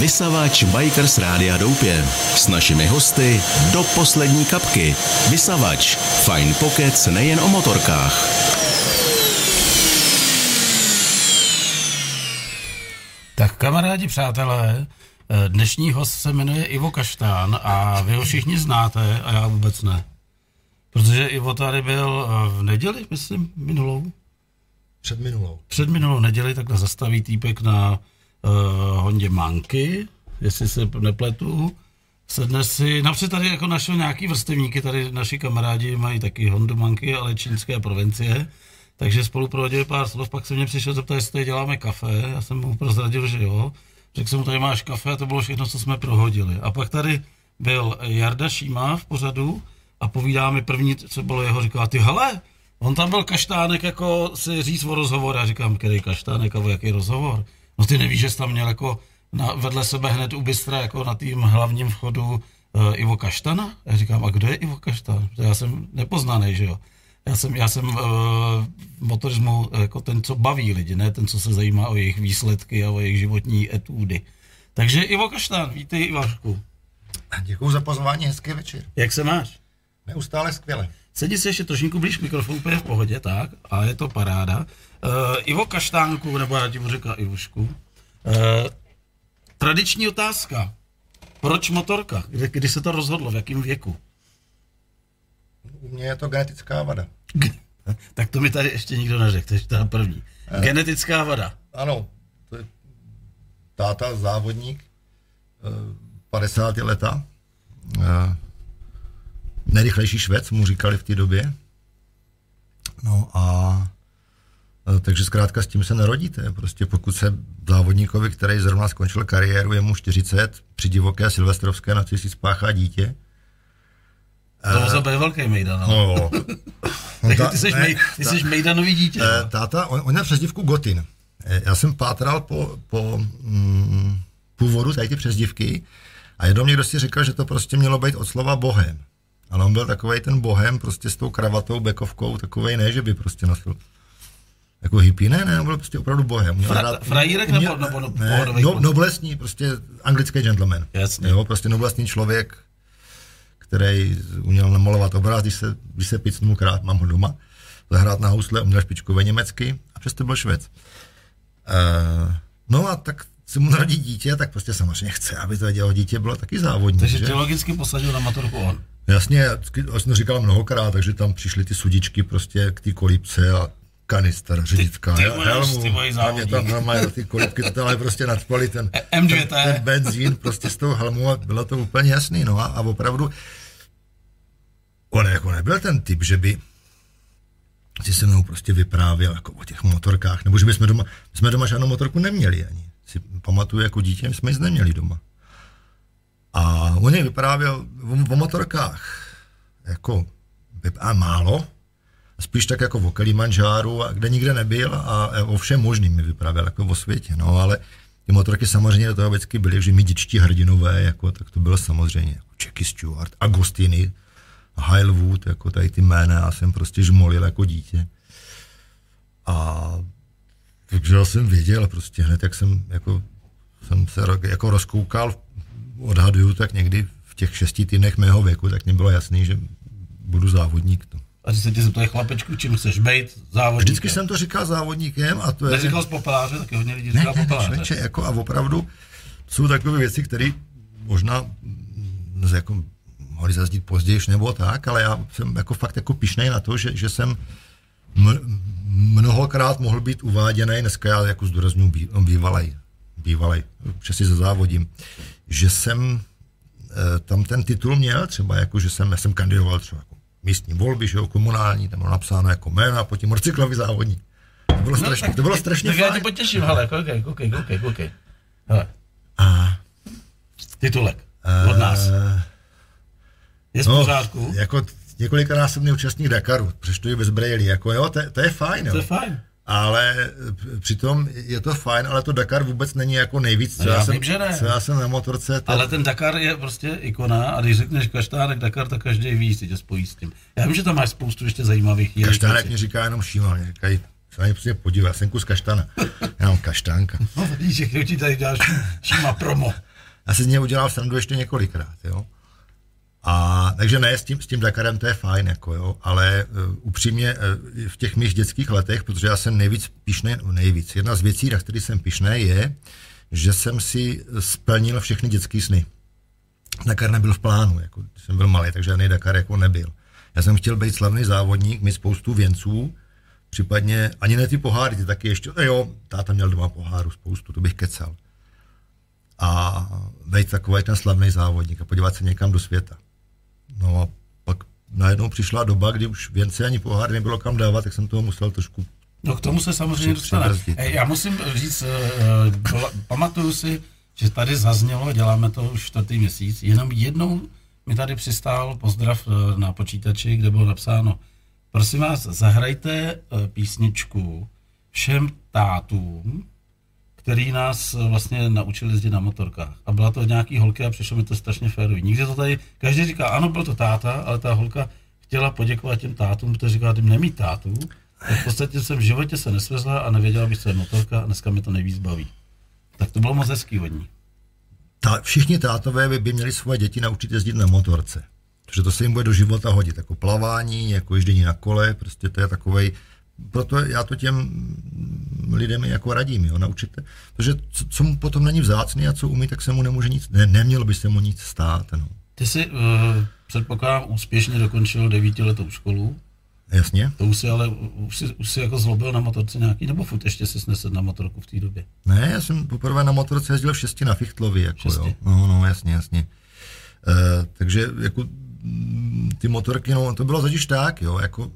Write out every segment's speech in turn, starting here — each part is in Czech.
Vysavač Bikers Rádia Doupě. S našimi hosty do poslední kapky. Vysavač. Fajn pokec nejen o motorkách. Tak kamarádi, přátelé, eh, dnešní host se jmenuje Ivo Kaštán a vy ho všichni znáte a já vůbec ne. Protože Ivo tady byl eh, v neděli, myslím, minulou. Před minulou. Před minulou neděli takhle zastaví týpek na uh, Hondě Manky, jestli se nepletu. Sedne si, napřed tady jako našel nějaký vrstevníky, tady naši kamarádi mají taky Hondu Manky, ale čínské provincie. Takže spolu prohodili pár slov, pak se mě přišel zeptat, jestli tady děláme kafe. Já jsem mu prozradil, že jo. Řekl jsem mu, tady máš kafe a to bylo všechno, co jsme prohodili. A pak tady byl Jarda Šíma v pořadu a povídá mi první, co bylo jeho, říká, ty hele, on tam byl kaštánek jako si říct o rozhovor. A říkám, který kaštánek a jaký rozhovor? No ty nevíš, že jsi tam měl jako na, vedle sebe hned u Bystra, jako na tým hlavním vchodu uh, Ivo Kaštana? Já říkám, a kdo je Ivo Kaštan? Já jsem nepoznaný, že jo. Já jsem, já jsem uh, motorismu jako ten, co baví lidi, ne ten, co se zajímá o jejich výsledky a o jejich životní etudy. Takže Ivo Kaštán, vítej Ivašku. Děkuji za pozvání, hezký večer. Jak se máš? Neustále skvěle. Sedí si ještě trošku blíž k mikrofonu, úplně v pohodě, tak, a je to paráda. Uh, Ivo Kaštánku, nebo já ti budu říkat Ivušku. Uh, tradiční otázka. Proč motorka? Kdy, kdy se to rozhodlo? V jakém věku? U mě je to genetická vada. tak to mi tady ještě nikdo neřekl, to je ta první. Eh, Genetická vada. Ano, to je táta, závodník, 50 leta. Nejrychlejší švec mu říkali v té době. No a takže zkrátka s tím se narodíte. Prostě pokud se závodníkovi, který zrovna skončil kariéru, je mu 40, při divoké silvestrovské noci si spáchá dítě, to musel být velký Mejdan. No. ta, ty jsi, ne, mej, ty jsi Mejdanový dítě. E, táta, on, on měl přezdívku Gotin. E, já jsem pátral po, po mm, původu tady ty přezdívky a jednou někdo si říkal, že to prostě mělo být od slova bohem. Ale on byl takový ten bohem prostě s tou kravatou, bekovkou, takovej ne, že by prostě nosil jako hippie, ne, ne, on byl prostě opravdu bohem. Fra, rád, frajírek uměl, nebo, nebo ne, no, noblesní, prostě anglický gentleman. Jasně. Jo, prostě noblesní člověk, který uměl namalovat obraz, když se, když se picnul krát, mám ho doma, zahrát na housle, uměl špičkové německy a přesto byl švec. Uh, no a tak se mu narodí dítě, tak prostě samozřejmě chce, aby to dělo dítě bylo taky závodní. Takže tě logicky posadil na maturku on. Jasně, já jsem to říkal mnohokrát, takže tam přišly ty sudičky prostě k té kolípce a kanister, řidička, ty, ty helmu, a mě tam normálně ty kolibky totálně prostě nadspali ten, ten, ten, benzín prostě z toho helmu a bylo to úplně jasný, no a, a opravdu on jako nebyl ten typ, že by si se mnou prostě vyprávěl jako o těch motorkách, nebo že by jsme doma, jsme doma žádnou motorku neměli ani. Si pamatuju, jako dítě jsme nic neměli doma. A on je vyprávěl o, o motorkách jako a málo, spíš tak jako o a kde nikde nebyl a o všem možným mi vyprávěl, jako o světě, no, ale ty motorky samozřejmě do toho vždycky byly, že mi děčtí hrdinové, jako, tak to bylo samozřejmě jako Jackie Stewart, Agostiny, Highwood, jako tady ty jména, já jsem prostě žmolil jako dítě. A takže já jsem věděl prostě hned, jak jsem jako, jsem se jako rozkoukal, odhaduju tak někdy v těch šesti týdnech mého věku, tak mě bylo jasný, že budu závodník. To. A že se tě zeptali chlapečku, čím chceš být závodníkem? Vždycky jsem to říkal závodníkem a to je... Neříkal z popeláře, taky hodně lidí říká ne, popeláře. Ne, jako a opravdu jsou takové věci, které možná jako mohli zazdít později nebo tak, ale já jsem jako fakt jako pišnej na to, že, že jsem mnohokrát mohl být uváděný, dneska já jako zdůraznuju bývalej, bývalej, že si zazávodím, že jsem e, tam ten titul měl, třeba jako, že jsem, já jsem kandidoval třeba jako místní volby, že jo, komunální, tam bylo napsáno jako jméno a potom recyklový závodník. To bylo no, strašně, tak, to bylo strašně tak fajn. já tě potěším, hele, koukej, koukej, koukej, koukej. Hele. A... Titulek od nás. Je v no, pořádku? Jako několikanásobný účastník Dakaru, přečtuji bez brejlí, jako jo, to, to je fajn, jo. To je fajn. Ale přitom je to fajn, ale to Dakar vůbec není jako nejvíc, co, já, já, jsem, vím, že ne. co já jsem na motorce. Tak... Ale ten Dakar je prostě ikona a když řekneš kaštánek Dakar, tak každý ví, si tě spojí s tím. Já vím, že tam máš spoustu ještě zajímavých chvílí. Kaštánek mi říká jenom šíma, mě říkají, se na ně prostě já jsem kus kaštana. Já mám kaštánka. No vidíš, že ti tady děláš šíma promo. A se z něj udělal srandu ještě několikrát, jo. A takže ne, s tím, s tím Dakarem to je fajn, jako jo, ale uh, upřímně uh, v těch mých dětských letech, protože já jsem nejvíc pišný, nejvíc, jedna z věcí, na který jsem pišný, je, že jsem si splnil všechny dětské sny. Dakar nebyl v plánu, jako jsem byl malý, takže žádný Dakar jako nebyl. Já jsem chtěl být slavný závodník, mít spoustu věnců, případně ani ne ty poháry, ty taky ještě, no jo, táta měl doma poháru spoustu, to bych kecal. A být takový ten slavný závodník a podívat se někam do světa. No a pak najednou přišla doba, kdy už věnce ani poháry nebylo kam dávat, tak jsem toho musel trošku No k tomu se samozřejmě dostane. Já musím říct, uh, pamatuju si, že tady zaznělo, děláme to už čtvrtý měsíc, jenom jednou mi tady přistál pozdrav uh, na počítači, kde bylo napsáno, prosím vás, zahrajte písničku všem tátům, který nás vlastně naučili jezdit na motorkách. A byla to nějaký holka a přišlo mi to strašně férový. Nikdy to tady, každý říká, ano, byl to táta, ale ta holka chtěla poděkovat těm tátům, kteří říká, tím nemít tátů. Tak v podstatě jsem v životě se nesvezla a nevěděla bych, co je motorka a dneska mi to nejvíc baví. Tak to bylo moc hezký od ní. Ta, všichni tátové by, by měli svoje děti naučit jezdit na motorce. Protože to se jim bude do života hodit, jako plavání, jako ježdění na kole, prostě to je takovej, proto já to těm lidem jako radím, jo, naučit. Protože co, co mu potom není vzácný a co umí, tak se mu nemůže nic, ne, nemělo by se mu nic stát. No. Ty jsi, uh, předpokládám, úspěšně dokončil devítiletou školu. Jasně. To už si ale, už si, už si jako zlobil na motorce nějaký, nebo furt ještě si snesl na motorku v té době? Ne, já jsem poprvé na motorce jezdil v šesti na Fichtlovi, jako šesti. jo. No, no, jasně, jasně. Uh, takže jako ty motorky, no to bylo totiž tak, jo, jako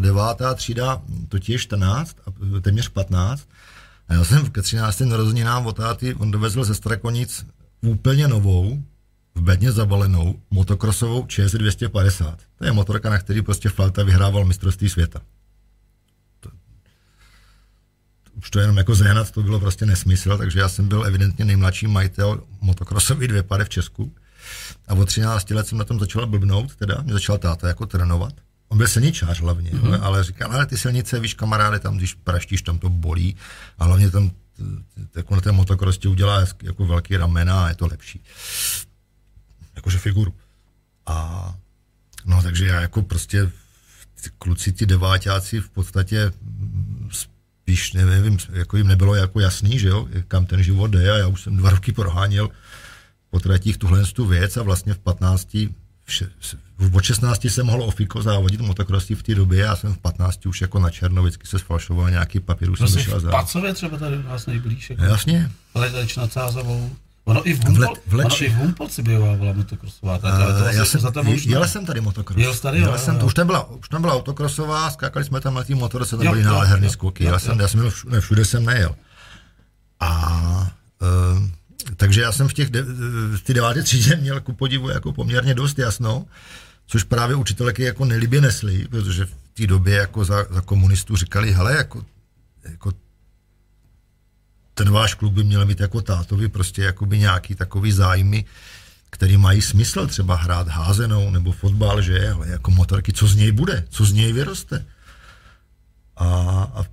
devátá třída, je 14, a téměř 15. A já jsem ke 13. narozeninám od táty, on dovezl ze Strakonic úplně novou, v bedně zabalenou motokrosovou ČS 250. To je motorka, na který prostě Falta vyhrával mistrovství světa. To, už to jenom jako zehnat, to bylo prostě nesmysl, takže já jsem byl evidentně nejmladší majitel motokrosový dvě pary v Česku. A od 13 let jsem na tom začal blbnout, teda mě začal táta jako trénovat. On byl silničář hlavně, mm-hmm. ale říkal, ale ty silnice, víš kamaráde, tam když praštíš, tam to bolí a hlavně tam jako na ten motokros ti udělá jako velký ramena a je to lepší jakože figuru. A no takže já jako prostě kluci, ty deváťáci v podstatě spíš nevím, jako jim nebylo jako jasný, že jo, kam ten život jde a já už jsem dva roky proháněl po tratích tuhle tu věc a vlastně v 15 v 16 jsem mohl ofiko závodit motokrosí v té době, já jsem v 15 už jako na černo vždycky se sfalšoval nějaký papír, už jsem vyšel v Pacově třeba tady u nás nejblíž. Jako Jasně. Ledač nad Sázavou. Ono i v Humpol, v let, v ono i v Humpolci bývala motokrosová. Tak, ale to já jsem, za to jel jsem tady motokros. Jel tady, jel jsem, to, už, tam byla, už tam byla autokrosová, skákali jsme tam na té motorce, tam byly nádherný skoky. Já jsem, já jsem všude, všude jsem nejel. A uh, takže já jsem v těch de, ty deváté třídě měl ku podivu jako poměrně dost jasno, což právě učitelky jako nelibě nesli, protože v té době jako za, za komunistů říkali, hele, jako, jako ten váš klub by měl mít jako tátovi prostě jakoby nějaký takový zájmy, který mají smysl třeba hrát házenou nebo fotbal, že ale jako motorky, co z něj bude, co z něj vyroste. A, a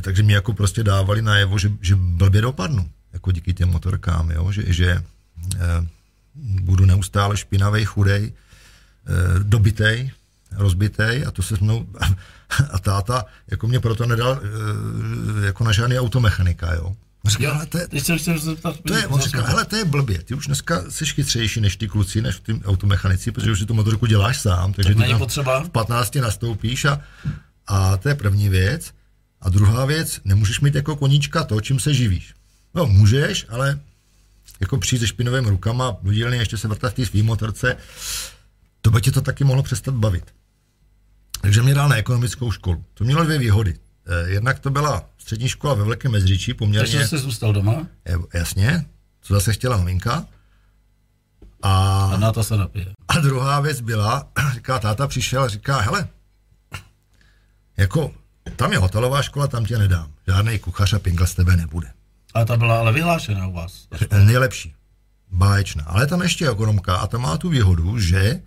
takže mi jako prostě dávali najevo, že, že blbě dopadnu, jako díky těm motorkám, jo? že, že e, budu neustále špinavý, chudej, e, dobitej, rozbitej a to se mnou a táta jako mě proto nedal e, jako na žádný automechanika, jo. On říkal, hele, to je, to je, on říkal, hele, to je blbě, ty už dneska jsi chytřejší než ty kluci, než ty automechanici, protože už si tu motorku děláš sám, takže tak ty potřeba. v 15 nastoupíš a, a to je první věc. A druhá věc, nemůžeš mít jako koníčka to, čím se živíš. No, můžeš, ale jako přijít se špinovými rukama, dílny ještě se vrtat v té svý motorce, to by tě to taky mohlo přestat bavit. Takže mě dal na ekonomickou školu. To mělo dvě výhody. Eh, jednak to byla střední škola ve Velkém Mezříčí, poměrně... Takže jsi zůstal doma? Jasně, co zase chtěla maminka. A, a na to se napije. A druhá věc byla, říká, táta přišel a říká, hele, jako, tam je hotelová škola, tam tě nedám. Žádný kuchař a pingl z tebe nebude. A ta byla ale vyhlášená u vás. Nejlepší. Báječná. Ale tam ještě ekonomka a ta má tu výhodu, že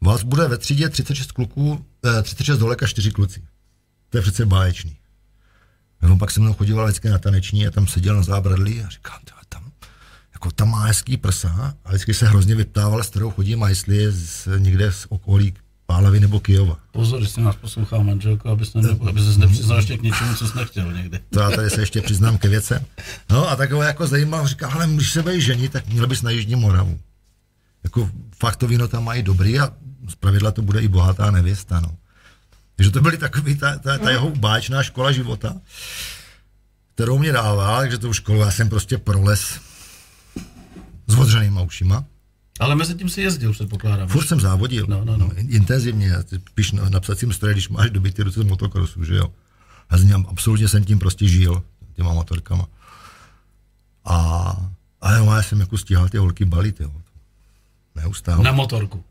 vás bude ve třídě 36 kluků, 36 dolek a 4 kluci. To je přece báječný. On pak se mnou chodíval vždycky na taneční a tam seděl na zábradlí a říkám, tam, jako jako tam má hezký prsa a vždycky se hrozně vyptával, s kterou chodím a jestli je z, někde z okolí Pálavy nebo Kijova. Pozor, jestli nás poslouchá manželka, aby se, ne, aby se nepřiznal ještě k něčemu, co jsi nechtěl někdy. To já tady se ještě přiznám ke věcem. No a takové jako zajímavé, říká, ale když se budeš ženit, tak měl bys na Jižní Moravu. Jako fakt to víno tam mají dobrý a z pravidla to bude i bohatá nevěsta, no. Takže to byly takový ta, ta, ta jeho báčná škola života, kterou mě dával, takže tu školu já jsem prostě proles s odřenýma ušima. Ale mezi tím si jezdil, předpokládám. Furt jsem závodil. No, no, no. Intenzivně. Píš na, na psacím stroji, když máš dobytý ruce z motokrosu, že jo. Já jsem, absolutně jsem tím prostě žil, těma motorkama. A, a já jsem jako stíhal ty holky balit, jo. Neustále. Na motorku.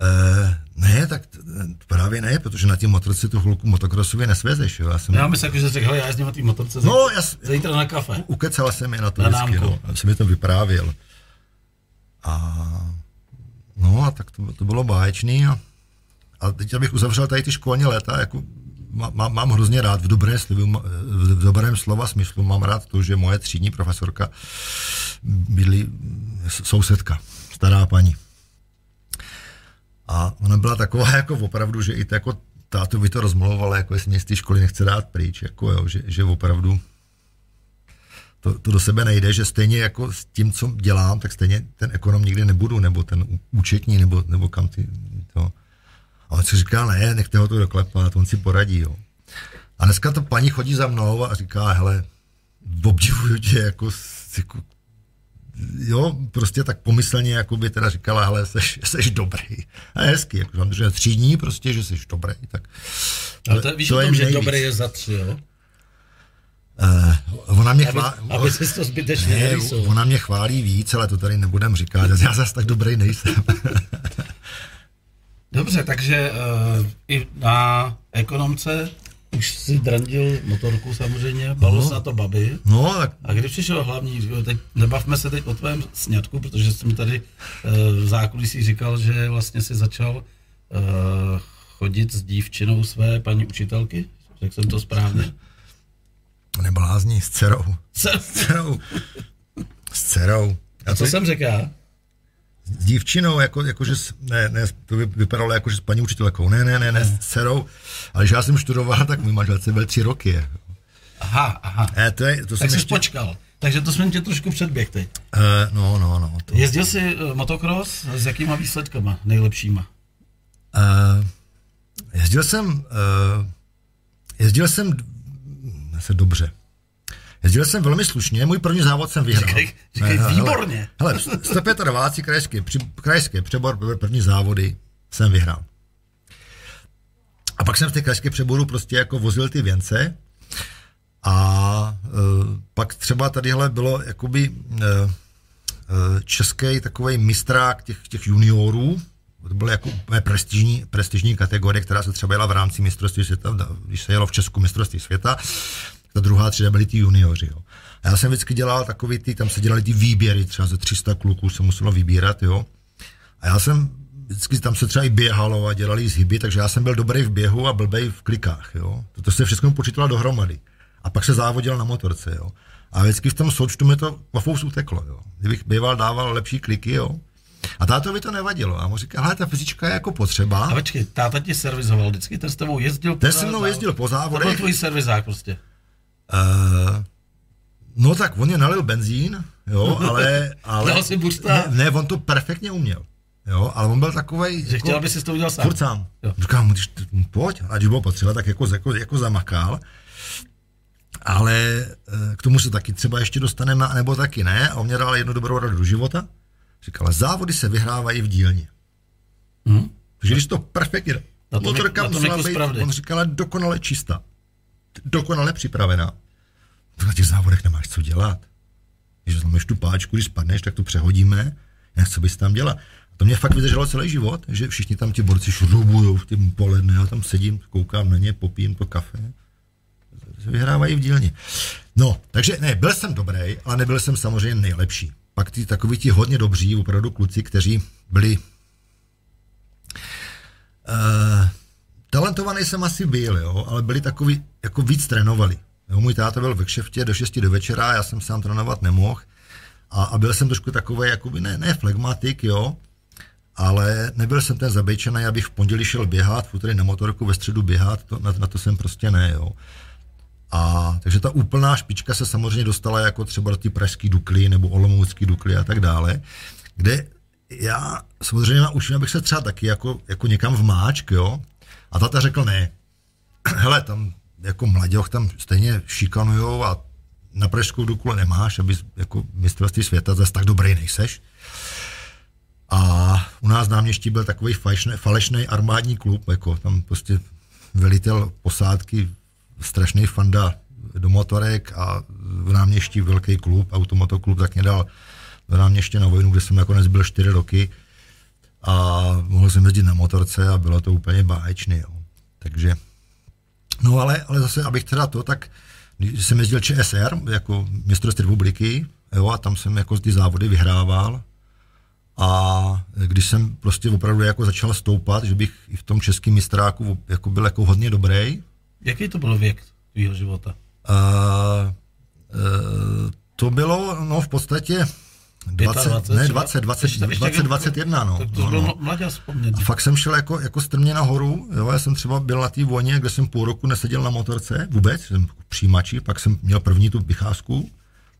E, ne, tak t- právě ne, protože na tím motorce tu chvilku motokrosově nesvezeš. Jo. Já, jsem... já myslím, že řekl, já jezdím na té motorce no, já, zítra na kafe. Ukecal jsem je na to na vždycky, no. Já jsem mi to vyprávěl. A no a tak to, to bylo báječný a, a teď abych uzavřel tady ty školní léta, jako má, má, mám hrozně rád v, dobré slivu, v dobrém slova smyslu, mám rád to, že moje třídní profesorka byly sousedka, stará paní. A ona byla taková jako opravdu, že i to jako tátu by to rozmlouvala, jako jestli mě z té školy nechce dát pryč, jako jo, že, že opravdu to, to do sebe nejde, že stejně jako s tím, co dělám, tak stejně ten ekonom nikdy nebudu, nebo ten účetní, nebo, nebo kam ty to. A on si říká, ne, nechte ho to doklepat, on si poradí, jo. A dneska to paní chodí za mnou a říká, hele, obdivuju tě, jako, jako jo, prostě tak pomyslně, jako by teda říkala, hele, seš, seš dobrý. A je hezky, jako, že třídní prostě, že jsi dobrý, tak... Ale to, víš to o tom, že nejvíc. dobrý je za tři, jo? Uh, ona mě chválí... Aby, aby to zbytečně ne, Ona mě chválí víc, ale to tady nebudem říkat. Já zase tak dobrý nejsem. Dobře, takže uh, i na ekonomce už si drandil motorku samozřejmě, balo no, se na to babi. No, tak... A když přišel hlavní, teď, nebavme se teď o tvém sňatku, protože jsem tady uh, v zákulisí říkal, že vlastně si začal uh, chodit s dívčinou své paní učitelky, řekl jsem to správně? Neblázní, s dcerou. S dcerou. S dcerou. A co jsem řekl s dívčinou, jako, jako že, ne, ne, to vypadalo jako, že s paní učitelkou, ne, ne, ne, ne, s dcerou, ale že já jsem študoval, tak můj manželce byl tři roky. Aha, aha. E, to je, to tak jsi ještě... počkal. Takže to jsme tě trošku předběh teď. Uh, no, no, no. To... Jezdil jsi uh, motocross s jakýma výsledkama nejlepšíma? Uh, jezdil jsem, uh, jezdil jsem se dobře. Jezdil jsem velmi slušně, můj první závod jsem vyhrál. Říkej, říkej ne, výborně. Hele, 125. krajské, při, krajské přebor, první závody jsem vyhrál. A pak jsem v té krajské přeboru prostě jako vozil ty věnce a e, pak třeba tadyhle bylo jakoby e, e, český takový mistrák těch, těch juniorů, to byla jako prestižní, prestižní kategorie, která se třeba jela v rámci mistrovství světa, když se jelo v Česku mistrovství světa, ta druhá třída byli ty junioři. Jo. A já jsem vždycky dělal takový ty, tam se dělali ty výběry, třeba ze 300 kluků se muselo vybírat, jo. A já jsem vždycky tam se třeba i běhalo a dělali zhyby, takže já jsem byl dobrý v běhu a blbej v klikách, jo. To se všechno počítalo dohromady. A pak se závodil na motorce, jo. A vždycky v tom součtu mi to pofous uteklo, jo. Kdybych býval dával lepší kliky, jo. A táto by to nevadilo. A mu říkal, hele, ta fyzička je jako potřeba. A počkej, táta ti servizoval vždycky, ten s tebou jezdil po Ten se mnou jezdil po závodech. To byl tvůj servizák prostě. Uh, no tak on je nalil benzín, jo, ale... ale Dal si ne, ne, on to perfektně uměl. Jo, ale on byl takový. Že jako, chtěl, aby si to udělal sám. Furt sám. Jo. Říkám mu, když pojď, ať bylo potřeba, tak jako, jako, jako zamakal. Ale eh, k tomu se taky třeba ještě dostaneme, nebo taky ne. A on mě dal jednu dobrou radu do života. Říkal, závody se vyhrávají v dílně. Hmm? Takže když to perfektně... Na to motorka na to musela být, on říkal, dokonale čistá dokonale připravená. Na těch závodech nemáš co dělat. Když zlomíš tu páčku, když spadneš, tak to přehodíme, jak co bys tam dělal. A to mě fakt vydrželo celý život, že všichni tam ti borci šrubujou v tím poledne, já tam sedím, koukám na ně, popím to kafe. Vyhrávají v dílně. No, takže ne, byl jsem dobrý, ale nebyl jsem samozřejmě nejlepší. Pak ty takový ti hodně dobří, opravdu kluci, kteří byli uh, talentovaný jsem asi byl, jo, ale byli takový, jako víc trénovali. Jo, můj táta byl ve kšeftě do 6 do večera, já jsem sám trénovat nemohl. A, a byl jsem trošku takový, jakoby ne, ne flegmatik, jo, ale nebyl jsem ten zabejčený, abych v pondělí šel běhat, v úterý na motorku, ve středu běhat, to, na, na to jsem prostě ne, jo. A takže ta úplná špička se samozřejmě dostala jako třeba do té pražské Dukly nebo olomoucké Dukly a tak dále, kde já samozřejmě už bych se třeba taky jako, jako někam vmáčk, jo. A tata řekl ne. Hele, tam jako mladěch tam stejně šikanujou a na Pražskou Duklu nemáš, aby jako mistrovství světa zase tak dobrý nejseš. A u nás náměstí byl takový falešný armádní klub, jako tam prostě velitel posádky, strašný fanda do motorek a v náměstí velký klub, automotoklub, tak mě dal do náměště na vojnu, kde jsem nakonec byl čtyři roky a mohl jsem jezdit na motorce a bylo to úplně báječný. Jo. Takže, no ale, ale zase, abych teda to, tak když jsem jezdil ČSR jako mistrovství republiky, jo, a tam jsem jako ty závody vyhrával, a když jsem prostě opravdu jako začal stoupat, že bych i v tom českém mistráku jako byl jako hodně dobrý. Jaký to byl věk tvýho života? Uh, uh, to bylo, no v podstatě 20, 20 ne, 20, 20, 20, 21, no. Tak to no, byl no. A fakt jsem šel jako, jako strmě nahoru, jo, já jsem třeba byl na té voně, kde jsem půl roku neseděl na motorce, vůbec, jsem přijímači, pak jsem měl první tu vycházku,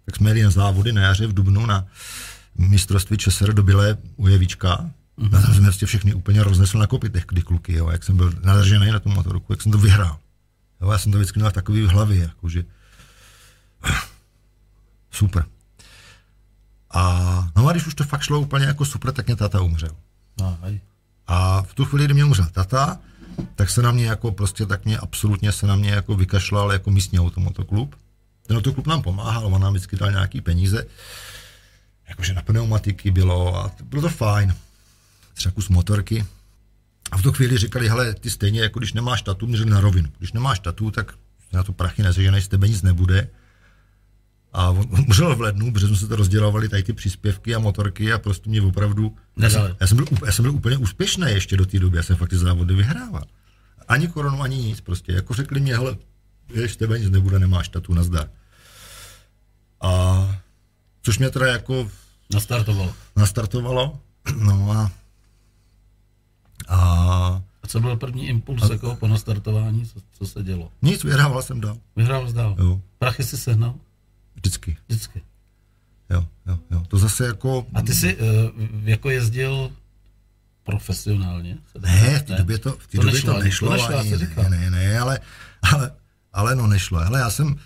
tak jsme jeli na závody na jaře v Dubnu na, mistrovství ČSR do Bílé u Jevička. Mm-hmm. Já jsem se prostě všechny úplně roznesl na kopitech, kdy kluky, jo, jak jsem byl nadržený na tom motorku, jak jsem to vyhrál. Jo, já jsem to vždycky měl takový v hlavě, jakože super. A no a když už to fakt šlo úplně jako super, tak mě tata umřel. No, a v tu chvíli, kdy mě umřel tata, tak se na mě jako prostě tak mě absolutně se na mě jako vykašlal jako místní automotoklub. Ten autoklub nám pomáhal, on nám vždycky dal nějaký peníze jakože na pneumatiky bylo a bylo to fajn. Třeba kus motorky. A v tu chvíli říkali, hele, ty stejně, jako když nemáš tatu, měřili na rovinu. Když nemáš tatu, tak na to prachy neseženej, z tebe nic nebude. A umřel v lednu, protože jsme se to rozdělovali tady ty příspěvky a motorky a prostě mě opravdu... Já jsem, já jsem, byl, já jsem byl úplně úspěšný ještě do té doby, já jsem fakt ty závody vyhrával. Ani koronu, ani nic, prostě. Jako řekli mě, hele, víš, tebe nic nebude, nemáš tatu, nazdar. A Což mě teda jako... Nastartovalo. Nastartovalo. No a... A, a co byl první impuls a, jako po nastartování? Co, co se dělo? Nic, vyhrával jsem dál. Vyhrával jsi dál? Jo. Prachy jsi sehnal? Vždycky. Vždycky. Jo, jo, jo. To zase jako... A ty jsi uh, jako jezdil profesionálně? Ne, v té době to, v té to době nešlo, to nešlo, to nešlo ani, ne, ne, ne, ale, ale, ale no nešlo. Ale já jsem,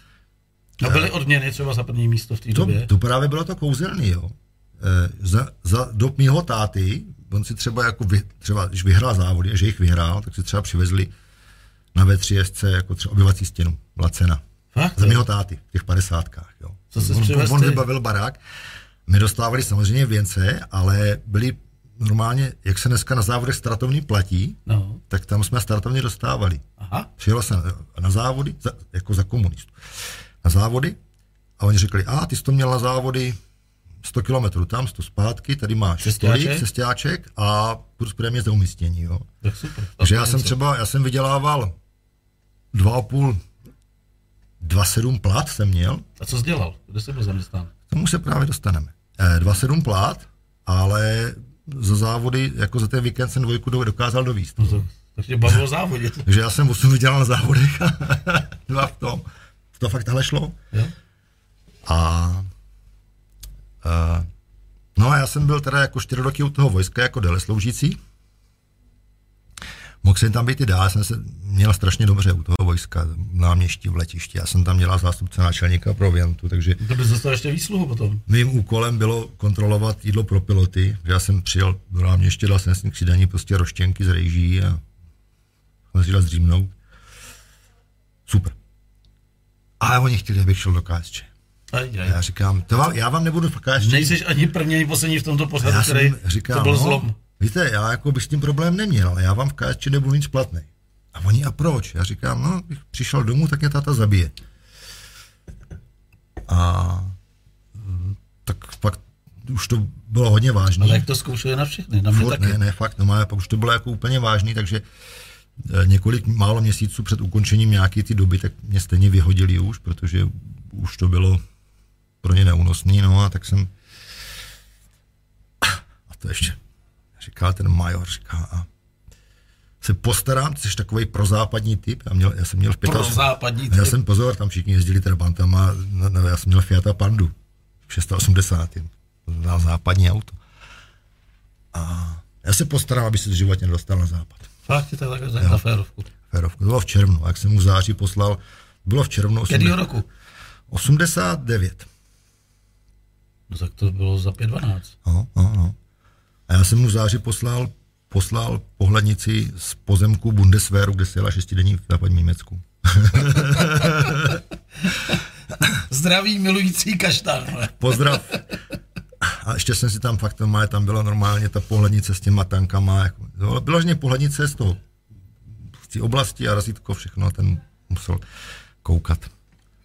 No byly odměny třeba za první místo v té době? To právě bylo to kouzelný, jo. E, za, za dob mýho táty, on si třeba jako, vy, třeba když vyhrál závody, že jich vyhrál, tak si třeba přivezli na V3SC jako třeba obyvací stěnu, Lacena. Fakt? Za mýho táty, v těch padesátkách, jo. Co se on, on vybavil barák. My dostávali samozřejmě věnce, ale byli normálně, jak se dneska na závodech startovní platí, no. tak tam jsme startovně dostávali. Aha. Přijel jsem na závody za, jako za komunistu na závody a oni řekli, a ty jsi to měl na závody 100 kilometrů tam, 100 zpátky, tady máš cestáček, cestáček a kurz prémě za umístění. Jo. Tak super. Takže já jsem třeba, já jsem vydělával 2,5, 2,7 plat jsem měl. A co jsi dělal? Kde jsi byl zaměstnán? K tomu se právě dostaneme. E, 2,7 plat, ale za závody, jako za ten víkend jsem dvojku dokázal dovíst. No to, tak tě bavilo závodě. Takže já jsem 8 vydělal na závodech a dva v tom to fakt takhle šlo. Jo. A no a já jsem byl teda jako čtyři roky u toho vojska jako dele sloužící. Mohl jsem tam být i dál, jsem se měl strašně dobře u toho vojska, náměstí v letišti. Já jsem tam dělal zástupce náčelníka proviantu, takže... To bys dostal ještě výsluhu potom. Mým úkolem bylo kontrolovat jídlo pro piloty, že já jsem přijel do náměště, dal jsem si k sídaní prostě roštěnky z rejží a jsem si dal zřímnout. Super. Ale oni chtěli, abych šel do KSČ. Aj, aj. Já říkám, to vám, já vám nebudu v KSČ. Nejsi ani první, ani poslední v tomto pořadu, já který říkám, to byl no, zlom. Víte, já jako bych s tím problém neměl, ale já vám v KSČ nebudu nic platný. A oni, a proč? Já říkám, no, bych přišel domů, tak mě táta zabije. A mm, tak pak už to bylo hodně vážné. Ale jak to zkoušeli na všechny? Na mě Furt, taky. Ne, ne, fakt, no, pak už to bylo jako úplně vážný, takže eh, několik málo měsíců před ukončením nějaké ty doby, tak mě stejně vyhodili už, protože už to bylo pro ně neúnosný, no a tak jsem a to ještě říkal ten major, říká a se postarám, jsi takový prozápadní typ, já, měl, já jsem měl v Pro západní typ. Já jsem pozor, tam všichni jezdili trabantama, no, no, já jsem měl Fiata Pandu v 680. To západní auto. A já se postarám, aby se v životě nedostal na západ. Fakt ti to takhle na férovku? Férovku, to bylo v červnu, jak jsem mu v září poslal, bylo v červnu. 80, roku? 89. No tak to bylo za 5.12. No, no, no. A já jsem mu v září poslal, poslal pohlednici z pozemku Bundeswehru, kde se jela šestidenní v západním Německu. Zdraví milující kaštán. Pozdrav. A ještě jsem si tam fakt, má, tam byla normálně ta pohlednice s těma tankama. Jako, bylo že pohlednice z toho, z té oblasti a razítko, všechno, ten musel koukat.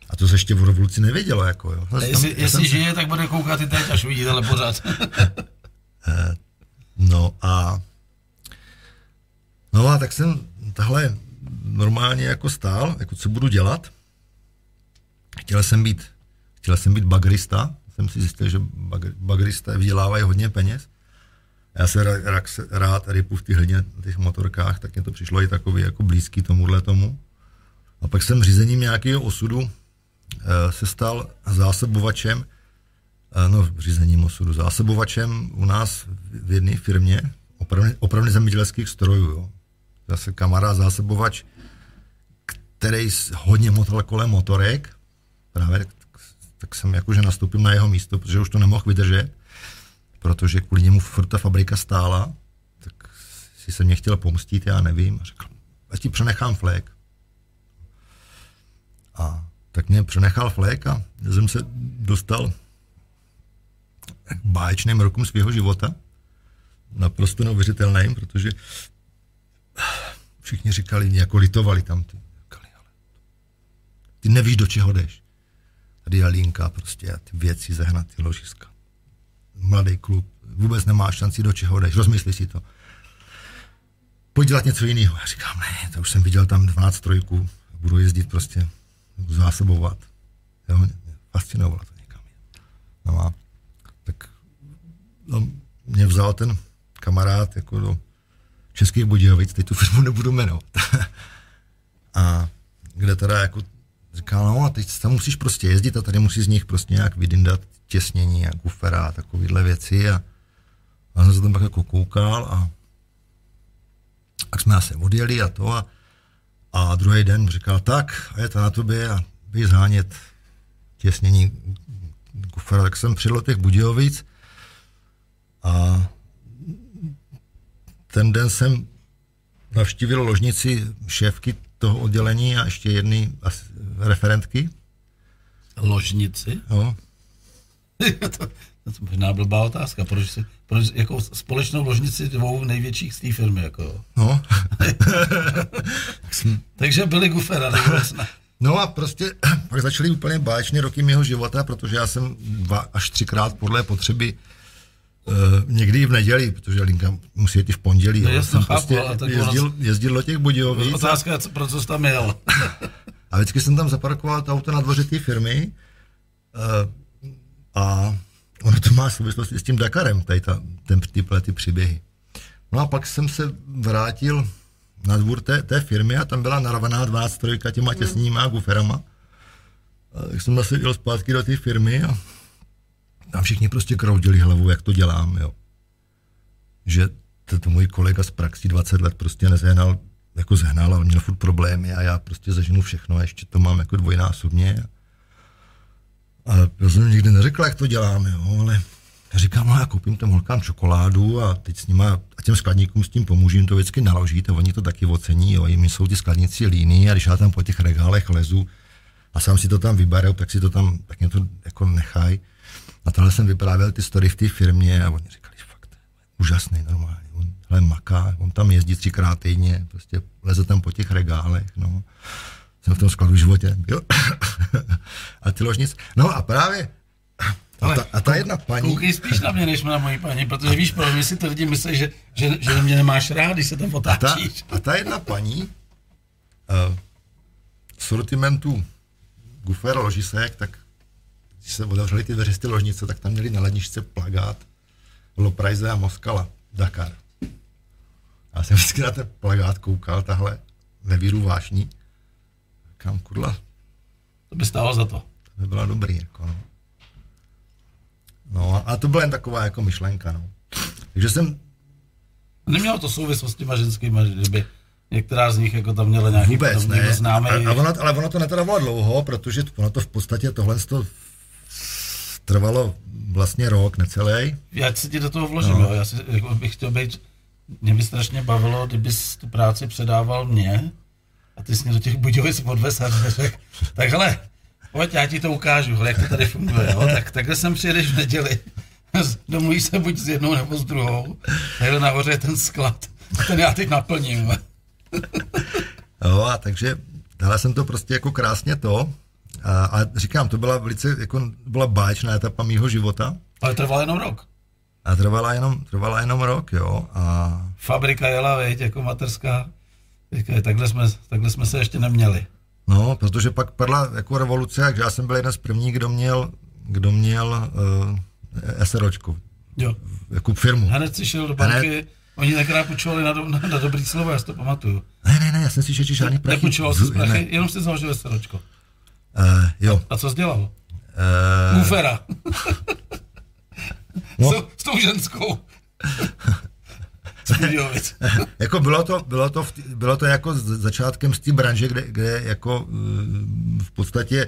A to se ještě v revoluci nevědělo, jako jo. Tam, jestli, jestli žije, tak bude koukat i teď, až vidí ale pořád. Eh, no a no a tak jsem tahle normálně jako stál, jako co budu dělat. Chtěl jsem být, chtěl jsem být bagrista, jsem si zjistil, že bagrista vydělávají hodně peněz. Já se rád, rád rypu v těch, těch motorkách, tak mě to přišlo i takový jako blízký tomuhle tomu. A pak jsem řízením nějakého osudu se stal zásobovačem, eh, no řízením osudu, zásobovačem u nás v jedné firmě opravně, opravně zemědělských strojů. Jo. Zase kamarád zásobovač, který hodně motal kolem motorek, právě tak jsem jakože nastoupil na jeho místo, protože už to nemohl vydržet, protože kvůli němu furt ta fabrika stála, tak si se mě chtěl pomstit, já nevím, a řekl, já ti přenechám flek. A tak mě přenechal flek a jsem se dostal k báječným rokům svého života. Naprosto neuvěřitelným, protože všichni říkali, jako litovali tam. Ty, říkali, ale ty nevíš, do čeho jdeš. Tady je linka prostě a ty věci zehnat, ty ložiska. Mladý klub, vůbec nemá šanci, do čeho jdeš, rozmysli si to. Pojď dělat něco jiného. Já říkám, ne, to už jsem viděl tam 12 trojků, budu jezdit prostě zásobovat. Jo, fascinovalo to někam. No a tak no, mě vzal ten kamarád jako do Českých Budějovic, teď tu firmu nebudu jmenovat. a kde teda jako říkal, no a teď tam musíš prostě jezdit a tady musíš z nich prostě nějak vydindat těsnění a kufera a takovýhle věci a, a jsem se tam pak jako koukal a tak jsme asi odjeli a to a a druhý den říkal, tak, a je to na tobě a bys zhánět těsnění kufra. Tak jsem přijel těch Budějovic a ten den jsem navštívil ložnici šéfky toho oddělení a ještě jedny referentky. Ložnici? No. to, to možná blbá otázka, proč, si, proč jako společnou ložnici dvou největších z té firmy, jako. No. Takže byli gufera, No a prostě pak začaly úplně báječné roky mého života, protože já jsem dva až třikrát podle potřeby uh, někdy v neděli, protože Linka musí jít i v pondělí. No, jsem prostě jezdil, jezdil do těch Budějovic. Otázka je, pro co jsi tam jel. a vždycky jsem tam zaparkoval to auto na dvoře té firmy uh, a ono to má souvislosti s tím Dakarem, tady ta, ten, tyhle ty příběhy. No a pak jsem se vrátil na dvůr té, té firmy a tam byla narvaná 23 těma hmm. těsníma guferama. A tak jsem zase jel zpátky do té firmy a tam všichni prostě kroudili hlavu, jak to dělám, jo. Že to, to můj kolega z praxi 20 let prostě nezehnal, jako zehnal, ale měl furt problémy a já prostě zaženu všechno a ještě to mám jako dvojnásobně. A já jsem nikdy neřekl, jak to dělám, jo, ale já říkám, no já koupím těm holkám čokoládu a teď s nima, a těm skladníkům s tím pomůžu, jim to vždycky naložit a oni to taky ocení, jo, jim jsou ty skladníci líní a když já tam po těch regálech lezu a sám si to tam vyberou, tak si to tam, tak mě to jako nechaj. A tohle jsem vyprávěl ty story v té firmě a oni říkali, fakt, úžasný, normálně. On hele, maká, on tam jezdí třikrát týdně, prostě leze tam po těch regálech, no. Jsem v tom skladu v životě byl. a ty ložnic. No a právě Ale a ta, a ta jedna paní... Koukej spíš na mě, než na moji paní, protože víš, proč my si to lidi myslí, že, že, že mě nemáš rád, když se tam otáčíš. A ta, a ta jedna paní uh, sortimentu Gufer ložisek, tak když se otevřely ty dveře z ty ložnice, tak tam měli na ledničce plagát Loprajze a Moskala, Dakar. Já jsem vždycky na ten plagát koukal, tahle ve víru vášní. Kam kurla? To by stálo za to. To by bylo dobrý, jako no. No a to byla jen taková jako myšlenka, no. Takže jsem... Nemělo to souvislost s těma ženskýma, že by některá z nich jako tam měla nějaký Vůbec ne. známý... A, a ono, ale ono to netrvalo dlouho, protože ono to v podstatě tohle to trvalo vlastně rok, necelý. Já si ti do toho vložím, no. jo. já si, jako bych chtěl být, mě by strašně bavilo, kdybys tu práci předával mě a ty jsi mě do těch Budějovic odvez a řekl, tak hele, pojď, já ti to ukážu, jak to tady funguje, jo. tak takhle sem přijedeš v neděli, domluvíš se buď s jednou nebo s druhou, takhle nahoře je ten sklad, ten já teď naplním. jo, a takže dala jsem to prostě jako krásně to, a, a říkám, to byla velice, jako byla báječná etapa mýho života. Ale trvala jenom rok. A trvala jenom, trvala jenom rok, jo. A... Fabrika jela, veď, jako materská. Takhle jsme, takhle jsme se ještě neměli. No, protože pak padla jako revoluce, takže já jsem byl jeden z prvních, kdo měl, kdo měl uh, SROčku. Jo. Jako firmu. Hned si šel do banky, Hned... oni tenkrát půjčovali na, na, na dobrý slovo, já si to pamatuju. Ne, ne, ne, já jsem si že žádný prachy. Nepůjčoval jsi prachy, jenom si založil SROčko. Uh, jo. A, a co jsi dělal? Uh... Bufera. no. s, s tou ženskou. jako bylo to, bylo to, v, bylo to jako začátkem z té branže, kde, kde jako v podstatě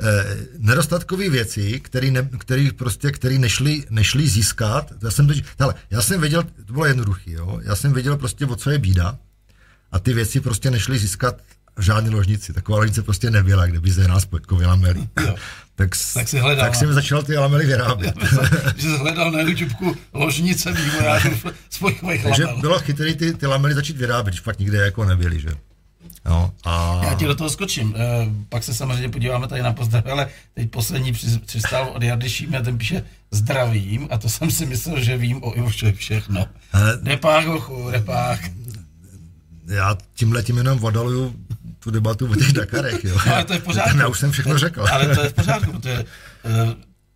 eh, nedostatkové věci, které ne, který prostě, který nešli, nešli získat. Já jsem, hele, já jsem věděl, to bylo jednoduché, jo? já jsem věděl prostě, o co je bída a ty věci prostě nešly získat v žádné ložnici. Taková ložnice prostě nebyla, kde by se nás spojkový lamely. Tak, tak, si hledal, tak jsem začal ty lamely vyrábět. že jsi hledal na YouTube ložnice vývojářů spojkových Takže bylo chytrý ty, ty lamely začít vyrábět, když pak nikde jako nebyly, že? No, a... Já ti do toho skočím. E, pak se samozřejmě podíváme tady na pozdrav, ale teď poslední přistál od Jardy Šímy a ten píše zdravím a to jsem si myslel, že vím o Ivošovi všechno. Ale... Repák, ochu, repák. Já tímhle tím jenom vodaluju tu debatu o těch Dakarech, jo. No, ale to je v pořádku. Já už jsem všechno řekl. Ale to je v pořádku, protože uh,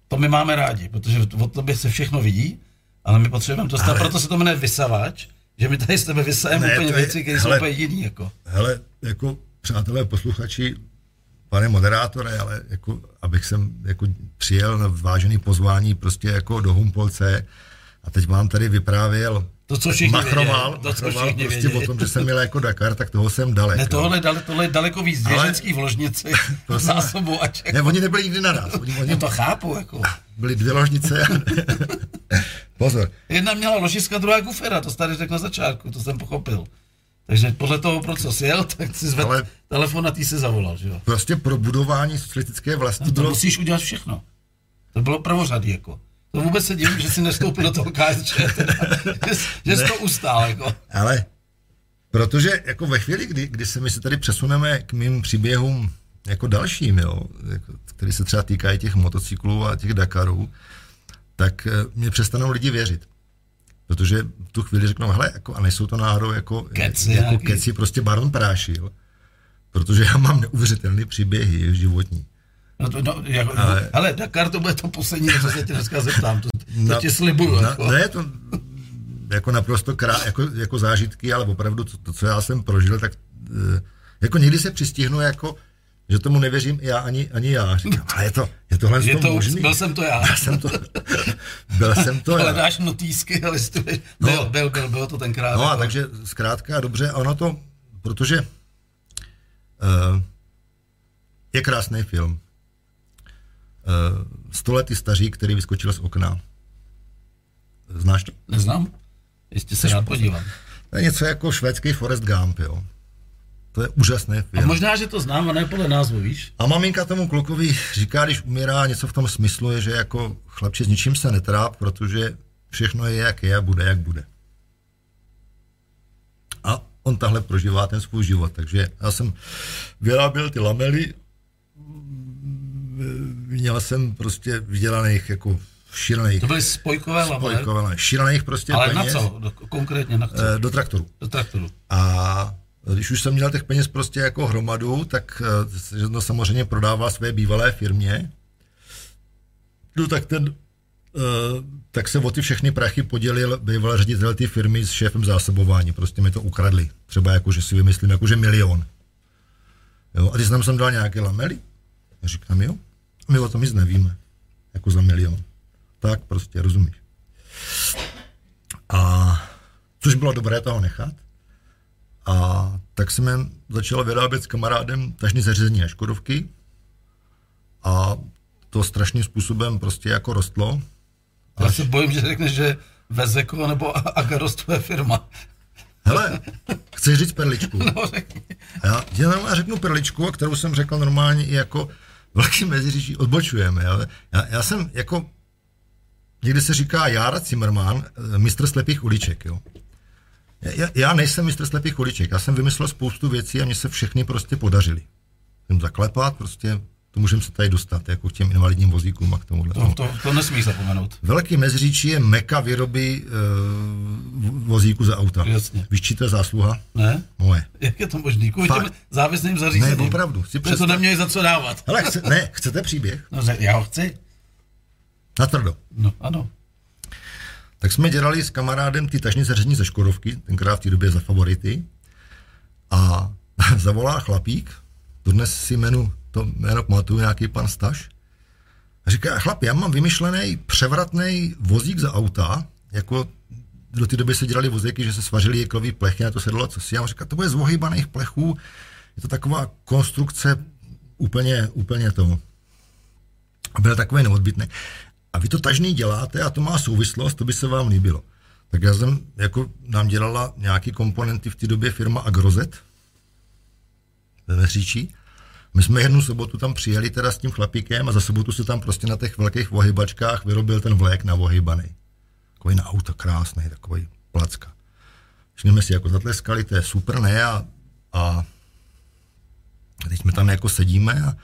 to my máme rádi, protože od tobě se všechno vidí, ale my potřebujeme to ale... proto se to jmenuje vysavač, že my tady s tebe vysajeme úplně je, věci, které jsou úplně jiný. Jako. Hele, jako přátelé posluchači, pane moderátore, ale jako, abych sem jako přijel na vážený pozvání prostě jako do Humpolce a teď vám tady vyprávěl to, co všichni machroval, věděli. To, co všichni prostě věděli. o tom, že jsem měl jako Dakar, tak toho jsem daleko. Ne, tohle, dale, tohle je daleko víc běženský v ložnici, zásobovač. Ne, oni nebyli nikdy naraz. Oni, oni, to chápu, jako. Byly dvě ložnice. Pozor. Jedna měla ložiska, druhá kufera, to tady řekl na začátku, to jsem pochopil. Takže podle toho, pro co jel, tak si zvedl Ale telefon a ty se zavolal, že jo? Prostě pro budování socialistické vlasti no, to bylo... musíš udělat všechno. To bylo prvořadý, jako. To vůbec se divím, že si nestoupil do toho KSČ, teda, že, že jsi to ustál. Jako. Ale protože jako ve chvíli, kdy, kdy se my se tady přesuneme k mým příběhům jako dalším, jo, jako, který se třeba týkají těch motocyklů a těch Dakarů, tak eh, mě přestanou lidi věřit. Protože v tu chvíli řeknou, hele, jako, a nejsou to náhodou jako keci, jako keci prostě Baron Prášil, protože já mám neuvěřitelné příběhy životní. No to, no, jako, ale, ale Dakar to bude to poslední, co se tě dneska zeptám, to, to na, ti slibuju. Na, jako. Ne, to jako naprosto krá, jako, jako zážitky, ale opravdu to, to, co já jsem prožil, tak eh, jako někdy se přistihnu jako že tomu nevěřím já ani, ani já. Říkám, ale je to, je tohle je to, možný? Byl jsem to já. Byl jsem to, byl jsem to já. dáš notýsky a listuješ. No, byl, byl, byl, bylo to tenkrát. No a jako- takže zkrátka dobře, ono to, protože uh, je krásný film. Eh, stoletý staří, který vyskočil z okna. Znáš to? Neznám. Jistě se rád podívám. To je něco jako švédský Forest Gump, jo. To je úžasné film. A možná, že to znám, a ne podle názvu, víš? A maminka tomu klukovi říká, když umírá, něco v tom smyslu je, že jako chlapče s ničím se netráp, protože všechno je, jak je a bude, jak bude. A on tahle prožívá ten svůj život. Takže já jsem vyráběl ty lamely měl jsem prostě vydělaných jako šílených. To byly spojkové lama, Spojkové lama, šílených prostě Ale peněz. na co? Do, konkrétně na co? Eh, do traktoru. Do traktoru. A když už jsem měl těch peněz prostě jako hromadu, tak eh, to samozřejmě prodával své bývalé firmě. No tak ten Uh, tak se o ty všechny prachy podělil bývalý ředitel té firmy s šéfem zásobování. Prostě mi to ukradli. Třeba jako, že si vymyslím, jako, že milion. Jo? A ty jsem dal nějaké lamely? Říkám, jo. My o tom nic nevíme. Jako za milion. Tak prostě, rozumíš. A což bylo dobré toho nechat. A tak jsem začal vyrábět s kamarádem tažní zařízení a Škodovky. A to strašným způsobem prostě jako rostlo. Já se bojím, že řekneš, že Vezeko nebo Agaros tvoje firma. Hele, chceš říct perličku? No, řekni. Já, já řeknu perličku, kterou jsem řekl normálně i jako velký meziříčí odbočujeme. Já, já, já jsem jako, někdy se říká Jára Zimmerman, eh, mistr slepých uliček, jo. Já, já nejsem mistr slepých uliček, já jsem vymyslel spoustu věcí a mně se všechny prostě podařily. Jsem zaklepat, prostě to můžeme se tady dostat, jako k těm invalidním vozíkům a k tomuhle. To, to, to nesmíš zapomenout. Velký Meziříčí je meka výroby e, vozíku za auta. Jasně. Víš, či to je zásluha? Ne. Moje. Jak je to možný? Kvůli těm závislým zařízením. Ne, opravdu. Si představ... to neměli za co dávat. Hele, chce, ne, chcete příběh? No, já ho chci. Na tvrdo. No, ano. Tak jsme dělali s kamarádem ty tažní zařízení ze Škodovky, tenkrát v té době za favority. A zavolá chlapík, dnes si jmenu to jméno pamatuju, nějaký pan Staš. A říká, chlapi, já mám vymyšlený převratný vozík za auta, jako do té doby se dělali vozíky, že se svařili jeklový plechy, a to se dalo co si. Já říkám, to bude z ohybaných plechů, je to taková konstrukce úplně, úplně tomu. A byl takový neodbitný. A vy to tažný děláte a to má souvislost, to by se vám líbilo. Tak já jsem, jako nám dělala nějaký komponenty v té době firma Agrozet ve Měříčí my jsme jednu sobotu tam přijeli teda s tím chlapíkem a za sobotu se tam prostě na těch velkých vohybačkách vyrobil ten vlék na vohybaný. Takový na auto krásný, takový placka. Všimneme si jako zatleskali, to je super, ne? A, a teď jsme tam jako sedíme a,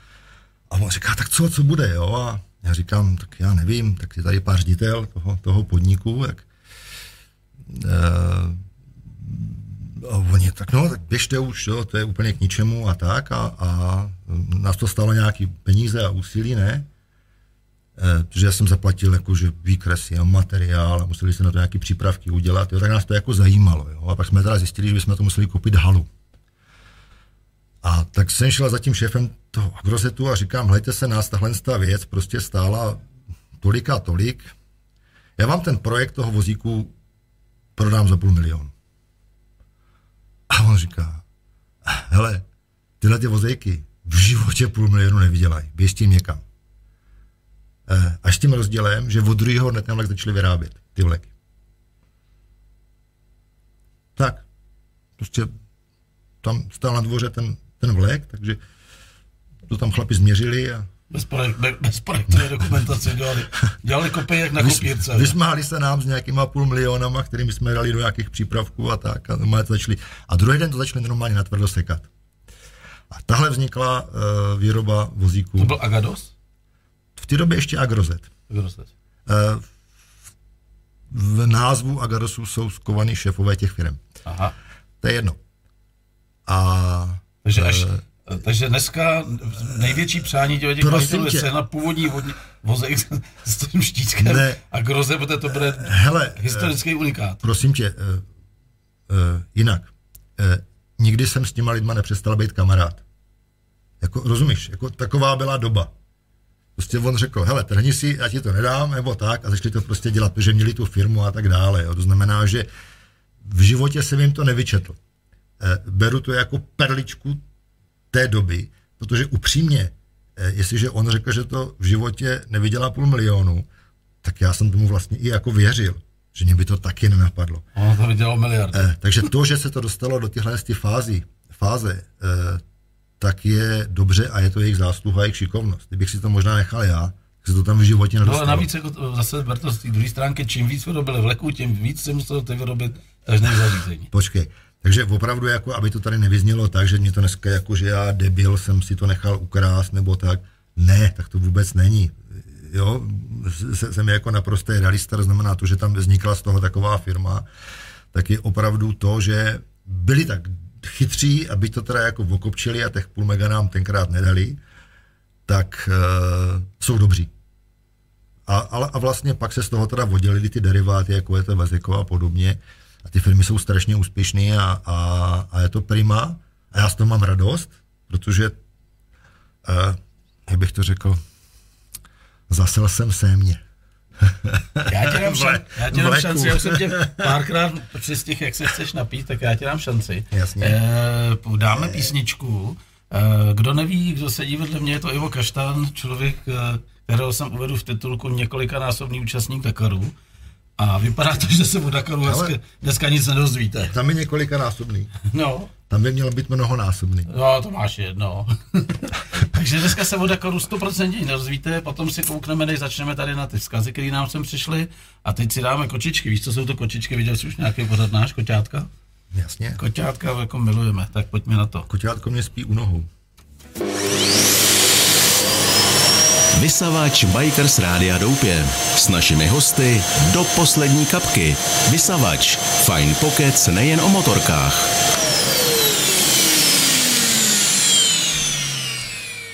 a on říká, tak co, co bude, jo? A já říkám, tak já nevím, tak je tady pár ředitel toho, toho podniku, tak e, a oni, tak no, tak běžte už, jo, to je úplně k ničemu a tak a, a nás to stalo nějaký peníze a úsilí, ne? E, protože já jsem zaplatil jakože výkresy a materiál a museli se na to nějaké přípravky udělat, jo, tak nás to jako zajímalo, jo, a pak jsme teda zjistili, že bychom to museli koupit halu. A tak jsem šel za tím šéfem toho agrozetu a říkám, hledajte se, nás tahle věc prostě stála tolik a tolik. Já vám ten projekt toho vozíku prodám za půl milionu. A on říká, hele, tyhle ty vozejky v životě půl milionu nevydělají, běž tím někam. E, až tím rozdělem, že od druhého dne ten vlek začali vyrábět, ty vleky. Tak, prostě tam stál na dvoře ten, ten vlek, takže to tam chlapi změřili a bez, projekt, bez projektové dokumentace dělali, dělali kopy jak na kopírce. Vysmáli se nám s nějakýma půl milionama, kterými jsme dali do nějakých přípravků a tak. A, normálně to začali, a druhý den to začali normálně natvrdo sekat. A tahle vznikla uh, výroba vozíků. To byl Agados? V té době ještě Agrozet. Agrozet. Uh, v názvu Agadosu jsou skovaný šéfové těch firm. Aha. To je jedno. A, Takže až, uh, takže dneska největší přání těch majitelů je na původní vodní, vozek s tím štítkem ne. a groze, protože to bude Hele, historický unikát. Prosím tě, uh, uh, jinak. Uh, nikdy jsem s těma lidma nepřestal být kamarád. Jako, rozumíš, jako taková byla doba. Prostě on řekl, hele, trhni si, já ti to nedám, nebo tak, a začali to prostě dělat, protože měli tu firmu a tak dále. Jo. To znamená, že v životě jsem jim to nevyčetl. Beru to jako perličku té doby, protože upřímně, eh, jestliže on řekl, že to v životě nevydělá půl milionu, tak já jsem tomu vlastně i jako věřil, že mě by to taky nenapadlo. Ono to vydělalo miliardy. Eh, takže to, že se to dostalo do těchhle fázy, fáze, eh, tak je dobře a je to jejich zásluha, jejich šikovnost. Kdybych si to možná nechal já, tak se to tam v životě nedostalo. No ale navíc jako zase to z té druhé stránky, čím víc vyrobili vleků, tím víc se muselo to vyrobit tažné zařízení. Počkej, takže opravdu, jako, aby to tady nevyznělo tak, že mě to dneska jako, že já debil jsem si to nechal ukrást nebo tak. Ne, tak to vůbec není. jo, jsem jako naprostý realista, znamená to, že tam vznikla z toho taková firma, tak je opravdu to, že byli tak chytří, aby to teda jako okopčili a těch půl mega nám tenkrát nedali, tak uh, jsou dobří. A, a, a vlastně pak se z toho teda oddělili ty deriváty, jako je to Vaziko a podobně. A ty firmy jsou strašně úspěšné a, a, a je to prima. A já z toho mám radost, protože, uh, jak bych to řekl, zasel jsem se mě. Já ti dám, šan, já ti dám šanci, já už jsem tě párkrát přistih, jak se chceš napít, tak já ti dám šanci. Jasně. E, dáme písničku. E, kdo neví, kdo sedí vedle mě, je to Ivo Kaštan, člověk, kterého jsem uvedl v titulku několikanásobný účastník Dakaru. A vypadá to, že se o Dakaru dneska, dneska nic nedozvíte. Tam je několikanásobný. No. Tam by mělo být mnohonásobný. No, to máš jedno. Takže dneska se o Dakaru 100% nedozvíte, potom si koukneme, než začneme tady na ty vzkazy, které nám sem přišly. A teď si dáme kočičky. Víš, co jsou to kočičky? Viděl jsi už nějaký pořad náš, koťátka? Jasně. Koťátka jako milujeme, tak pojďme na to. Koťátko mě spí u nohou. Vysavač Bikers Rádia Doupě. S našimi hosty do poslední kapky. Vysavač. Fine Pockets nejen o motorkách.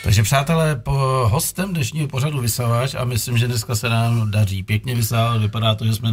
Takže přátelé, po hostem dnešního pořadu Vysavač a myslím, že dneska se nám daří pěkně vysávat, vypadá to, že jsme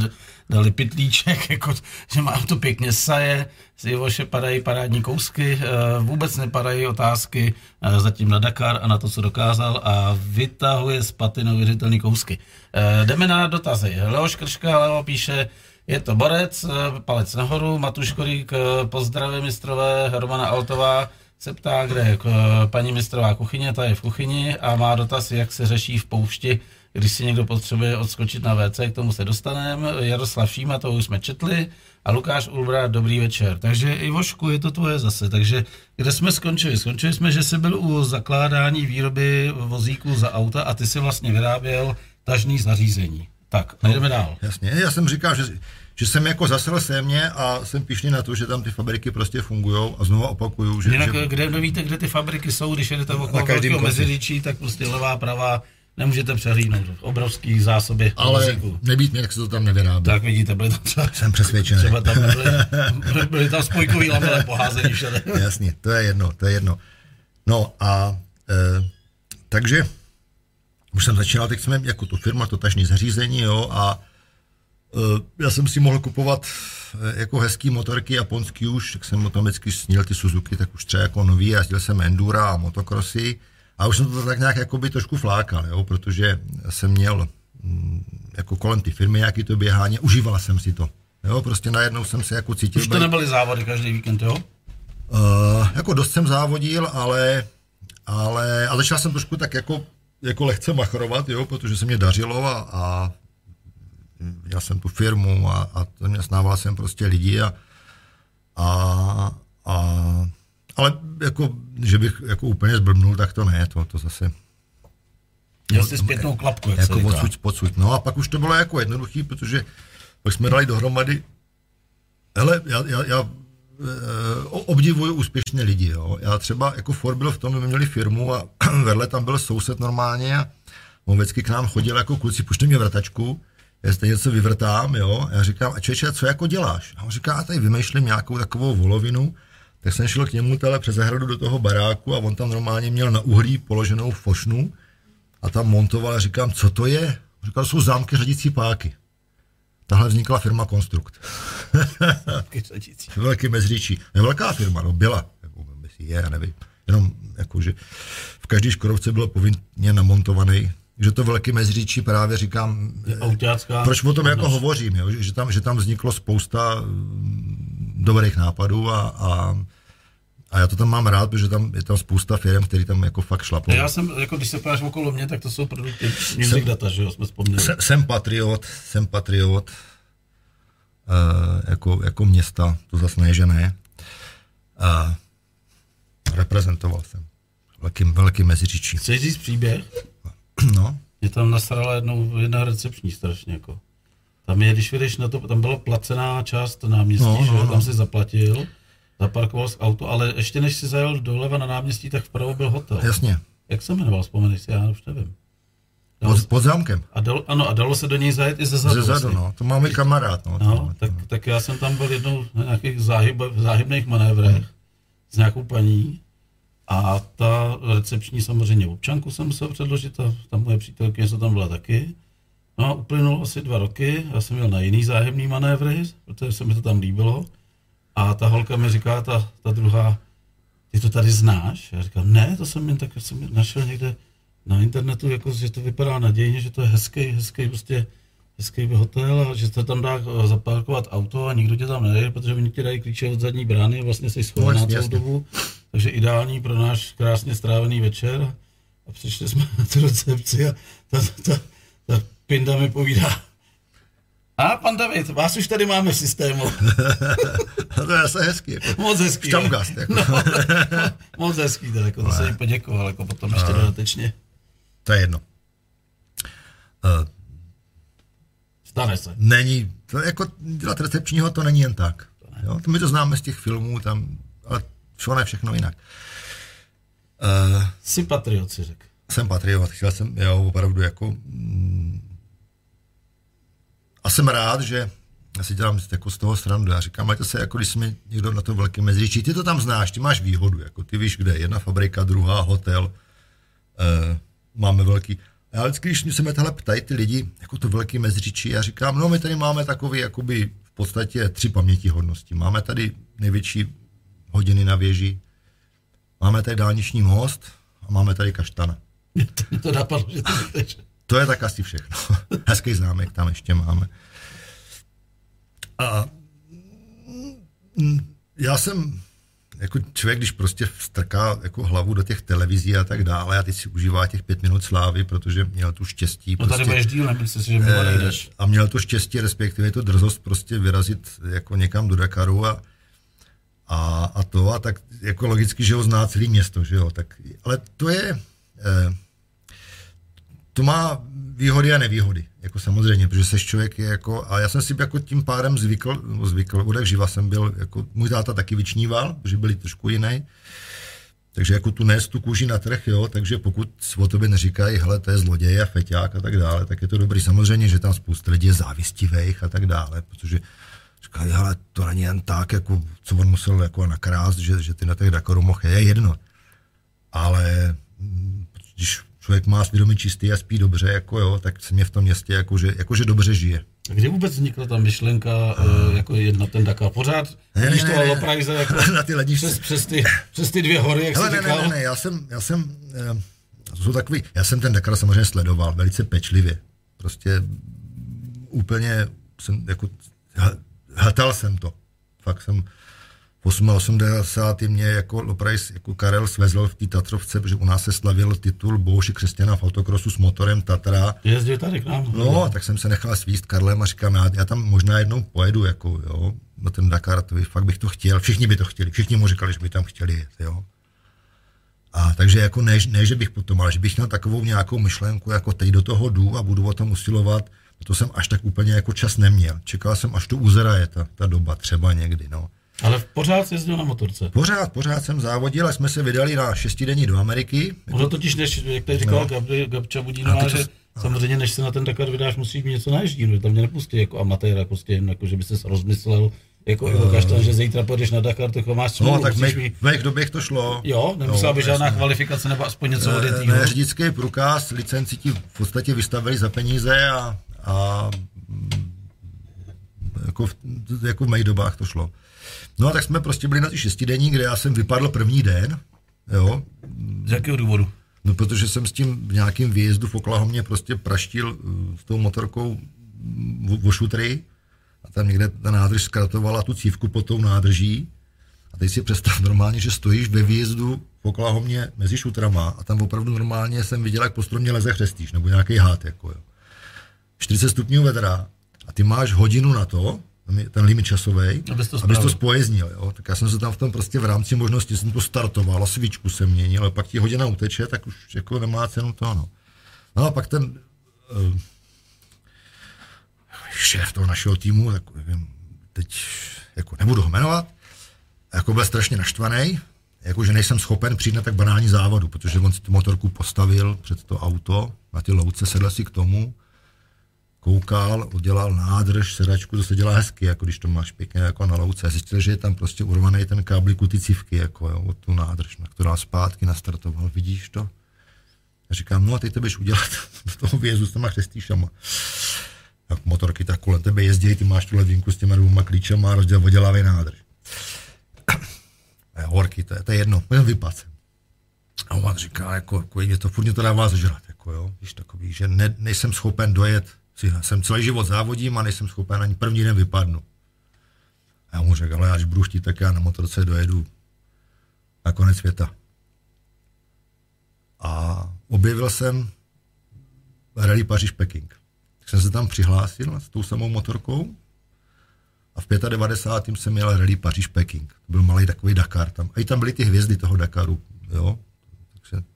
dali pitlíček, jako, že mám to pěkně saje, z Ivoše padají parádní kousky, eh, vůbec nepadají otázky eh, zatím na Dakar a na to, co dokázal a vytahuje z paty neuvěřitelné kousky. Eh, jdeme na dotazy. Leoš Krška Leo píše, je to borec, palec nahoru, Matuš Korík, pozdravě mistrové, Romana Altová, se ptá, kde je paní mistrová kuchyně, ta je v kuchyni a má dotaz, jak se řeší v poušti, když si někdo potřebuje odskočit na WC, k tomu se dostaneme. Jaroslav Šíma, to už jsme četli. A Lukáš Ulbra, dobrý večer. Takže Ivošku, je to tvoje zase. Takže kde jsme skončili? Skončili jsme, že jsi byl u zakládání výroby vozíků za auta a ty si vlastně vyráběl tažný zařízení. Tak, no, jdeme dál. Jasně, já jsem říkal, že že jsem jako zasel sémě a jsem pišný na to, že tam ty fabriky prostě fungují a znovu opakuju, že... Jinak, že... kde nevíte, kde ty fabriky jsou, když jedete okolo velkého meziříčí, tak prostě levá, pravá, nemůžete přehlídnout. Obrovský zásoby Ale vozíku. nebýt mě, tak se to tam nevyrábí. Tak vidíte, byly tam třeba... Jsem přesvědčený. Třeba tam byly, byly tam spojkový lamele poházení všade. Jasně, to je jedno, to je jedno. No a e, takže už jsem začínal, teď jsme jako tu firma, to tažní zařízení, jo, a Eh, já jsem si mohl kupovat eh, jako hezký motorky japonský už, tak jsem automaticky sníl ty Suzuki, tak už třeba jako nový, jezdil jsem Endura a motocrossy a už jsem to tak nějak jako by trošku flákal, jo, protože jsem měl mm, jako kolem ty firmy nějaký to běhání, užívala jsem si to. Jo, prostě najednou jsem se jako cítil... Už to nebyly závody každý víkend, jo? Uh, jako dost jsem závodil, ale, ale a začal jsem trošku tak jako, jako lehce machrovat, jo, protože se mě dařilo a, a měl jsem tu firmu a, a zaměstnával jsem prostě lidi a, a, a ale jako, že bych jako úplně zblbnul, tak to ne, to, to zase... Měl jsi zpětnou klapku, jak jako odsud, podsud. No a pak už to bylo jako jednoduchý, protože pak jsme dali dohromady Hele, já, já, já e, obdivuju úspěšné lidi, jo. Já třeba jako Ford byl v tom, my měli firmu a vedle tam byl soused normálně a on vždycky k nám chodil jako kluci, pušte mě vrtačku já zde něco vyvrtám, jo, a já říkám, a čeče, co jako děláš? A on říká, a tady vymýšlím nějakou takovou volovinu, tak jsem šel k němu tele přes zahradu do toho baráku a on tam normálně měl na uhlí položenou fošnu a tam montoval a říkám, co to je? Říkal, jsou zámky řadící páky. Tahle vznikla firma Konstrukt. Velký mezříčí. Je velká firma, no byla. Jako, je, já nevím. Jenom jako, že v každé škodovce bylo povinně namontovaný že to velký mezříčí právě říkám, Autácká proč o tom jako hovořím, jo? Že, tam, že tam vzniklo spousta mm, dobrých nápadů a, a a já to tam mám rád, protože tam je tam spousta firm, který tam jako fakt šlapou. Já jsem, jako když se podíváš okolo mě, tak to jsou produkty Music jsem, Data, že jo, jsme vzpomněli. Jsem, jsem patriot, jsem patriot, uh, jako, jako města, to zase ne, že ne. Uh, reprezentoval jsem velký, velký meziříčí. Chceš říct příběh? No. Mě tam nasrala jednou jedna recepční strašně jako. Tam je, když vyjdeš na to, tam byla placená část náměstí, no, že no, no. tam si zaplatil, zaparkoval z auto, ale ještě než si zajel doleva na náměstí, tak vpravo byl hotel. Jasně. Jak se jmenoval, vzpomeneš si, já už nevím. No, pod, pod zámkem. A dalo, ano, a dalo se do něj zajet i ze zadu. Ze zadu, vlastně. no. To máme kamarád, no. no tak, tak, já jsem tam byl jednou na nějakých záhyb, záhybných manévrech hmm. s nějakou paní a ta recepční samozřejmě občanku jsem musel předložit a ta moje přítelkyně se tam byla taky. No a uplynulo asi dva roky, já jsem měl na jiný záhybný manévry, protože se mi to tam líbilo. A ta holka mi říká, ta, ta druhá, ty to tady znáš? Já říkám, ne, to jsem jen tak jsem našel někde na internetu, jako, že to vypadá nadějně, že to je hezký, hezký prostě hezký hotel a že se tam dá eh, zaparkovat auto a nikdo tě tam nejde, protože oni ti dají klíče od zadní brány a vlastně jsi schovaná no, celou dobu. Takže ideální pro náš krásně strávený večer. A přišli jsme na tu recepci a ta, ta, ta pinda mi povídá, a pan David, vás už tady máme v systému. to je asi hezký. Jako moc hezký. Štamgast. Jako. no, moc hezký, to, jako, to se jim poděkoval, jako potom ještě dodatečně. To je jedno. Uh, Stane se. Není, to jako dělat recepčního to není jen tak. To jo? To my to známe z těch filmů, tam, ale šlo ne všechno jinak. Uh, Jsi patriot, si řekl. Jsem patriot, chtěl jsem, jo, opravdu jako mm, a jsem rád, že já si dělám jako z toho srandu. Já říkám, ať to se, jako když jsme někdo na to velké meziříčí, ty to tam znáš, ty máš výhodu, jako ty víš, kde je jedna fabrika, druhá hotel, e, máme velký. A já vždycky, když se mě tohle ptají ty lidi, jako to velké meziříčí, já říkám, no my tady máme takový, jakoby v podstatě tři pamětihodnosti. Máme tady největší hodiny na věži, máme tady dálniční most a máme tady kaštana. Mě to, mě to napadlo, že to to je tak asi všechno. Hezký známek tam ještě máme. A mm, já jsem jako člověk, když prostě strká jako hlavu do těch televizí a tak dále a teď si užívá těch pět minut slávy, protože měl tu štěstí. No tady budeš díl, nemyslím si, že mimo eh, nejdeš. A měl to štěstí, respektive to drzost prostě vyrazit jako někam do Dakaru a, a, a to a tak jako logicky, že ho zná celý město, že jo, tak, ale to je, eh, to má výhody a nevýhody, jako samozřejmě, protože seš člověk je jako, a já jsem si jako tím pádem zvykl, no zvykl, odek živa jsem byl, jako můj táta taky vyčníval, protože byli trošku jiný, takže jako tu nes tu kůži na trh, jo, takže pokud o tobě neříkají, hele, to je zloděj a feťák a tak dále, tak je to dobrý. Samozřejmě, že tam spousta lidí je závistivých a tak dále, protože říkají, hele, to není jen tak, jako, co on musel jako nakrást, že, že ty na těch Dakaru mohl, je jedno. Ale mm, když člověk má svědomí čistý a spí dobře, jako jo, tak se mě v tom městě jakože, jakože dobře žije. A kdy vůbec vznikla ta myšlenka uh, jako jedna ten Dakar? Pořád ne, ne, ne, to ne, jako na ty ledničce. Přes, přes, ty, přes ty dvě hory, jak Hele, ne, říkal? Ne, ne, ne, já jsem, já jsem, eh, to jsou takový, já jsem ten Dakar samozřejmě sledoval velice pečlivě. Prostě úplně jsem jako, hltal jsem to. Fakt jsem, 88. mě jako Loprais, jako Karel svezl v té Tatrovce, protože u nás se slavil titul Bouši křesťana v autokrosu s motorem Tatra. Jezdil tady k nám. No, tak jsem se nechal svíst Karlem a říkám, já, já tam možná jednou pojedu, jako, jo, na ten Dakar, to fakt bych to chtěl, všichni by to chtěli, všichni mu říkali, že by tam chtěli jet, jo. A takže jako ne, ne, že bych potom, ale že bych měl takovou nějakou myšlenku, jako teď do toho jdu a budu o tom usilovat, to jsem až tak úplně jako čas neměl. Čekal jsem, až to uzraje ta, ta doba, třeba někdy, no. Ale pořád jsi jezdil na motorce. Pořád, pořád jsem závodil a jsme se vydali na šestidenní do Ameriky. Ono totiž, než, jak tady říkal no. Gabča Budínová, že samozřejmě, než se na ten Dakar vydáš, musíš mít něco naježdí, no, tam mě nepustí jako amatéra, prostě jen jako, že by se rozmyslel, jako uh, kaštan, že zítra půjdeš na Dakar, tak máš smůlu. No, tak v mých, mých době to šlo. Jo, nemusela no, by žádná jasně. kvalifikace nebo aspoň něco odjetý. Ne, řidičský průkaz, licenci ti v podstatě vystavili za peníze a, a jako, v, jako v mých dobách to šlo. No a tak jsme prostě byli na ty šestidenní, kde já jsem vypadl první den, jo. Z jakého důvodu? No, protože jsem s tím v nějakém výjezdu v Oklahomě prostě praštil eh, s tou motorkou o šutry a tam někde ta nádrž zkratovala tu cívku pod tou nádrží a teď si představ normálně, že stojíš ve výjezdu v Oklahomě mezi šutrama a tam opravdu normálně jsem viděl, jak po stromě leze chřestíš, nebo nějaký hád, jako jo. 40 stupňů vedra a ty máš hodinu na to, ten limit časový, abys to, abys to spojeznil. Jo? Tak já jsem se tam v tom prostě v rámci možnosti jsem to startoval a svíčku jsem měnil, ale pak ti hodina uteče, tak už jako nemá cenu to, no. No a pak ten uh, šéf toho našeho týmu, tak nevím, teď jako nebudu ho jmenovat, jako byl strašně naštvaný, jakože nejsem schopen přijít na tak banální závodu, protože on si tu motorku postavil před to auto, na ty louce, sedl si k tomu, koukal, udělal nádrž, sedačku, to se dělá hezky, jako když to máš pěkně jako na louce. Zjistil, že je tam prostě urvaný ten káblík ty cívky, jako jo, od tu nádrž, na kterou zpátky nastartoval. Vidíš to? Já říkám, no a teď to běž udělat do toho výjezdu s těma chřestýšama. Tak motorky tak kolem tebe jezdí, ty máš tu ledvinku s těma dvěma klíčema a rozděl oddělávej nádrž. A já, horky, to je, to je jedno, budem vypad. A on říká, jako, jako mě to furt mě to dává zežrat, jako jo, víš, takový, že ne, nejsem schopen dojet, si, jsem celý život závodím a nejsem schopen ani první den vypadnu. A já mu řekl, ale až budu chtít, tak já na motorce dojedu na konec světa. A objevil jsem Rally Paříž-Peking. Tak jsem se tam přihlásil s tou samou motorkou a v 95. jsem měl Rally Paříž-Peking. To byl malý takový Dakar tam. A i tam byly ty hvězdy toho Dakaru. Jo? Takže...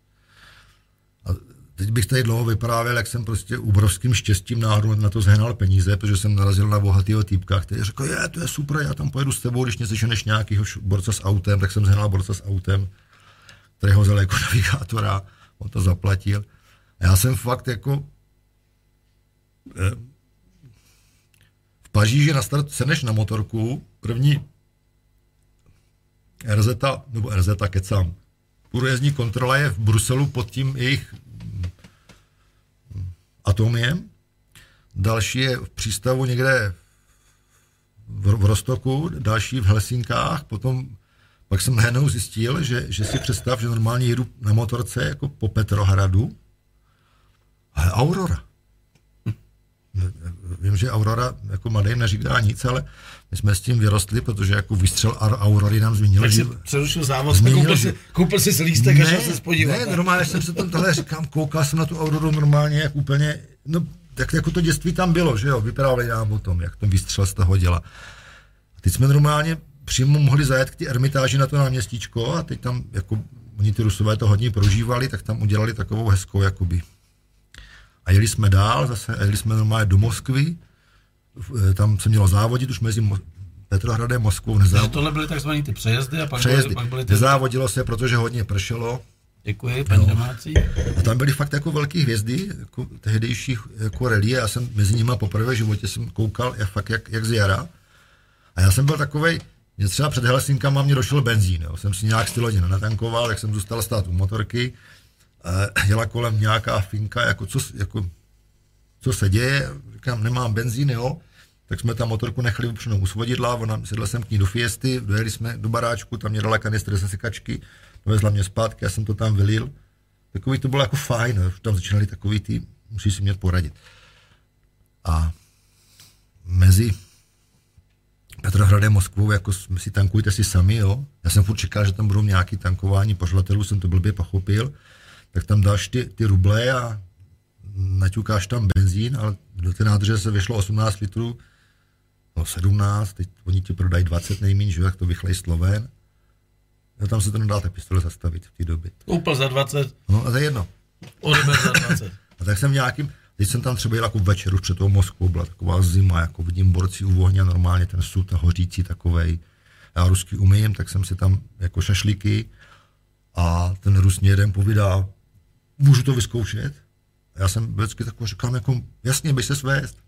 A teď bych tady dlouho vyprávěl, jak jsem prostě obrovským štěstím náhodou na to zhenal peníze, protože jsem narazil na bohatýho týpka, který řekl, je, to je super, já tam pojedu s tebou, když něco než nějakýho borca s autem, tak jsem zhenal borca s autem, který ho vzal jako navigátora, on to zaplatil. A já jsem fakt jako eh, v Paříži na start seneš na motorku, první RZ, nebo RZ, kecám, průjezdní kontrola je v Bruselu pod tím jejich atomiem, další je v přístavu někde v, v Rostoku, další v Helsinkách, potom pak jsem najednou zjistil, že, že si představ, že normálně jedu na motorce jako po Petrohradu, ale Aurora. Vím, že Aurora jako mladý neříká nic, ale my jsme s tím vyrostli, protože jako výstřel Aurory nám zmínil. Tak si přerušil závod, zmínil, koupil, si, koupil si lístek ne, a šel se spodívat. Ne, normálně jsem se tam tohle říkám, koukal jsem na tu Auroru normálně, jak úplně, no tak jako to dětství tam bylo, že jo, vyprávěli nám o tom, jak ten výstřel z toho děla. A teď jsme normálně přímo mohli zajet k té ermitáži na to náměstíčko a teď tam, jako oni ty rusové to hodně prožívali, tak tam udělali takovou hezkou, jakoby. A jeli jsme dál, zase jeli jsme normálně do Moskvy, tam se mělo závodit už mezi Petrohradem, Moskvou. Nezáv... Takže tohle byly takzvané ty přejezdy a pak, přejezdy. Byly, pak byly ty... Nezávodilo se, protože hodně pršelo. Děkuji, paní no. domácí. A tam byly fakt jako velké hvězdy, jako tehdejších jako rally. Já jsem mezi nimi poprvé v životě jsem koukal jak, fakt jak, jak z jara. A já jsem byl takovej, mě třeba před Helsinkama mě došel benzín. Jo. Jsem si nějak styl hodin natankoval, tak jsem zůstal stát u motorky. Jela kolem nějaká finka, jako co, jako, co se děje. Říkám, nemám benzín, jo tak jsme tam motorku nechali upřenou u svodidla, ona, sedl jsem k ní do Fiesty, dojeli jsme do baráčku, tam mě dala kanistr ze sekačky, dovezla mě zpátky, já jsem to tam vylil. Takový to bylo jako fajn, už tam začínali takový ty, musí si mě poradit. A mezi Petrohradem Moskvou, jako si tankujte si sami, jo. Já jsem furt čekal, že tam budou nějaký tankování pořadatelů, jsem to blbě pochopil, tak tam dáš ty, ty ruble a naťukáš tam benzín, ale do té nádrže se vyšlo 18 litrů, no 17, teď oni ti prodají 20 nejméně, že jak to vychlej Sloven. No tam se to nedá ta pistole zastavit v té době. Koupil za 20. No a to je jedno. Odeber za 20. a tak jsem nějakým, teď jsem tam třeba jel jako večer už před tou Moskvou, byla taková zima, jako vidím borci u ohně, normálně ten sud hořící takovej. Já rusky umím, tak jsem si tam jako šašlíky a ten Rus mě jeden povídá, můžu to vyzkoušet? A já jsem vždycky takový říkám, jako, jasně, by se svést.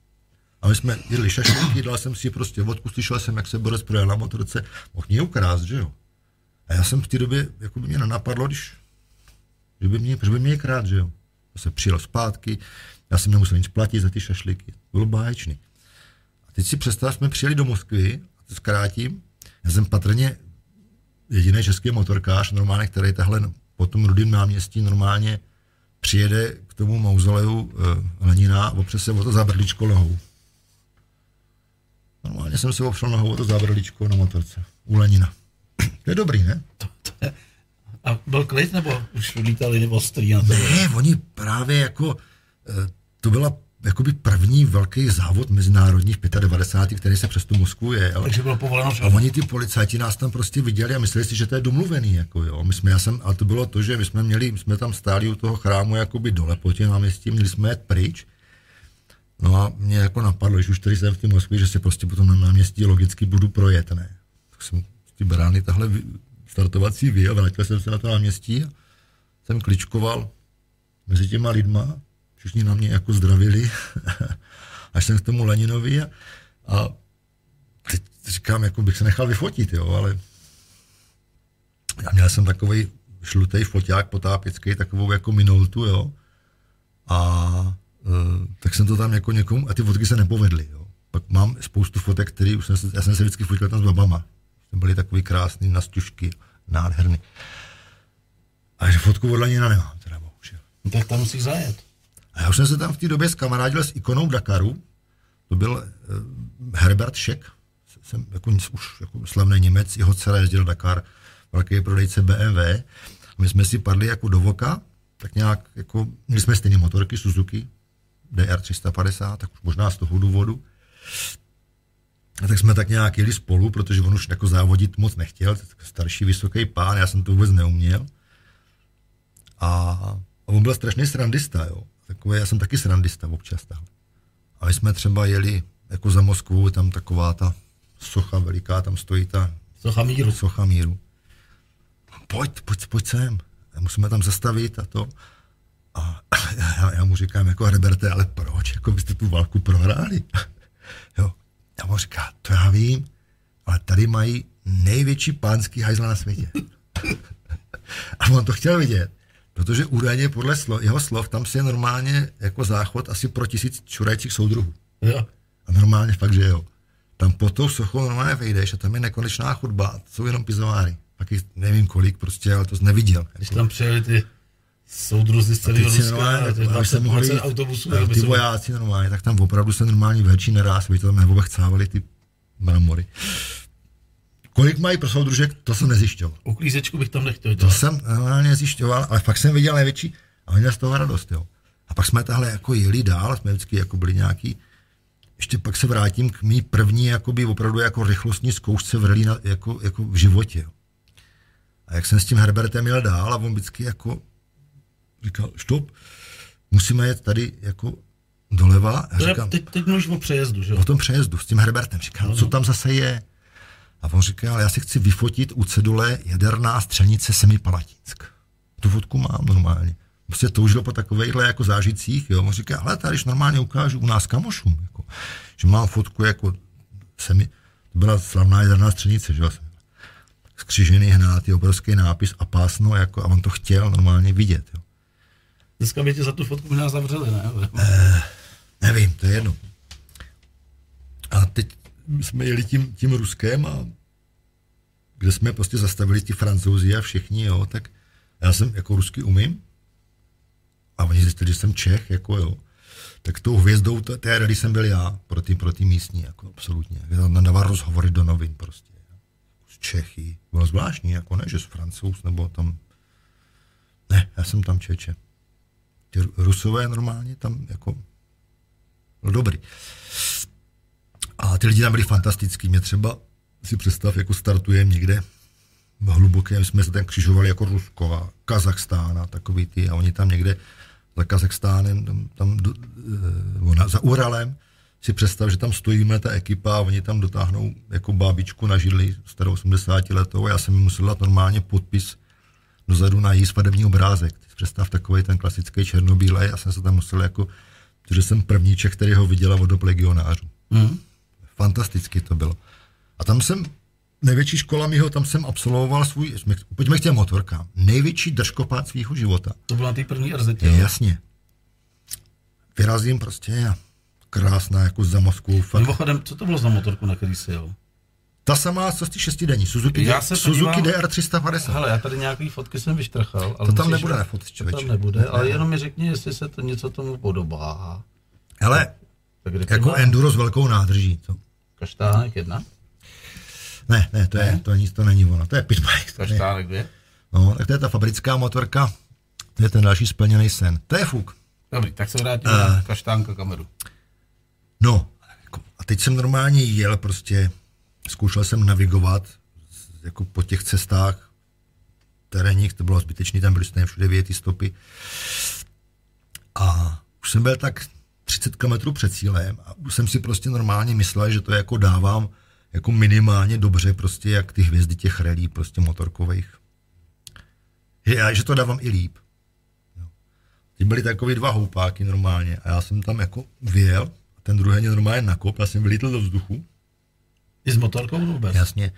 A my jsme jedli šašlíky, dal jsem si prostě vodku, slyšel jsem, jak se Boris projel na motorce, mohl mě ukrást, že jo. A já jsem v té době, jako by mě nenapadlo, když, že by mě, že by mě krát, že jo. Já jsem přijel zpátky, já jsem nemusel nic platit za ty šašlíky. Bylo báječný. A teď si představ, jsme přijeli do Moskvy, a to zkrátím, já jsem patrně jediný český motorkář, normálně, který tahle po tom rudým náměstí normálně přijede k tomu mauzoleu uh, Lenina a opře se o to zábrdličko nohou. Normálně jsem si opřel nohou to zábrdličko na motorce u Lenina. to je dobrý, ne? To, to je... A byl klid, nebo už lítali ostrý na to? Ne, oni právě jako, eh, to byla jakoby první velký závod mezinárodních 95. který se přes tu Moskvu je. Ale, Takže bylo povoleno A oni ty policajti nás tam prostě viděli a mysleli si, že to je domluvený. Jako jo. My jsme, já jsem, a to bylo to, že my jsme měli, my jsme tam stáli u toho chrámu jakoby dole po těm náměstí, měli jsme jet pryč. No a mě jako napadlo, že už tady jsem v té Moskvě, že se prostě potom na náměstí logicky budu projet, ne. Tak jsem ty brány tahle startovací vy a vrátil jsem se na to náměstí a jsem kličkoval mezi těma lidma, všichni na mě jako zdravili, až jsem k tomu Leninovi a, a teď říkám, jako bych se nechal vyfotit, jo, ale já měl jsem takový šlutý foťák potápický, takovou jako minultu, jo, a tak jsem to tam jako někomu, a ty fotky se nepovedly, jo. Pak mám spoustu fotek, který už jsem se, já jsem se vždycky fotil tam s babama. Byly takový krásný nastužky, nádherný. A že fotku od Lenina nemám, teda bohužel. No, tak tam musíš zajet. A já už jsem se tam v té době skamarádil s ikonou Dakaru. To byl uh, Herbert Šek, jsem jako, už jako slavný Němec, jeho celé jezdil Dakar, velký prodejce BMW. A my jsme si padli jako do voka, tak nějak, jako, měli jsme stejné motorky Suzuki, DR 350, tak už možná z toho důvodu. A tak jsme tak nějak jeli spolu, protože on už jako závodit moc nechtěl, starší vysoký pán, já jsem to vůbec neuměl. A, on byl strašný srandista, jo. Takové, já jsem taky srandista občas tam. A my jsme třeba jeli jako za Moskvu, tam taková ta socha veliká, tam stojí ta socha míru. Socha míru. Pojď, pojď, pojď sem. Musíme tam zastavit a to. A já, já mu říkám jako Herberte, ale proč? Jako byste tu válku prohráli. jo. Já mu říkám, to já vím, ale tady mají největší pánský hajzla na světě. a on to chtěl vidět. Protože údajně podle slov, jeho slov tam si je normálně jako záchod asi pro tisíc čurajících soudruhů. Jo. A normálně fakt, že jo. Tam po tou sochou normálně vejdeš a tam je nekonečná chodba a jsou jenom pizováry. Pak jich nevím kolik prostě, ale to jsi neviděl. Když tam přijeli ty soudruzi z celého Ruska, a se mohli, autobusů, ty vojáci normálně, tak tam opravdu se normální velčí neráz, by to tam neobechcávali ty brambory. Kolik mají pro soudružek, to jsem nezjišťoval. Uklízečku bych tam nechtěl dělat. To jsem normálně zjišťoval, ale fakt jsem viděl největší a měl z toho radost, jo. A pak jsme tahle jako jeli dál, jsme vždycky jako byli nějaký, ještě pak se vrátím k mý první jakoby opravdu jako rychlostní zkoušce v rally na, jako, jako v životě. Jo. A jak jsem s tím Herbertem jel dál a on vždycky jako říkal, stop, musíme jet tady jako doleva. A říkám, teď, teď mluvíš o přejezdu, že jo? O tom přejezdu s tím Herbertem. Říkám, no, co tam zase je? A on říká, ale já si chci vyfotit u cedule jaderná střelnice Semipalatinsk. Tu fotku mám normálně. Prostě toužil po takovejhle jako zážitcích, jo. On říká, ale tady normálně ukážu u nás kamošům, jako, že mám fotku jako semi, to byla slavná jaderná střelnice, že jo, skřížený hnátý, obrovský nápis a pásno, jako, a on to chtěl normálně vidět, jo. Dneska by tě za tu fotku možná zavřeli, ne? Eh, nevím, to je jedno. A teď jsme jeli tím, tím Ruskem a kde jsme prostě zastavili ti francouzi a všichni, jo, tak já jsem jako rusky umím a oni zjistili, že jsem Čech, jako jo, tak tou hvězdou té rady jsem byl já pro ty, pro ty místní, jako absolutně. Tam dával rozhovory do novin prostě. Z Čechy. Bylo zvláštní, jako ne, že z Francouz, nebo tam... Ne, já jsem tam Čeče. Ty Rusové normálně tam jako... Byl dobrý. A ty lidi tam byli fantastický. Mě třeba si představ, jako startujeme někde v hlubokém, jsme se tam křižovali jako Rusko a Kazachstán a takový ty a oni tam někde za Kazachstánem, tam, tam do, e, za Uralem, si představ, že tam stojíme ta ekipa a oni tam dotáhnou jako bábičku na židli starou 80 letou a já jsem musel dát normálně podpis dozadu na její svadební obrázek. Představ takový ten klasický černobílej a jsem se tam musel jako, protože jsem první Čech, který ho viděl od dob legionářů. Mm. Fantasticky to bylo. A tam jsem, největší škola mýho, tam jsem absolvoval svůj, pojďme k těm motorkám, největší držkopád svého života. To byla ty první RZ. Jasně. Vyrazím prostě a krásná, jako za Moskvu. Fakt. Mimochodem, co to bylo za motorku, na který jsi jel? Ta samá, co z ty denní, Suzuki, já se Suzuki podívám, DR350. Hele, já tady nějaký fotky jsem vyštrachal. Ale to tam nebude na fotce, To tam nebude, ale jenom mi řekni, jestli se to něco tomu podobá. Hele, tak jako enduro s velkou nádrží. To. Kaštánek jedna? Ne, ne, to, je, to, nic, to není ono, to je pitbike. Kaštánek dvě? No, tak to je ta fabrická motorka, to je ten další splněný sen. To je fuk. Dobrý, tak se vrátím uh, na kaštánka kameru. No, a teď jsem normálně jel prostě, zkoušel jsem navigovat jako po těch cestách terénních, to bylo zbytečný, tam byly stejně všude věty stopy. A už jsem byl tak 30 km před cílem a už jsem si prostě normálně myslel, že to jako dávám jako minimálně dobře prostě, jak ty hvězdy těch relí prostě motorkových. Že, že to dávám i líp. Teď byly takový dva houpáky normálně a já jsem tam jako vyjel ten druhý mě normálně nakop, já jsem vylítl do vzduchu. I s motorkou vůbec? Jasně.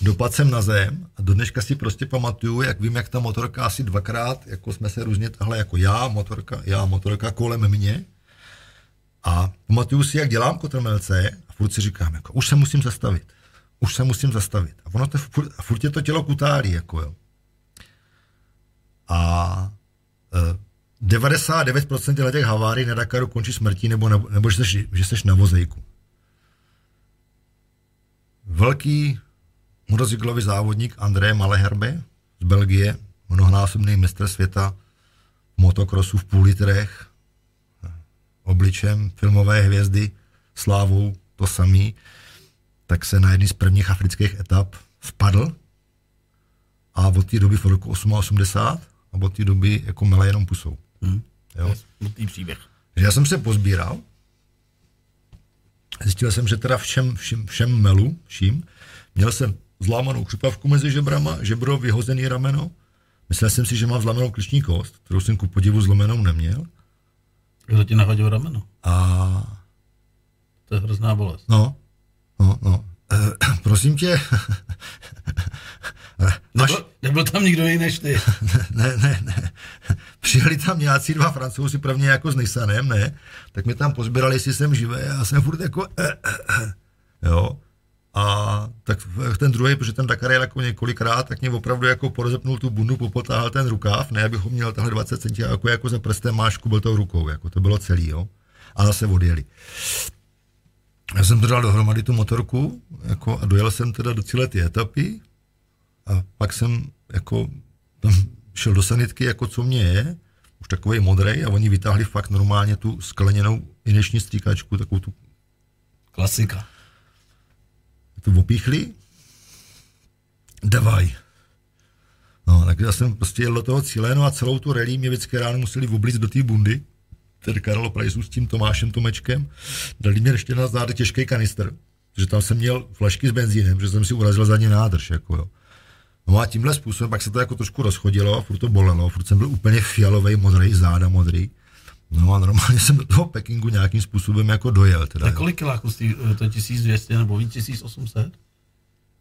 Dopadl jsem na zem a do dneška si prostě pamatuju, jak vím, jak ta motorka asi dvakrát, jako jsme se různě tahle jako já, motorka, já, motorka kolem mě. A pamatuju si, jak dělám kotrmelce a furt si říkám, jako, už se musím zastavit. Už se musím zastavit. A ono to furt, a furt je to tělo kutálí, jako jo. A e, 99% těch havárií na Dakaru končí smrtí nebo, na, nebo že, jsi, že jsi na vozejku. Velký motocyklový závodník André Maleherbe z Belgie, mnohonásobný mistr světa motokrosu v půl litrech, obličem filmové hvězdy, slávou to samý, tak se na jedný z prvních afrických etap vpadl a od té doby v roku 88 a od té doby jako mele jenom pusou. Hmm. Jo? Smutný příběh. Že já jsem se pozbíral, zjistil jsem, že teda všem, všem, všem melu, vším, měl jsem zlámanou křupavku mezi žebrama, žebro vyhozený rameno, myslel jsem si, že mám zlámanou kliční kost, kterou jsem ku podivu zlomenou neměl. Kdo ti nahodil rameno? A... To je hrozná bolest. No, no, no. E, prosím tě, Nebyl, nebyl tam nikdo jiný než ty. ne, ne, ne. Přijeli tam nějací dva francouzi, prvně jako s Nissanem, ne? Tak mi tam pozbírali, jestli jsem živý a já jsem furt jako eh, eh, eh. jo. A tak ten druhý, protože ten Dakar jel jako několikrát, tak mě opravdu jako porozepnul tu bundu, popotáhl ten rukáv, ne, abych ho měl tahle 20 cm, jako, jako za prstem mášku byl tou rukou, jako to bylo celý, jo. A zase odjeli. Já jsem to dal dohromady tu motorku jako, a dojel jsem teda do cíle ty etapy, a pak jsem jako tam šel do sanitky, jako co mě je, už takový modrý a oni vytáhli fakt normálně tu skleněnou inječní stříkačku, takovou tu... Klasika. Tu opíchli, davaj. No, tak já jsem prostě jel do toho cíle, no a celou tu relí mě vždycky ráno museli oblíct do té bundy, tedy Karlo Prajzu s tím Tomášem Tomečkem, dali mě ještě na zády těžký kanister, protože tam jsem měl flašky s benzínem, že jsem si urazil zadní nádrž, jako jo. No a tímhle způsobem pak se to jako trošku rozchodilo a furt to bolelo, furt jsem byl úplně fialový, modrý, záda modrý. No a normálně jsem do toho Pekingu nějakým způsobem jako dojel. Teda, a kolik kiláků z to 1200 nebo víc 1800?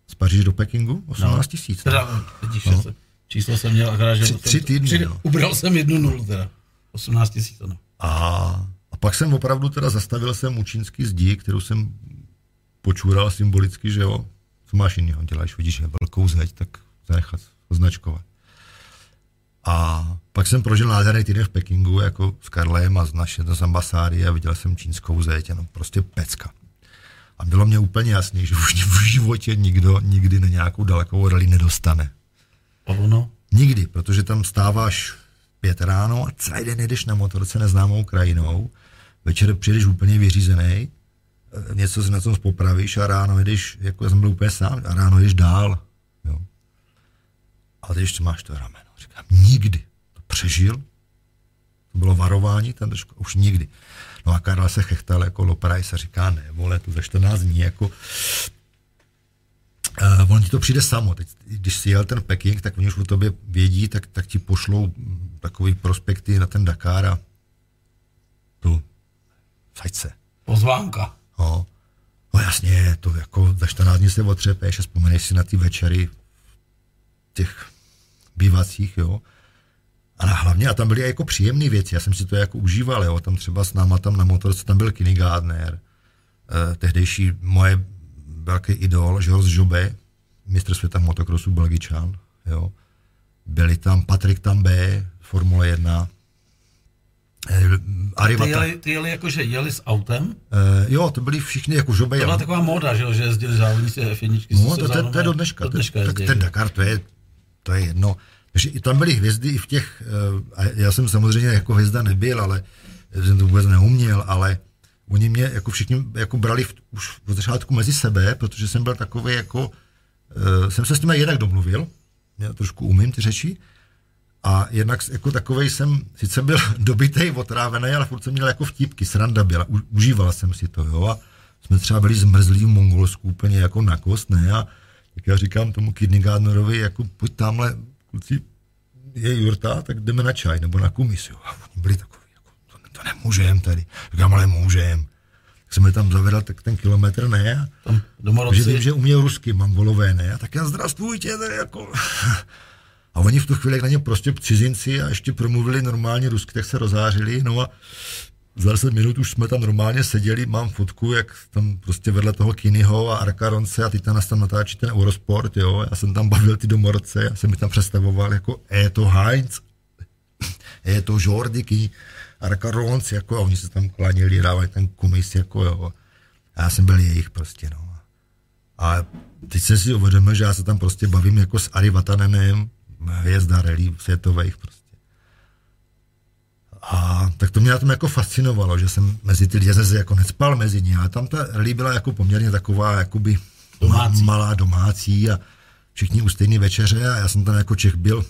Z Paříže do Pekingu? 18 tisíc. No. Teda, vidíš, no. číslo jsem měl akorát, že... Tři, tři týdny, tři, no. Ubral jsem jednu nulu teda. 18 tisíc, no. A, a pak jsem opravdu teda zastavil jsem u čínský zdi, kterou jsem počůral symbolicky, že jo, co máš jiného děláš, vidíš, je velkou zeď, tak zanechat označkovat. A pak jsem prožil nádherný týden v Pekingu jako s Karlem a z naše z ambasády a viděl jsem čínskou zeď, no prostě pecka. A bylo mě úplně jasný, že už v životě nikdo nikdy na nějakou dalekou rally nedostane. Ono? Nikdy, protože tam stáváš pět ráno a celý den jdeš na motorce neznámou krajinou, večer přijdeš úplně vyřízený, eh, něco si na tom popravíš a ráno jdeš, jako jsem byl úplně sám, a ráno jdeš dál. Jo. A teď ještě máš to rameno. Říkám, nikdy. To přežil. To bylo varování, ten trošku, už nikdy. No a Karla se chechtal jako Loprajs a říká, ne, vole, tu za 14 dní, jako Uh, on ti to přijde samo. Teď, když si jel ten Peking, tak oni už o tobě vědí, tak, tak ti pošlou takový prospekty na ten Dakar a tu, se. Pozvánka. No, no jasně, to jako za 14 dní se otřepeš a vzpomeneš si na ty večery těch bývacích, jo. A na hlavně, a tam byly jako příjemné věci, já jsem si to jako užíval, jo. Tam třeba s náma tam na motorce, tam byl Kenny Gardner, eh, tehdejší moje velký idol, Georges Jobe, mistr světa motokrosu Belgičan, jo. Byli tam Patrik També, Formule 1, eh, Arivata. Ty jeli, ty jeli jakože jeli s autem? Eh, jo, to byli všichni jako žobe. To byla taková móda, že, že jezdili závodníci F1. No, to, to, to, je do dneška. Do dneška tak ten Dakar, to je, to je jedno. Takže i tam byly hvězdy i v těch, eh, a já jsem samozřejmě jako hvězda nebyl, ale jsem to vůbec neuměl, ale oni mě jako všichni jako brali v, už v začátku mezi sebe, protože jsem byl takový jako, uh, jsem se s nimi jednak domluvil, já trošku umím ty řeči, a jednak jako takovej jsem, sice byl dobitej, otrávený, ale furt jsem měl jako vtípky, sranda byla, u, užíval jsem si to, jo, a jsme třeba byli zmrzlí v Mongolsku úplně jako na kost, ne? A tak já říkám tomu Kidney jako pojď tamhle, kluci, je jurta, tak jdeme na čaj nebo na kumis, jo. A oni byli takový, to, nemůžem tady. Říkám, ale můžem. Tak jsem je tam zavedl, tak ten kilometr ne. A, tam že vím, že uměl rusky, mongolové ne. A tak já zdravstvujte, tady jako. A oni v tu chvíli, jak na ně prostě cizinci a ještě promluvili normálně rusky, tak se rozářili. No a za 10 minut už jsme tam normálně seděli, mám fotku, jak tam prostě vedle toho Kinyho a Arkaronce a ty tam nás tam natáčí ten Eurosport, jo, já jsem tam bavil ty domorce, já jsem mi tam představoval jako je to Heinz, je to Jordiky, Arkaronce, jako a oni se tam klanili, dávali ten kumis, jako jo. A já jsem byl jejich prostě, no. A teď se si uvědomil, že já se tam prostě bavím jako s Ari Vatanenem, hvězda rally světových prostě. A tak to mě na tom jako fascinovalo, že jsem mezi ty jezezy jako necpal mezi ně, ale tam ta rally byla jako poměrně taková jakoby domácí. malá domácí a všichni u stejné večeře a já jsem tam jako Čech byl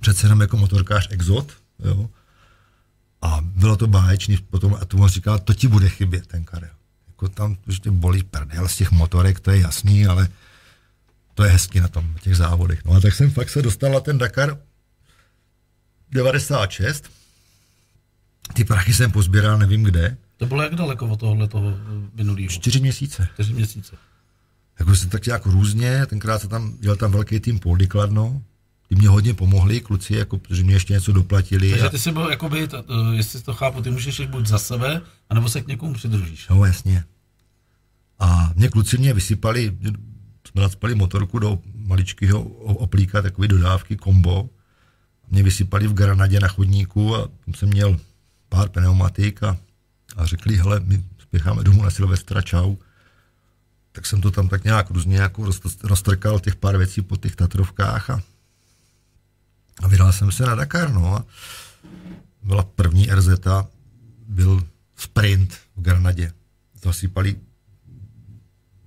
přece jenom jako motorkář exot, jo. A bylo to báječný potom a tomu říkal, to ti bude chybět ten Karel. Jako tam už tě bolí prdel z těch motorek, to je jasný, ale to je hezky na tom, těch závodech. No a tak jsem fakt se dostal na ten Dakar 96. Ty prachy jsem pozbíral nevím kde. To bylo jak daleko od tohohle toho minulého? Čtyři měsíce. Čtyři měsíce. Jako se tak jako různě, tenkrát se tam, dělal tam velký tým Poldy Kladno, ty mě hodně pomohli, kluci, jako, protože mě ještě něco doplatili. Takže ty si byl, jakoby, to, jestli to chápu, ty můžeš jít buď za sebe, anebo se k někomu přidružíš. No jasně. A mě kluci mě vysypali, jsme nadspali motorku do maličkého oplíka, takové dodávky, kombo. Mě vysypali v Granadě na chodníku a tam jsem měl pár pneumatik a, a řekli, hele, my spěcháme domů na Silvestra, čau. Tak jsem to tam tak nějak různě jako roztrkal těch pár věcí po těch Tatrovkách a, a vydal jsem se na Dakar, no. A byla první RZ, byl sprint v Granadě. Zasypali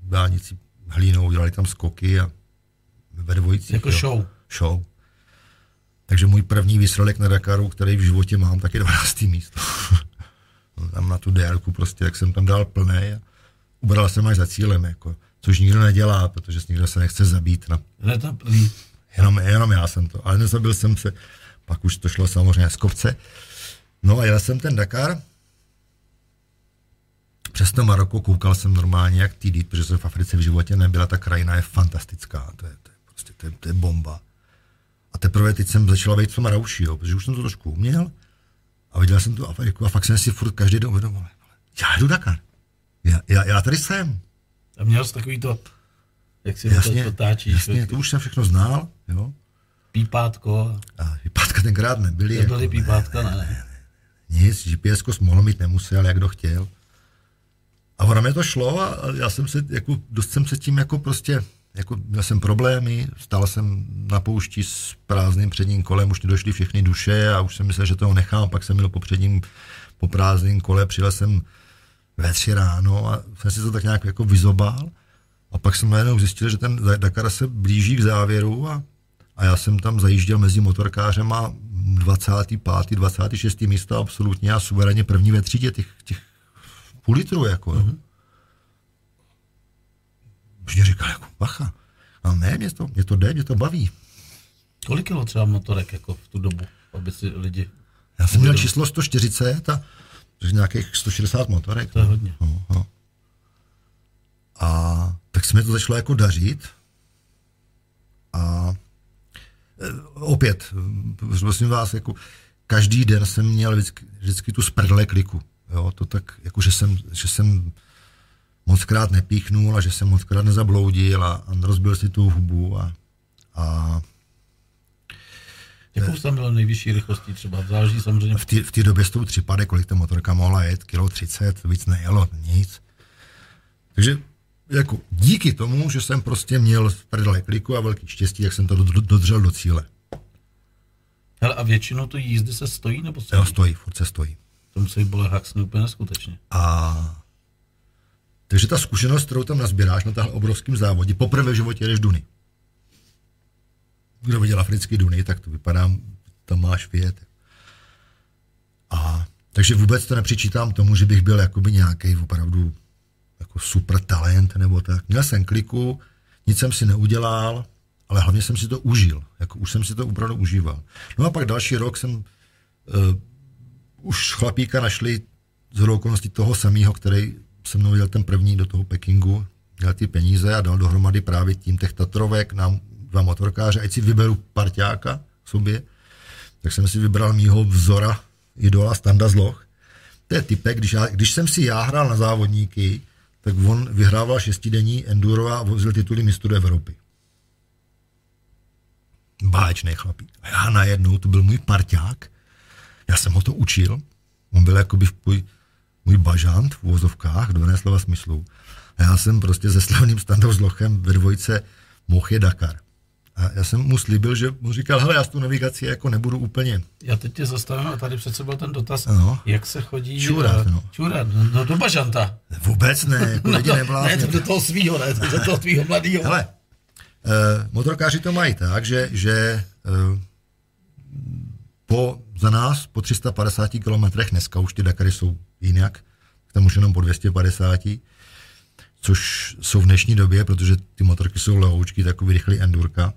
dálnici hlínou, dělali tam skoky a ve dvojicích. Jako jo. show. Show. Takže můj první výsledek na Dakaru, který v životě mám, tak je 12. místo. tam na tu délku prostě, jak jsem tam dal plný a ubral jsem až za cílem, jako, což nikdo nedělá, protože nikdo se nechce zabít. Na... Jenom, jenom já jsem to, ale nezabil jsem se, pak už to šlo samozřejmě z kopce. No a jel jsem ten Dakar, přes to Maroko koukal jsem normálně jak týdit, protože jsem v Africe v životě nebyla, ta krajina je fantastická, to je, to je prostě, to je, to je bomba. A teprve teď jsem začala být v tom rauši, jo, protože už jsem to trošku uměl a viděl jsem tu Afriku a fakt jsem si furt každý den uvědomil, já jdu Dakar, já, já, já tady jsem. A měl jsi takový to, jak si jasně, to táčíš. Jasně, to už jsem všechno znal, jo. Pípátko. A pípátka tenkrát nebyly. Nebyly jako, pípátka, ne, ne. Nic, GPS mohl mít nemusel, jak kdo chtěl. A ono mi to šlo a já jsem se, jako, dost jsem se tím jako prostě, jako měl jsem problémy, stál jsem na poušti s prázdným předním kolem, už mi došly všechny duše a už jsem myslel, že toho nechám, pak jsem měl po předním, po prázdným kole, přijel jsem ve tři ráno a jsem si to tak nějak jako vyzobal a pak jsem najednou zjistil, že ten Dakar se blíží k závěru a, a já jsem tam zajížděl mezi motorkářem a 25. 26. místo absolutně a suverénně první ve třídě těch, těch půl litru, jako. Mm-hmm. Už mě říkal, jako, bacha. A ne, mě to, mě to jde, mě to baví. Kolik kilo třeba motorek, jako v tu dobu, aby si lidi... Já jsem měl číslo 140 a nějakých 160 motorek. To je hodně. No, no. A tak se mi to začalo jako dařit. A e, opět, prosím vás, jako každý den jsem měl vždycky, vždycky tu sprdle kliku. Jo, to tak, jako že jsem, že jsem moc krát nepíchnul a že jsem moc krát nezabloudil a, a rozbil si tu hubu a, a Jakou tam byl nejvyšší rychlostí třeba? Záleží samozřejmě. V té v době s tou třipade, kolik ta motorka mohla jet, kilo 30, víc nejelo, nic. Takže jako díky tomu, že jsem prostě měl prdele kliku a velký štěstí, jak jsem to dodržel do cíle. Hele, a většinou to jízdy se stojí nebo stojí? Jo, stojí, furt se stojí. To musí být haxny úplně neskutečně. A takže ta zkušenost, kterou tam nazbíráš na tahle obrovském závodě, poprvé v životě jdeš Duny. Kdo viděl africký Duny, tak to vypadá, tam máš vět. A takže vůbec to nepřičítám tomu, že bych byl jakoby nějaký opravdu jako super talent nebo tak. Měl jsem kliku, nic jsem si neudělal, ale hlavně jsem si to užil. Jako už jsem si to opravdu užíval. No a pak další rok jsem uh, už chlapíka našli z okolností toho samého, který se mnou jel ten první do toho Pekingu, měl ty peníze a dal dohromady právě tím těch Tatrovek nám dva motorkáře, ať si vyberu parťáka sobě, tak jsem si vybral mýho vzora, idola Standa Zloch. To je typek, když, já, když jsem si já hrál na závodníky, tak on vyhrával šestidenní enduro a vozil tituly mistrů Evropy. Báječný chlapík. A já najednou, to byl můj parťák, já jsem ho to učil, on byl jakoby můj, můj bažant v úvozovkách, do slova smyslu. A já jsem prostě se slavným standou zlochem ve dvojce mohl Dakar. A já jsem mu slíbil, že mu říkal, hele, já s tu navigací jako nebudu úplně. Já teď tě zastavím a tady přece byl ten dotaz, no. jak se chodí čurat, no. čurat no, do bažanta. Vůbec ne, jako no, lidi Ne, to do toho svýho, ne, to do toho tvýho mladýho. Hele, eh, motorkáři to mají tak, že, že eh, po, za nás po 350 kilometrech, dneska už ty Dakary jsou jinak, tam už jenom po 250, což jsou v dnešní době, protože ty motorky jsou lehoučky, takový rychlý endurka,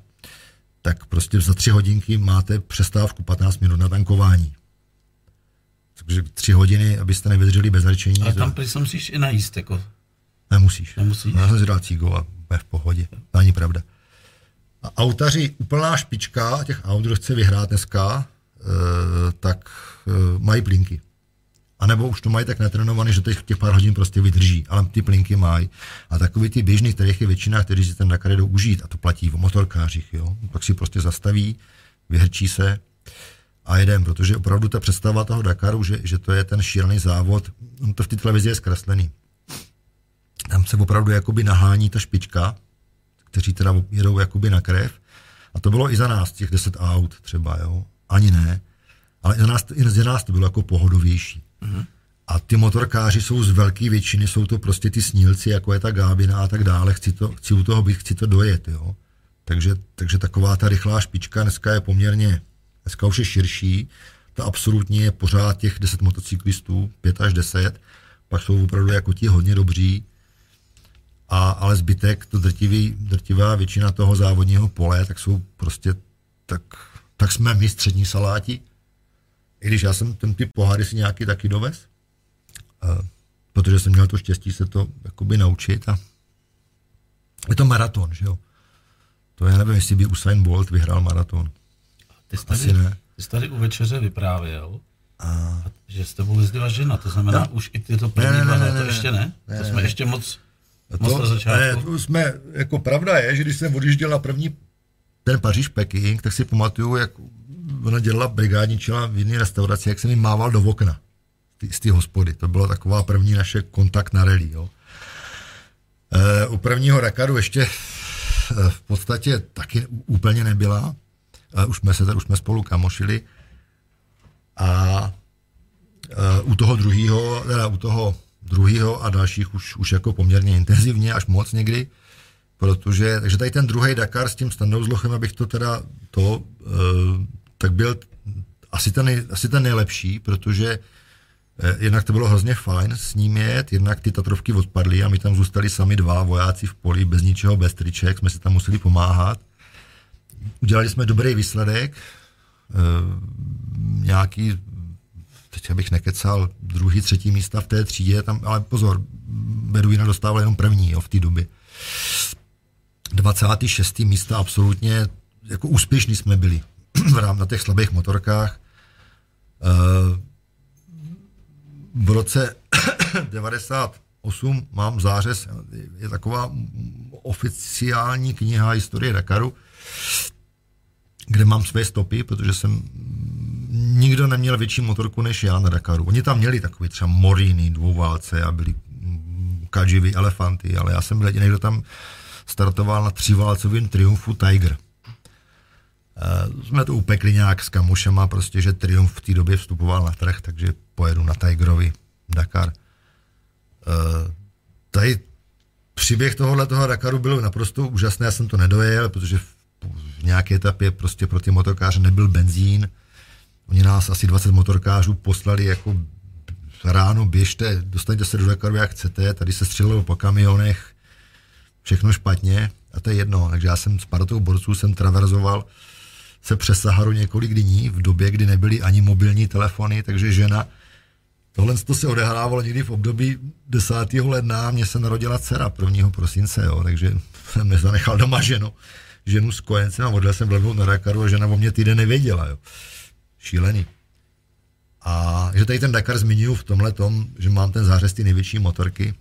tak prostě za tři hodinky máte přestávku 15 minut na tankování. Takže tři hodiny, abyste nevydrželi bez řečení. Ale tam to... musíš i najíst, jako. Nemusíš. Nemusíš. Já jsem si dal cígo a v pohodě. To není pravda. A autaři, úplná špička těch aut, kdo chce vyhrát dneska, e, tak e, mají plinky. A nebo už to mají tak natrénovaný, že těch, těch pár hodin prostě vydrží, ale ty plinky mají. A takový ty běžný, kterých je většina, kteří si ten Dakar jdou užít, a to platí o motorkářích, jo. Pak si prostě zastaví, vyhrčí se a jedem, protože opravdu ta představa toho Dakaru, že, že to je ten šílený závod, on to v té televizi je zkreslený. Tam se opravdu jakoby nahání ta špička, kteří teda jedou jakoby na krev. A to bylo i za nás, těch 10 aut třeba, jo. Ani ne. Ale i za nás, i za nás to bylo jako pohodovější. Mm-hmm. A ty motorkáři jsou z velké většiny, jsou to prostě ty snílci, jako je ta Gábina a tak dále. Chci, to, chci u toho být, chci to dojet, jo. Takže, takže taková ta rychlá špička dneska je poměrně, dneska už je širší, to absolutně je pořád těch 10 motocyklistů, 5 až 10, pak jsou opravdu jako ti hodně dobří, a, ale zbytek, to drtivý, drtivá většina toho závodního pole, tak jsou prostě, tak, tak jsme my střední saláti, i když já jsem ten typ poháry si nějaký taky dovez, uh, protože jsem měl to štěstí se to jakoby naučit a je to maraton, že jo. To já nevím, jestli by Usain Bolt vyhrál maraton. Ty jsi tady, Asi ne. Ty jsi tady u večeře vyprávěl, a... že s tebou jezdila žena, to znamená no. už i ty to první ne, ne, ne, ne, to ještě ne? ne to jsme ne. ještě moc, to, moc na začátku. Ne, to jsme, jako pravda je, že když jsem odjížděl na první ten Paříž-Peking, tak si pamatuju, jak ona dělala brigádničila v jiné restauraci, jak jsem jim mával do okna z té hospody. To bylo taková první naše kontakt na rally. Jo. E, u prvního Dakaru ještě e, v podstatě taky úplně nebyla. E, už jsme se už jsme spolu kamošili. A e, u toho druhého, teda u toho druhého a dalších už, už jako poměrně intenzivně, až moc někdy, protože, takže tady ten druhý Dakar s tím standou zlochem, abych to teda to e, tak byl asi ten, asi ten nejlepší, protože eh, jednak to bylo hrozně fajn s ním jet, jednak ty Tatrovky odpadly a my tam zůstali sami dva vojáci v poli, bez ničeho, bez triček, jsme si tam museli pomáhat. Udělali jsme dobrý výsledek, eh, nějaký, teď abych nekecal, druhý, třetí místa v té třídě, tam, ale pozor, Beduina dostával jenom první jo, v té době. 26. místa absolutně jako úspěšní jsme byli na těch slabých motorkách. Eh, v roce 98 mám zářez, je taková oficiální kniha historie Dakaru, kde mám své stopy, protože jsem nikdo neměl větší motorku než já na Dakaru. Oni tam měli takový třeba Moríny, dvouválce a byli Kajivy, elefanty, ale já jsem byl jediný, kdo tam startoval na třiválcovém Triumfu Tiger. Uh, jsme to upekli nějak s kamušema, prostě, že Triumph v té době vstupoval na trh, takže pojedu na Tigerovi Dakar. Uh, tady příběh tohohle toho Dakaru byl naprosto úžasný, já jsem to nedojel, protože v, v nějaké etapě prostě pro ty motorkáře nebyl benzín. Oni nás asi 20 motorkářů poslali jako ráno běžte, dostaňte se do Dakaru, jak chcete, tady se střelilo po kamionech, všechno špatně a to je jedno. Takže já jsem s parotou borců jsem traverzoval se přes Saharu několik dní v době, kdy nebyly ani mobilní telefony, takže žena, tohle to se odehrávalo někdy v období 10. ledna, mě se narodila dcera 1. prosince, jo, takže jsem nezanechal doma ženu, ženu s kojencem a odjel jsem vlevnout na Dakaru a žena o mě týden nevěděla, jo. Šílený. A že tady ten Dakar zmiňuji v tomhle tom, že mám ten zářez ty největší motorky.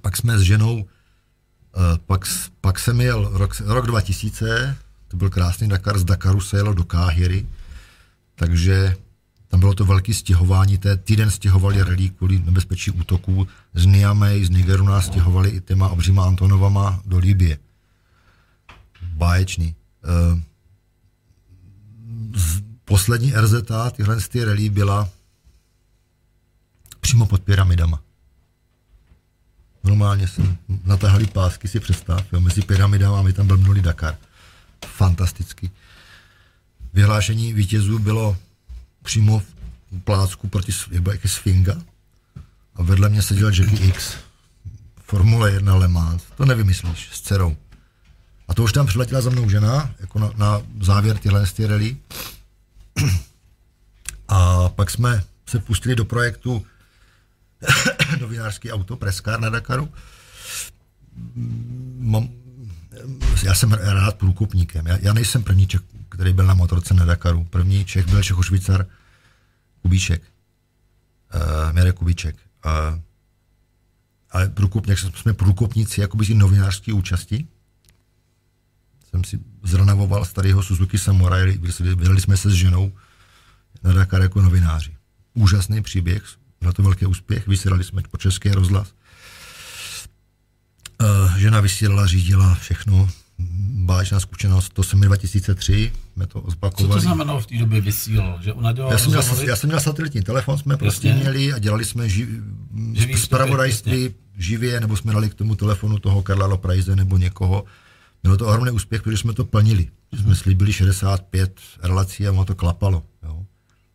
Pak jsme s ženou, eh, pak, pak jsem jel rok, rok 2000, to byl krásný Dakar, z Dakaru se jelo do Káhyry, takže tam bylo to velké stěhování, té týden stěhovali rally kvůli nebezpečí útoků, z Niamey, z Nigeru nás stěhovali i těma obříma Antonovama do Libie. Báječný. Uh, z, poslední RZ, tyhle ty rally byla přímo pod pyramidama. Normálně jsem natahali pásky, si představ, jo, mezi pyramidama a my tam blbnuli Dakar. Fantasticky. Vyhlášení vítězů bylo přímo v plácku proti jak Sfinga a vedle mě seděl Jackie X. Formule 1 Le Mans. To nevymyslíš, s dcerou. A to už tam přiletěla za mnou žena, jako na, na závěr tyhle rally. A pak jsme se pustili do projektu novinářský auto, Preskár na Dakaru. Mám, já jsem rád průkopníkem. Já, já nejsem první Čech, který byl na motorce na Dakaru. První Čech byl Čechošvicar Kubíček. Uh, Mirek Kubíček. Uh, ale průkopník, jsme průkopníci jakoby novinářské účasti. Jsem si zranavoval starého Suzuki Samurai, vydali jsme se s ženou na Dakar jako novináři. Úžasný příběh, byl to velký úspěch, vysílali jsme po české rozhlas. Uh, žena vysílala, řídila všechno, báječná zkušenost, to jsem 2003, jsme to opakovali. Co to znamenalo v té době vysílalo? Že ona dělala já, jsem měl, já jsem měl satelitní telefon, jsme prostě jasně. měli a dělali jsme ži, zpravodajství živě, nebo jsme dali k tomu telefonu toho Karla Loprajze nebo někoho. Bylo to ohromný úspěch, protože jsme to plnili. Mm-hmm. Jsme slíbili 65 relací a ono to klapalo. Jo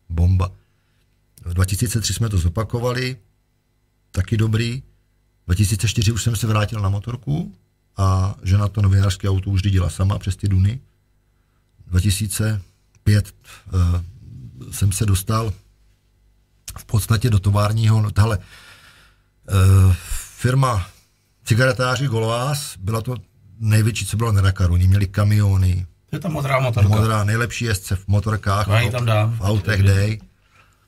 bomba. V 2003 jsme to zopakovali, taky dobrý. V 2004 už jsem se vrátil na motorku a žena to novinářské auto už řídila sama přes ty duny. 2005 uh, eh, jsem se dostal v podstatě do továrního, no tahle uh, firma cigaretáři Golvás, byla to největší, co bylo na Dakaru. Oni měli kamiony, to je ta modrá motorka. Modrá, nejlepší jezdce v motorkách, v, tam dám. v autech dej.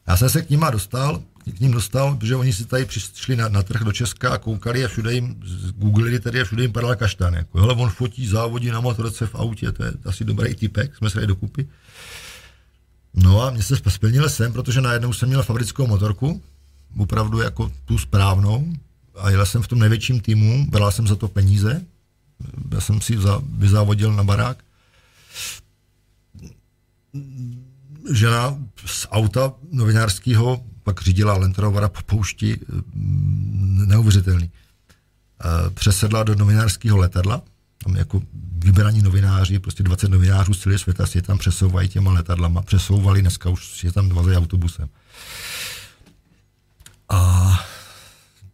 Já jsem se k nima dostal, k ním dostal, protože oni si tady přišli na, na trh do Česka a koukali a všude jim, googlili tady a všude jim padal kaštan. Jako, hele, on fotí závodí na motorce v autě, to je asi dobrý typek, jsme se dali dokupy. No a mě se splnil jsem, protože najednou jsem měl fabrickou motorku, opravdu jako tu správnou, a jel jsem v tom největším týmu, bral jsem za to peníze, já jsem si vyzávodil na barák žena z auta novinářského pak řídila Lentrovara po poušti, mm, neuvěřitelný. Eh, přesedla do novinářského letadla, tam jako vybraní novináři, prostě 20 novinářů z celého světa si je tam přesouvají těma letadlama, přesouvali, dneska už je tam 20 autobusem. A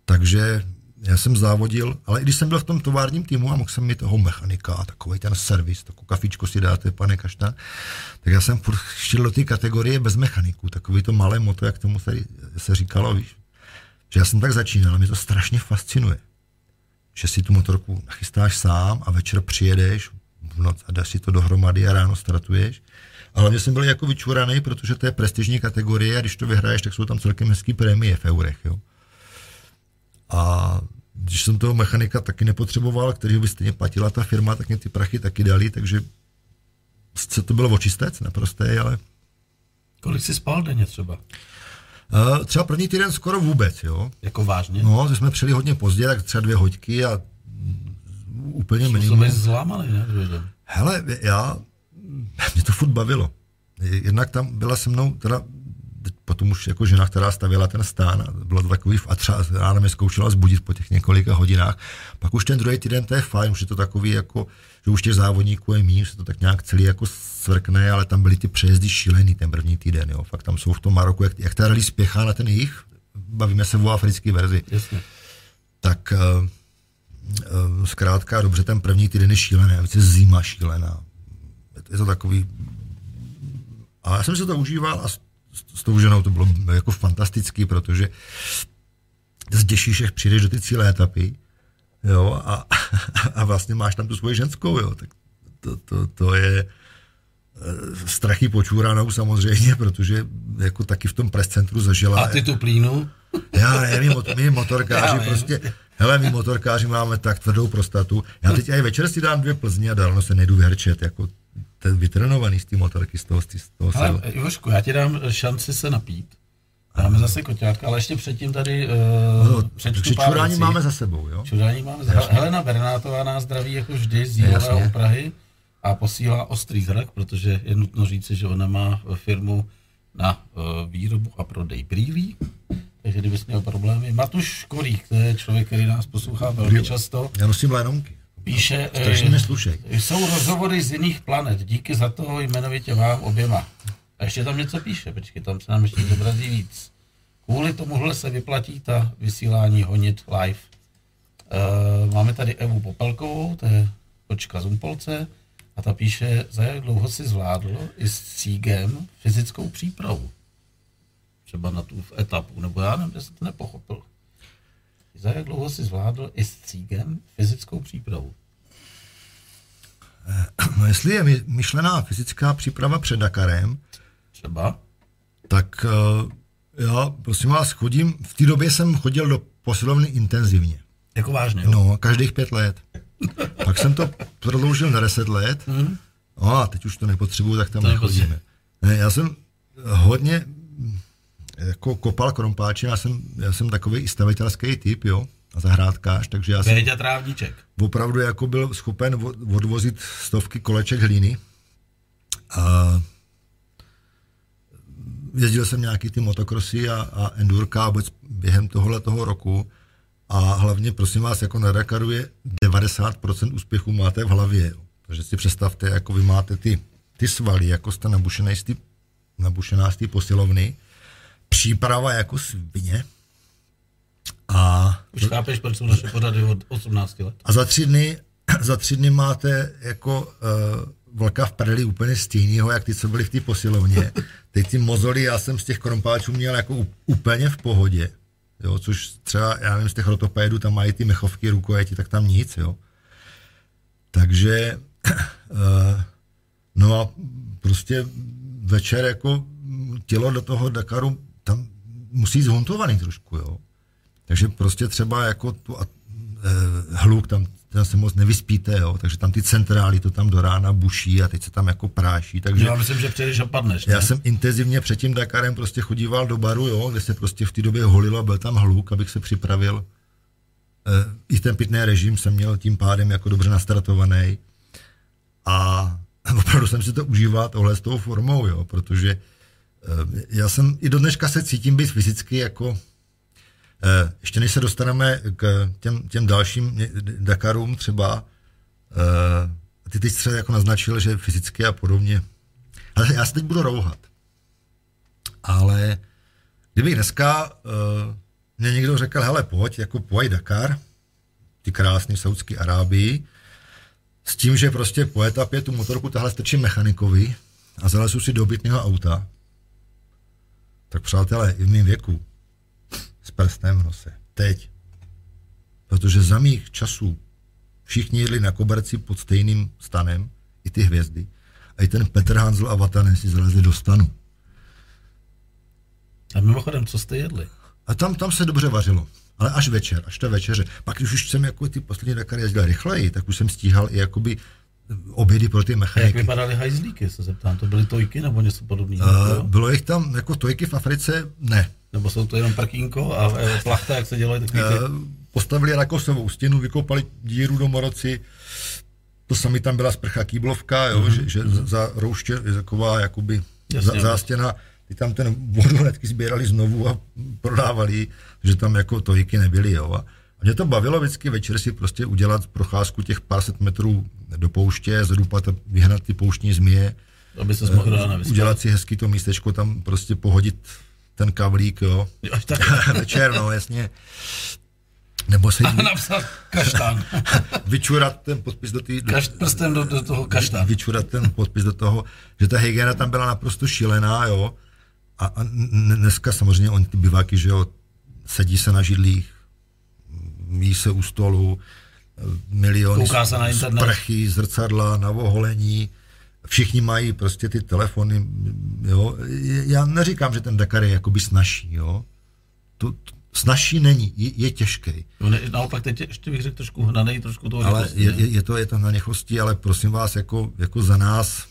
takže já jsem závodil, ale i když jsem byl v tom továrním týmu a mohl jsem mít toho mechanika, takový ten servis, takovou kafičku si dáte, pane Kaštan, tak já jsem šel do té kategorie bez mechaniků, takový to malé moto, jak tomu se, se říkalo, víš. Že já jsem tak začínal a mě to strašně fascinuje. Že si tu motorku nachystáš sám a večer přijedeš v noc a dáš si to dohromady a ráno startuješ. A hlavně jsem byl jako vyčuraný, protože to je prestižní kategorie a když to vyhraješ, tak jsou tam celkem hezký prémie v eurech. Jo. A když jsem toho mechanika taky nepotřeboval, který by stejně platila ta firma, tak mě ty prachy taky dali, takže se to bylo očistec, naprosté, ale... Kolik jsi spal denně třeba? Uh, třeba první týden skoro vůbec, jo. Jako vážně? No, že jsme přijeli hodně pozdě, tak třeba dvě hoďky a úplně minimum. To zlámali, ne? Hele, já, mě to furt bavilo. Jednak tam byla se mnou, teda potom už jako žena, která stavěla ten stán, bylo to takový, a třeba ráno mě zkoušela zbudit po těch několika hodinách, pak už ten druhý týden to je fajn, už je to takový jako, že už těch závodníků je méně, se to tak nějak celý jako svrkne, ale tam byly ty přejezdy šílený ten první týden, jo. Fakt tam jsou v tom Maroku, jak, jak ta rally spěchá na ten jich, bavíme se o africké verzi, Jasně. tak uh, uh, zkrátka dobře, ten první týden je šílený, víc je zima šílená. Je to takový... A já jsem si to užíval a s, tou ženou to bylo jako fantastický, protože zděšíš, jak přijdeš do ty cíle etapy, jo, a, a vlastně máš tam tu svoji ženskou, jo, tak to, to, to je eh, strachy počúranou samozřejmě, protože jako taky v tom press centru zažila. A ty tu plínu? Já nevím, my motorkáři já prostě, hele, my motorkáři máme tak tvrdou prostatu. Já teď i večer si dám dvě plzně a dávno se nejdu vyhrčet, jako ten vytrenovaný z té motorky, z toho, z toho Ale Ivošku, já ti dám šanci se napít. Máme zase koťátka, ale ještě předtím tady uh, no, přečtu pár čurání věcí. máme za sebou, jo? Čurání máme za sebou. Helena Bernátová nás zdraví jako vždy z Jílové Prahy a posílá ostrý zrak, protože je nutno říci, že ona má firmu na uh, výrobu a prodej brýlí, takže kdybys měl problémy. Matuš Korík, to je člověk, který nás poslouchá velmi často. Já nosím lénonky. Píše, Strašně slušej. jsou rozhovory z jiných planet, díky za to jmenovitě vám oběma. A ještě tam něco píše, počkej, tam se nám ještě zobrazí víc. Kvůli tomuhle se vyplatí ta vysílání honit live. Uh, máme tady Evu Popelkovou, to je kočka z Umpolce, a ta píše, za jak dlouho si zvládl i s cígem fyzickou přípravu. Třeba na tu etapu, nebo já nevím, jsem to nepochopil. Za jak dlouho si zvládl i s cígem fyzickou přípravu? No jestli je myšlená fyzická příprava před Dakarem, třeba, tak uh, já prosím vás chodím, v té době jsem chodil do posilovny intenzivně. Jako vážně? Jo? No, každých pět let. Pak jsem to prodloužil na deset let. Mm. No a teď už to nepotřebuju, tak tam to nechodíme. Ne, já jsem hodně jako kopal krompáče, já jsem, já jsem takový i stavitelský typ, jo, a zahrádkář, takže já jsem trávníček. opravdu jako byl schopen odvozit stovky koleček hlíny a jezdil jsem nějaký ty motokrosy a, a endurka vůbec během tohohle toho roku a hlavně, prosím vás, jako na Dakaru je 90% úspěchu máte v hlavě. Jo. Takže si představte, jako vy máte ty, ty svaly, jako jste nabušený z ty, nabušená z té posilovny, příprava jako svině, a... Už chápeš, proč jsou naše pořady od 18 let? A za tři dny, za tři dny máte jako uh, vlka v prdeli úplně stejného, jak ty, co byli v té posilovně. Teď ty mozoly, já jsem z těch krompáčů měl jako úplně v pohodě. Jo, což třeba, já nevím, z těch rotopédů tam mají ty mechovky, rukojeti, tak tam nic, jo. Takže, uh, no a prostě večer jako tělo do toho Dakaru musí zhuntovaný trošku, jo. Takže prostě třeba jako tu a, e, hluk tam, tam se moc nevyspíte, jo, takže tam ty centrály to tam do rána buší a teď se tam jako práší. Takže já myslím, že přijdeš a padneš. Ne? Já jsem intenzivně před tím Dakarem prostě chodíval do baru, jo, kde se prostě v té době holilo, byl tam hluk, abych se připravil. E, I ten pitný režim jsem měl tím pádem jako dobře nastartovaný. A opravdu jsem si to užíval tohle s tou formou, jo, protože já jsem i do dneška se cítím být fyzicky jako Eh, ještě než se dostaneme k těm, těm dalším Dakarům třeba, eh, ty teď se jako naznačil, že fyzicky a podobně. Ale já se teď budu rouhat. Ale kdyby dneska mě někdo řekl, hele, pojď, jako pojď Dakar, ty krásný Saudské Arábii, s tím, že prostě po etapě tu motorku tahle strčím mechanikovi a zalezu si do obytného auta, tak přátelé, i v mém věku, s prstem v nose. Teď. Protože za mých časů všichni jedli na koberci pod stejným stanem, i ty hvězdy. A i ten Petr Hanzl a Vatanen si zalezli do stanu. A mimochodem, co jste jedli? A tam, tam se dobře vařilo. Ale až večer, až ta večeře. Pak, když už jsem jako ty poslední Dakar jezdil rychleji, tak už jsem stíhal i jakoby obědy pro ty mechaniky. Jak vypadaly hajzlíky, se zeptám, to byly tojky nebo něco podobného? Uh, bylo jich tam, jako tojky v Africe, ne. Nebo jsou to jenom prkínko a e, plachta, jak se dělají takový ty... Postavili rakosovou stěnu, vykopali díru do moroci, to sami tam byla sprcha kýblovka, jo, mm-hmm. že, že za rouště je taková jakoby Jasně, zástěna, ty tam ten vodu hnedky sbírali znovu a prodávali, že tam jako tojky nebyly, jo. A mě to bavilo vždycky večer si prostě udělat procházku těch pár set metrů do pouště, zrupat a vyhnat ty pouštní zmije. Aby se mohl uh, Udělat si hezky to místečko, tam prostě pohodit ten kavlík, jo. večer, no, jasně. Nebo se... napsat kaštán. vyčurat ten podpis do té... Kašt, prstem do, do toho kaštán. Vyčurat ten podpis do toho, že ta hygiena tam byla naprosto šílená, jo. A, a dneska samozřejmě oni ty biváky, že jo, sedí se na židlích, mí se u stolu, miliony na sprchy, zrcadla, na oholení, všichni mají prostě ty telefony, jo. Já neříkám, že ten Dakar je jakoby snažší, jo. To, to snažší není, je, je těžký. No ne, naopak teď ještě bych řekl trošku hnanej, trošku toho Ale je, je, je, to, je to na něchosti, ale prosím vás, jako, jako za nás,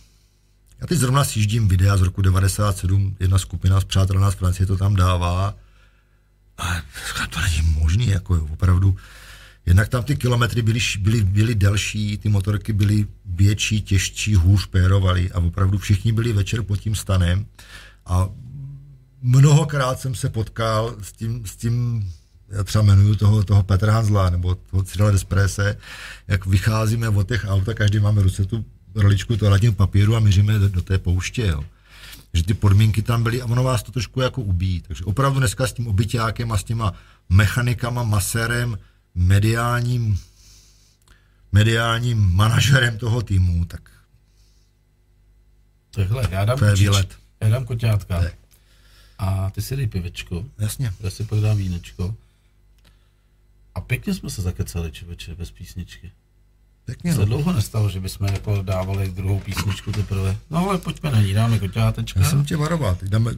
já teď zrovna sjíždím videa z roku 97, jedna skupina z přátel nás Francie to tam dává, a to není možný, jako opravdu. Jednak tam ty kilometry byly, byly, byly delší, ty motorky byly větší, těžší, hůř pérovaly a opravdu všichni byli večer pod tím stanem a mnohokrát jsem se potkal s tím, s tím já třeba jmenuju toho, toho Petra Hanzla nebo toho Cyrila Desprese, jak vycházíme od těch aut a každý máme ruce tu roličku toaletního papíru a měříme do, do té pouště. Jo že ty podmínky tam byly a ono vás to trošku jako ubíjí. Takže opravdu dneska s tím obyťákem a s těma mechanikama, masérem, mediálním, mediálním manažerem toho týmu, tak Takhle, já dám, to je výlet. Já dám koťátka. Ne. A ty si dej pivečko. Jasně. Já si pak dám vínečko. A pěkně jsme se zakecali, člověče, bez písničky. Pěkně, se no. dlouho nestalo, že bychom jako dávali druhou písničku teprve. No ale pojďme na ní, dáme koťátečka. Já jsem tě varoval, jdeme...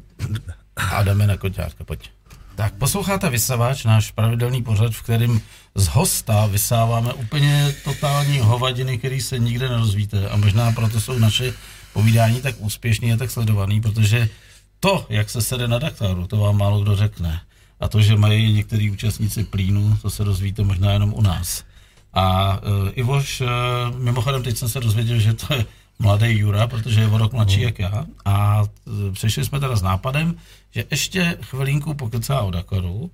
A jdeme na koťátka, pojď. Tak posloucháte Vysavač, náš pravidelný pořad, v kterým z hosta vysáváme úplně totální hovadiny, který se nikde nerozvíte a možná proto jsou naše povídání tak úspěšný a tak sledovaný, protože to, jak se sede na Dakaru, to vám málo kdo řekne. A to, že mají některý účastníci plínu, to se dozvíte možná jenom u nás. A uh, Ivoš, uh, mimochodem teď jsem se dozvěděl, že to je mladý Jura, protože je o rok mladší no. jak já. A uh, přešli jsme teda s nápadem, že ještě chvilinku pokecá o Dakaru,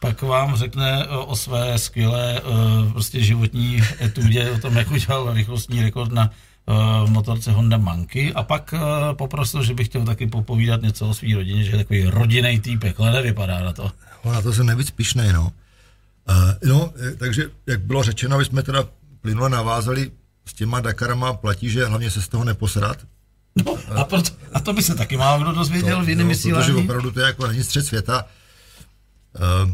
pak vám řekne uh, o své skvělé uh, prostě životní etudě, o tom, jak udělal rychlostní rekord na uh, motorce Honda Monkey a pak uh, poprosil, že bych chtěl taky popovídat něco o své rodině, že je takový rodinný týpek, ale nevypadá na to. Na to jsem nejvíc pišnej, no. No, takže, jak bylo řečeno, my jsme teda plynule navázali s těma Dakarama, platí, že hlavně se z toho neposrat. No, a, proto, a to by se taky málo kdo dozvěděl to, v jiném no, vysílání. Protože opravdu to je jako není střed světa. Uh,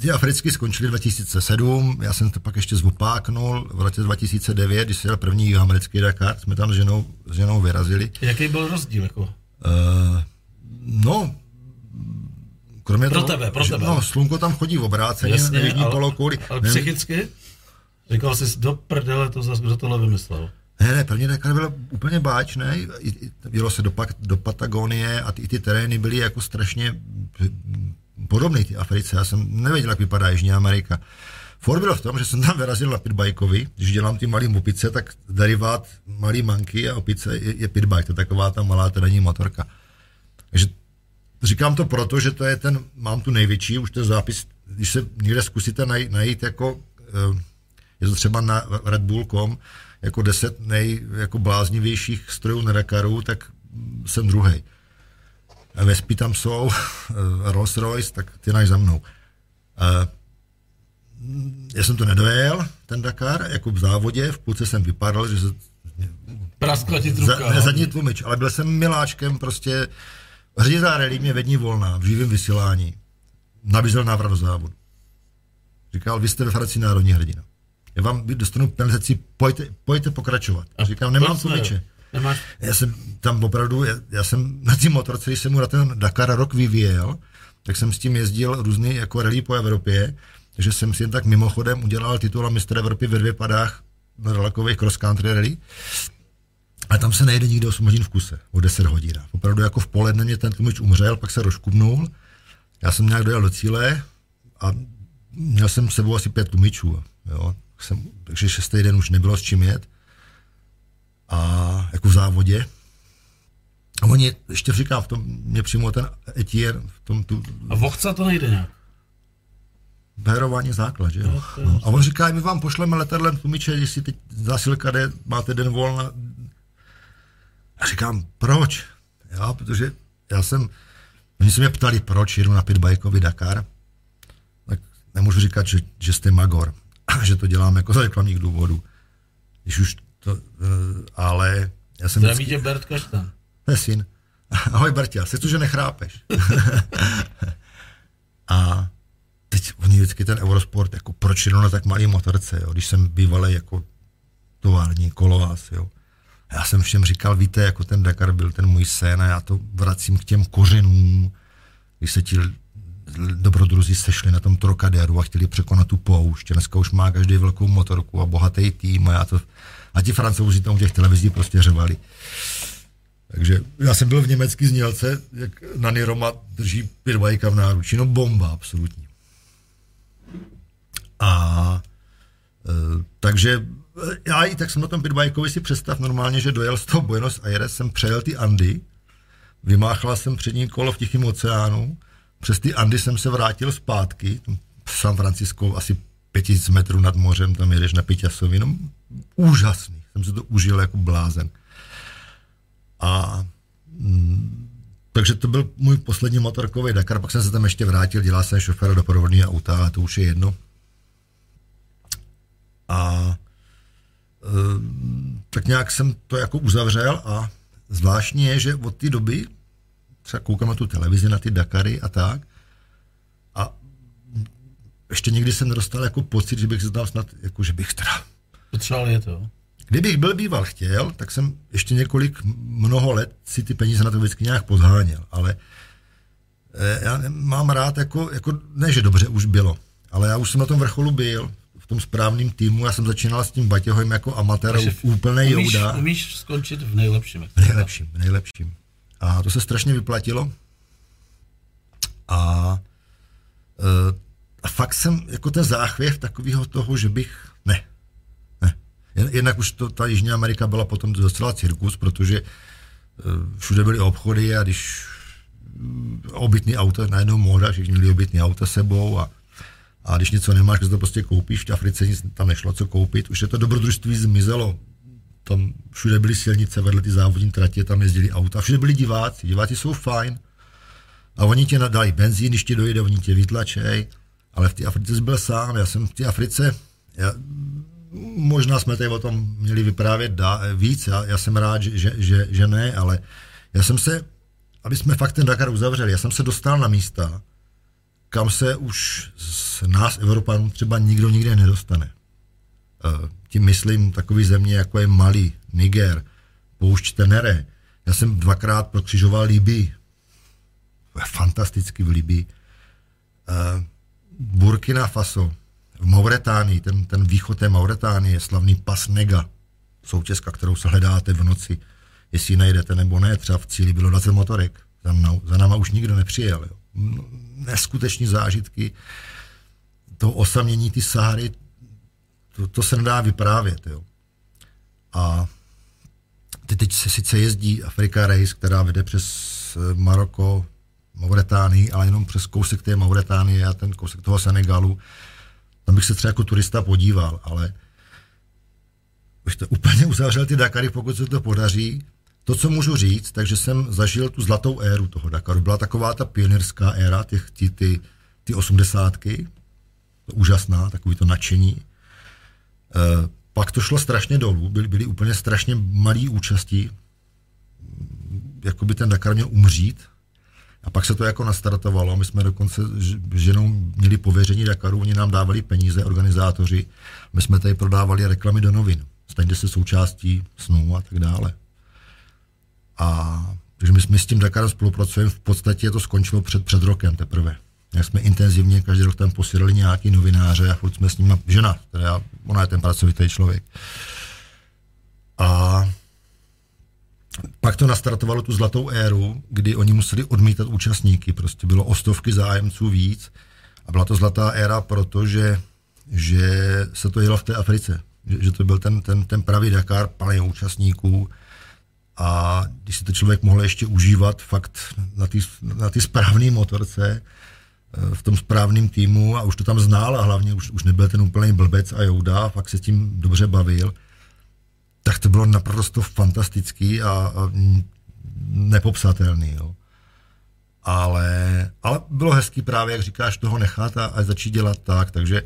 ty africky skončily 2007, já jsem to pak ještě zvopáknul v roce 2009, když se jel první americký Dakar, jsme tam s ženou, s ženou vyrazili. Jaký byl rozdíl? Jako? Uh, no, kromě pro toho, tebe, pro tebe. No, slunko tam chodí v obráceně, Jasně, jižní polokouli. Ale psychicky? Říkal jsi, do prdele to zase, kdo tohle vymyslel? Ne, ne, první Dakar byl úplně báčný, jelo se do, do Patagonie a ty, i ty terény byly jako strašně podobné ty Africe. Já jsem nevěděl, jak vypadá Jižní Amerika. For bylo v tom, že jsem tam vyrazil na pitbajkovi, když dělám ty malý opice, tak derivát malý manky a opice je, je pitbike, to je taková ta malá terénní motorka. Takže Říkám to proto, že to je ten, mám tu největší, už ten zápis, když se někde zkusíte najít, najít jako, eh, je to třeba na Red Bull.com, jako deset nej, jako bláznivějších strojů na Dakaru, tak jsem druhý. Vespy tam jsou, eh, Rolls Royce, tak ty náš za mnou. A já jsem to nedojel, ten Dakar, jako v závodě, v půlce jsem vypadal, že se... Praskla ti trubka. Za, ne, zadní tlumič, ale byl jsem miláčkem, prostě Řiditel rally mě ve dní volná, v živém vysílání, nabízel návrat do závodu. Říkal, vy jste ve Francii národní hrdina. Já vám dostanu penalizaci, pojďte, pojďte pokračovat. A říkám, nemám tu myče. Nemáš? Já jsem tam opravdu, já, já jsem na tím motorce, když jsem mu na ten Dakar rok vyvíjel, tak jsem s tím jezdil různý jako rally po Evropě, takže jsem si jen tak mimochodem udělal titul mistra Evropy ve dvě padách na relakových cross country rally. Ale tam se nejde nikdo 8 hodin v kuse, o 10 hodin. Opravdu jako v poledne mě ten tlumič umřel, pak se rozkubnul. Já jsem nějak dojel do cíle a měl jsem s sebou asi pět tlumičů. Jo. Jsem, takže šestý den už nebylo s čím jet. A jako v závodě. A oni, ještě říkám, v tom mě přímo ten etier, v tom tu... A vochca to nejde nějak? Bérování základ, že jo? No, a on říká, my vám pošleme letadlem tlumiče, jestli teď zásilka jde, máte den volna. A říkám, proč? Já, protože já jsem, oni se mě ptali, proč jedu na pitbajkový Dakar, tak nemůžu říkat, že, že jste magor, že to dělám jako za reklamních důvodů. Když už to, eh, ale já jsem... Zdraví tě Bert Kaštan. To je syn. Ahoj Bertě, se to, že nechrápeš. a teď oni vždycky ten Eurosport, jako proč jenom na tak malý motorce, jo? když jsem bývalý jako tovární kolovás, jo. Já jsem všem říkal, víte, jako ten Dakar byl ten můj sen a já to vracím k těm kořenům, když se ti dobrodruzi sešli na tom Trocadéru a chtěli překonat tu poušť. Dneska už má každý velkou motorku a bohatý tým a, já to, a ti francouzi tam těch televizí prostě řevali. Takže já jsem byl v německý znělce, jak Nani Roma drží pirvajka v náručí, no bomba absolutní. A e, takže já i tak jsem na tom pitbajkovi si představ normálně, že dojel z toho Buenos Aires, jsem přejel ty Andy, vymáchla jsem přední kolo v Tichém oceánu, přes ty Andy jsem se vrátil zpátky, San Francisco asi 5000 metrů nad mořem, tam jedeš na Piťasovi, no úžasný, jsem si to užil jako blázen. A mm, takže to byl můj poslední motorkový Dakar, pak jsem se tam ještě vrátil, dělal jsem šoféra doprovodného auta, a to už je jedno. A tak nějak jsem to jako uzavřel a zvláštní je, že od té doby třeba koukám na tu televizi, na ty Dakary a tak a ještě někdy jsem nedostal jako pocit, že bych se tam snad, jako že bych teda... Potřeboval je to. Kdybych byl býval chtěl, tak jsem ještě několik, mnoho let si ty peníze na to vždycky nějak podháněl, ale e, já mám rád, jako, jako, ne, že dobře už bylo, ale já už jsem na tom vrcholu byl, v tom správném týmu, já jsem začínal s tím Batěhojem jako amatér, úplný jouda. Umíš skončit v nejlepším. V nejlepším, v nejlepším. A to se strašně vyplatilo. A, e, a fakt jsem jako ten záchvěv takového toho, že bych, ne, ne. Jednak už to, ta Jižní Amerika byla potom docela cirkus, protože e, všude byly obchody a když mm, obytný auto najednou móda, všichni měli obytný auto sebou a, a když něco nemáš, tak to prostě koupíš, v Africe nic tam nešlo co koupit, už je to dobrodružství zmizelo, tam všude byly silnice vedle ty závodní tratě, tam jezdili auta, všude byli diváci, diváci jsou fajn. A oni ti dají benzín, když ti dojde, oni tě vytlačej, ale v té Africe jsi byl sám, já jsem v té Africe, já, možná jsme tady o tom měli vyprávět dá, víc, já, já jsem rád, že, že, že, že ne, ale já jsem se, aby jsme fakt ten Dakar uzavřeli, já jsem se dostal na místa, kam se už z nás, Evropanů, třeba nikdo nikde nedostane. Eh, tím myslím takový země, jako je Mali, Niger, poušť Tenere. Já jsem dvakrát prokřižoval Libii. Fantasticky v Libii. Uh, Burkina Faso, v Mauretánii, ten, ten východ té Mauretánie, slavný pas Nega, soutězka, kterou se hledáte v noci, jestli najdete nebo ne, třeba v cíli bylo 20 motorek, za, mnou, za náma už nikdo nepřijel. Jo. Neskuteční zážitky, to osamění ty Sahary, to, to se nedá vyprávět. Jo. A ty teď se sice jezdí Afrika Race, která vede přes eh, Maroko, Mauretánii, ale jenom přes kousek té Mauretánie a ten kousek toho Senegalu. Tam bych se třeba jako turista podíval, ale už to úplně uzavřel ty Dakary, pokud se to podaří. To, co můžu říct, takže jsem zažil tu zlatou éru toho Dakaru. Byla taková ta pionierská éra, těch, ty, ty, ty osmdesátky, úžasná, takový to nadšení. Eh, pak to šlo strašně dolů, byly, byly úplně strašně malý účastí, jako by ten Dakar měl umřít. A pak se to jako nastartovalo. My jsme dokonce ženou měli pověření Dakaru, oni nám dávali peníze, organizátoři. My jsme tady prodávali reklamy do novin. Staňte se součástí snů a tak dále. A takže my, my s tím Dakarem spolupracujeme, v podstatě to skončilo před, před rokem teprve. Jak jsme intenzivně každý rok tam posílali nějaký novináře a furt jsme s nimi, žena, která, ona je ten pracovitý člověk. A pak to nastartovalo tu zlatou éru, kdy oni museli odmítat účastníky, prostě bylo o stovky zájemců víc. A byla to zlatá éra, protože že se to jelo v té Africe, že, že to byl ten, ten, ten pravý Dakar, plný účastníků, a když si to člověk mohl ještě užívat fakt na ty, na ty správné motorce, v tom správném týmu a už to tam znal a hlavně už, už nebyl ten úplný blbec a jouda, fakt se tím dobře bavil, tak to bylo naprosto fantastický a, a nepopsatelný. Jo. Ale, ale bylo hezký právě, jak říkáš, toho nechat a, a začít dělat tak, takže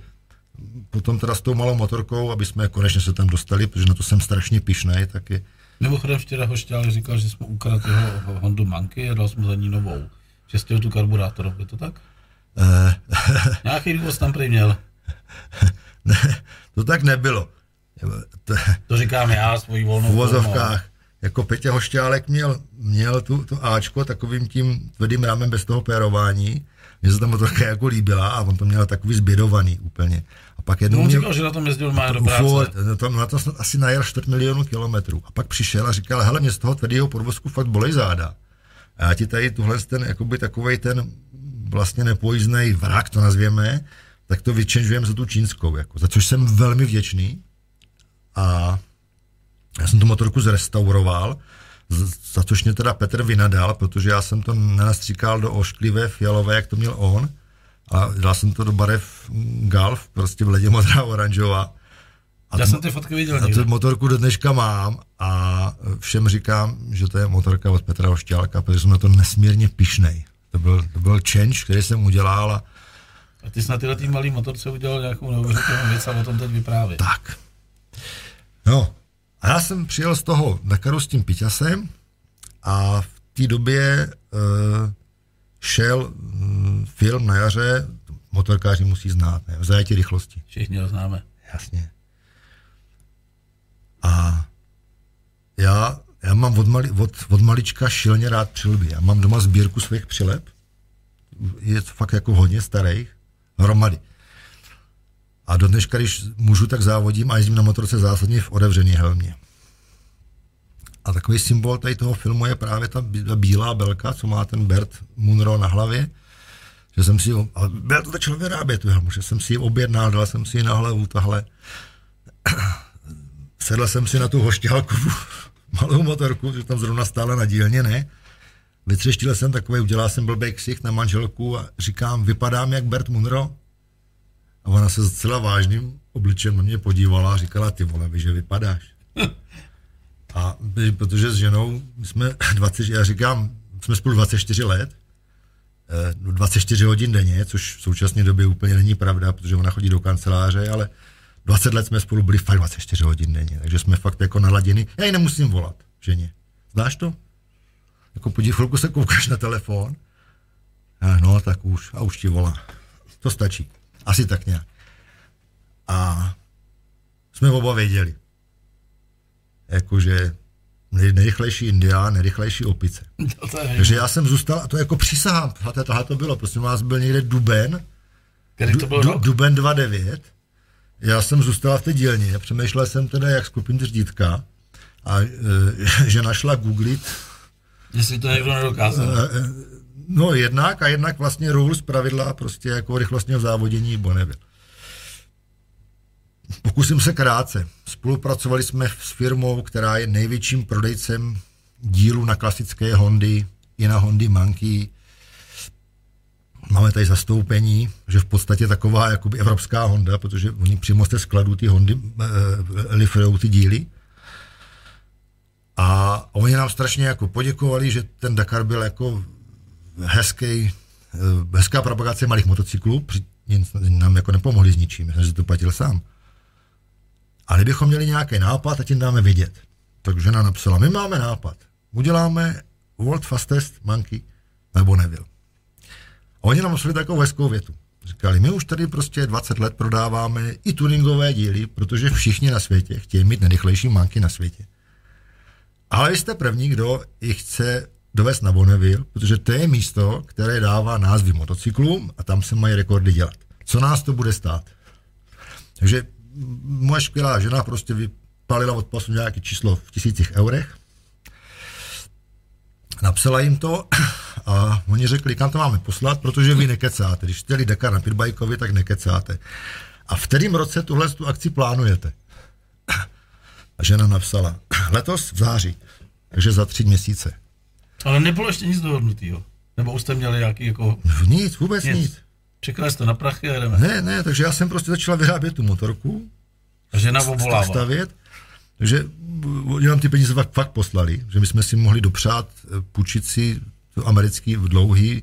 potom teda s tou malou motorkou, aby jsme konečně se tam dostali, protože na to jsem strašně pišnej, tak je... Mimochodem včera Hošťál říkal, že jsme ukradli jeho Hondu Manky a dal jsme za ní novou. Že jste tu karburátor, je to tak? Uh, Nějaký důvod tam prý měl. ne, to tak nebylo. To, to říkám já, svojí volnou V uvozovkách. Jako Petě Hošťálek měl, měl tu, tu Ačko takovým tím tvrdým rámem bez toho pérování. Mně se tam to také jako líbila a on to měl takový zbědovaný úplně. Pak jednou no, říkal, že na tom jezdil má do práce. No, tam, na to snad asi najel 4 milionů kilometrů. A pak přišel a říkal, hele, mě z toho tvrdého podvozku fakt bolej záda. A já ti tady tuhle ten, jakoby takovej ten vlastně nepojízdný vrak, to nazvěme, tak to vyčenžujeme za tu čínskou, jako, za což jsem velmi vděčný. A já jsem tu motorku zrestauroval, za což mě teda Petr vynadal, protože já jsem to nenastříkal do ošklivé fialové, jak to měl on, a dal jsem to do barev Golf, prostě v ledě modrá oranžová. A já jsem ty fotky viděl. A tu motorku do dneška mám a všem říkám, že to je motorka od Petra Ošťálka, protože jsem na to nesmírně pišnej. To byl, to byl change, který jsem udělal. A, a ty jsi na tyhle tý malý motorce udělal nějakou neuvěřitelnou věc a o tom teď vyprávět. Tak. No, a já jsem přijel z toho Dakaru s tím Piťasem a v té době uh, šel um, film na jaře, motorkáři musí znát, ne, v zajetí rychlosti. Všichni ho známe. Jasně. A já já mám od, mali, od, od malička šilně rád přilby. Já mám doma sbírku svých přileb. Je to fakt jako hodně starých. Hromady. A do dneška, když můžu, tak závodím a jezdím na motorce zásadně v otevřený helmě. A takový symbol tady toho filmu je právě ta bílá belka, co má ten Bert Munro na hlavě. Že jsem si, ale byl to začal vyrábět že jsem si ji objednal, dal jsem si ji na hlavu, tahle. Sedl jsem si na tu hošťálku malou motorku, že tam zrovna stála na dílně, ne? Vytřeštil jsem takový, udělal jsem blbý ksicht na manželku a říkám, vypadám jak Bert Munro. A ona se zcela vážným obličem na mě podívala a říkala, ty vole, víš, že vypadáš. A protože s ženou jsme 20, já říkám, jsme spolu 24 let, 24 eh, hodin denně, což v současné době úplně není pravda, protože ona chodí do kanceláře, ale 20 let jsme spolu byli fakt 24 hodin denně, takže jsme fakt jako naladěni. Já ji nemusím volat, ženě. Znáš to? Jako podív, chvilku se koukáš na telefon, a no tak už, a už ti volá. To stačí. Asi tak nějak. A jsme oba věděli. Jakože nejrychlejší indián, nejrychlejší opice. No Takže já jsem zůstal, a to jako přísahám, tohle to bylo, prosím vás, byl někde duben, Který to byl du, duben 29, já jsem zůstala v té dílně, přemýšlel jsem teda, jak skupin řídka a e, že našla googlit. Jestli to někdo nedokázal. E, e, no jednak a jednak vlastně rules, pravidla prostě jako rychlostního závodění Bonneville. Pokusím se krátce. Spolupracovali jsme s firmou, která je největším prodejcem dílu na klasické Hondy i na Hondy Monkey máme tady zastoupení, že v podstatě taková jakoby evropská Honda, protože oni přímo z té skladu ty Hondy e, lifrujou ty díly. A oni nám strašně jako poděkovali, že ten Dakar byl jako hezký, e, hezká propagace malých motocyklů, nám jako nepomohli s ničím, si to platil sám. Ale kdybychom měli nějaký nápad, tak jim dáme vidět. Takže nám napsala, my máme nápad, uděláme World Fastest Monkey nebo Neville. A oni nám poslali takovou hezkou větu. Říkali, my už tady prostě 20 let prodáváme i tuningové díly, protože všichni na světě chtějí mít nejrychlejší manky na světě. Ale vy jste první, kdo ji chce dovést na Bonneville, protože to je místo, které dává názvy motocyklům a tam se mají rekordy dělat. Co nás to bude stát? Takže moje skvělá žena prostě vypalila od pasu nějaké číslo v tisících eurech Napsala jim to a oni řekli, kam to máme poslat, protože vy nekecáte. Když jste Dakar na pitbajkovi, tak nekecáte. A v kterém roce tuhle tu akci plánujete? A žena napsala, letos v září. Takže za tři měsíce. Ale nebylo ještě nic dohodnutého. Nebo už jste měli nějaký jako... Nic, vůbec nic. nic. Čekali jste na prachy a jdeme. Ne, ne, takže já jsem prostě začal vyrábět tu motorku. A žena obvolává. Stavět. Takže oni nám ty peníze fakt, fakt poslali, že my jsme si mohli dopřát eh, půjčit si to americký dlouhý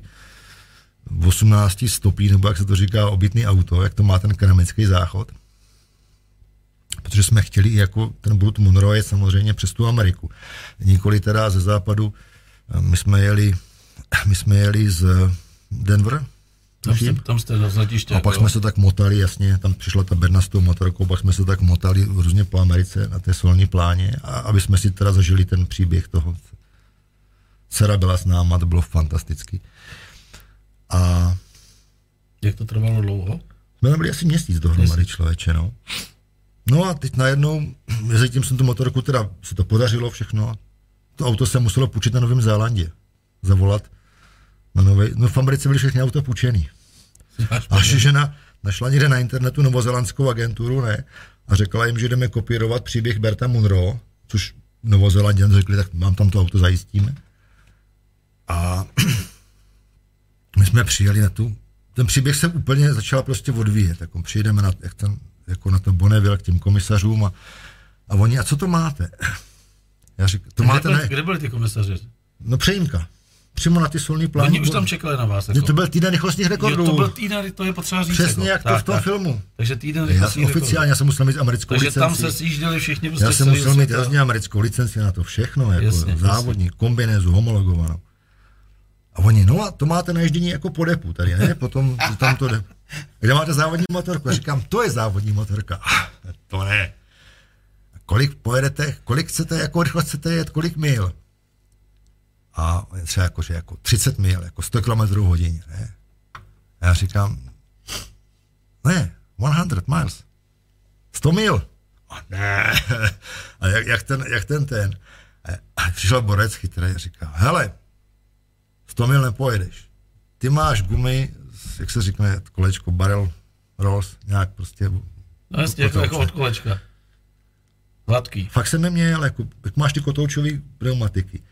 18 stopí, nebo jak se to říká, obytný auto, jak to má ten keramický záchod. Protože jsme chtěli jako ten Brut Monroe samozřejmě přes tu Ameriku. Nikoli teda ze západu. Eh, my jsme jeli, my jsme jeli z Denver, tam jste, tam jste na letiště. A pak jo? jsme se tak motali, jasně, tam přišla ta Berna s tou motorkou, pak jsme se tak motali různě po Americe na té solní pláně, a aby jsme si teda zažili ten příběh toho. Dcera byla s náma, to bylo fantasticky. A... Jak to trvalo dlouho? Jsme tam byli asi měsíc dohromady člověče, no. No a teď najednou, mezi tím jsem tu motorku, teda se to podařilo všechno, to auto se muselo půjčit na Novém Zélandě. Zavolat na no v Americe byly všechny auta půjčený. Až žena našla někde na internetu novozelandskou agenturu, ne, a řekla jim, že jdeme kopírovat příběh Berta Munro, což Novozelanděn řekli, tak mám tam to auto, zajistíme. A my jsme přijeli na tu, ten příběh se úplně začal prostě odvíjet, jako přijdeme na, jak ten, jako na to Bonneville k těm komisařům a, a oni, a co to máte? Já řík, to kde máte, byli, ne? Kde byli ty komisaři? No přejímka přímo na ty solní plány. Oni už tam čekali na vás. Jako. To byl týden rychlostních rekordů. Jo, to byl týden, to je potřeba říct. Přesně jako. jak tak, to v tom tak. filmu. Takže týden rychlostních já, Oficiálně, já jsem musel mít americkou Takže licenci. tam se sjížděli všichni. Prostě já jsem musel mít jasně americkou licenci na to všechno, jako jasně, závodní, jasně. kombinézu, homologovanou. A oni, no a to máte na ježdění jako po depu tady, ne? Potom tam to jde. Kde máte závodní motorku? A říkám, to je závodní motorka. to ne. Kolik pojedete, kolik chcete, jako rychlost chcete jet, kolik mil? A třeba jako, že jako 30 mil, jako 100 km hodině, ne? A já říkám, ne, 100 miles, 100 mil. A ne, a jak, jak, ten, jak ten ten. A přišel borec chytrý a říká, hele, 100 mil nepojedeš. Ty máš gumy, jak se říkne, kolečko, barrel rolls, nějak prostě. No jasně, jako, jako od kolečka. Hladký. Fakt jsem neměl, jako, jak máš ty kotoučové pneumatiky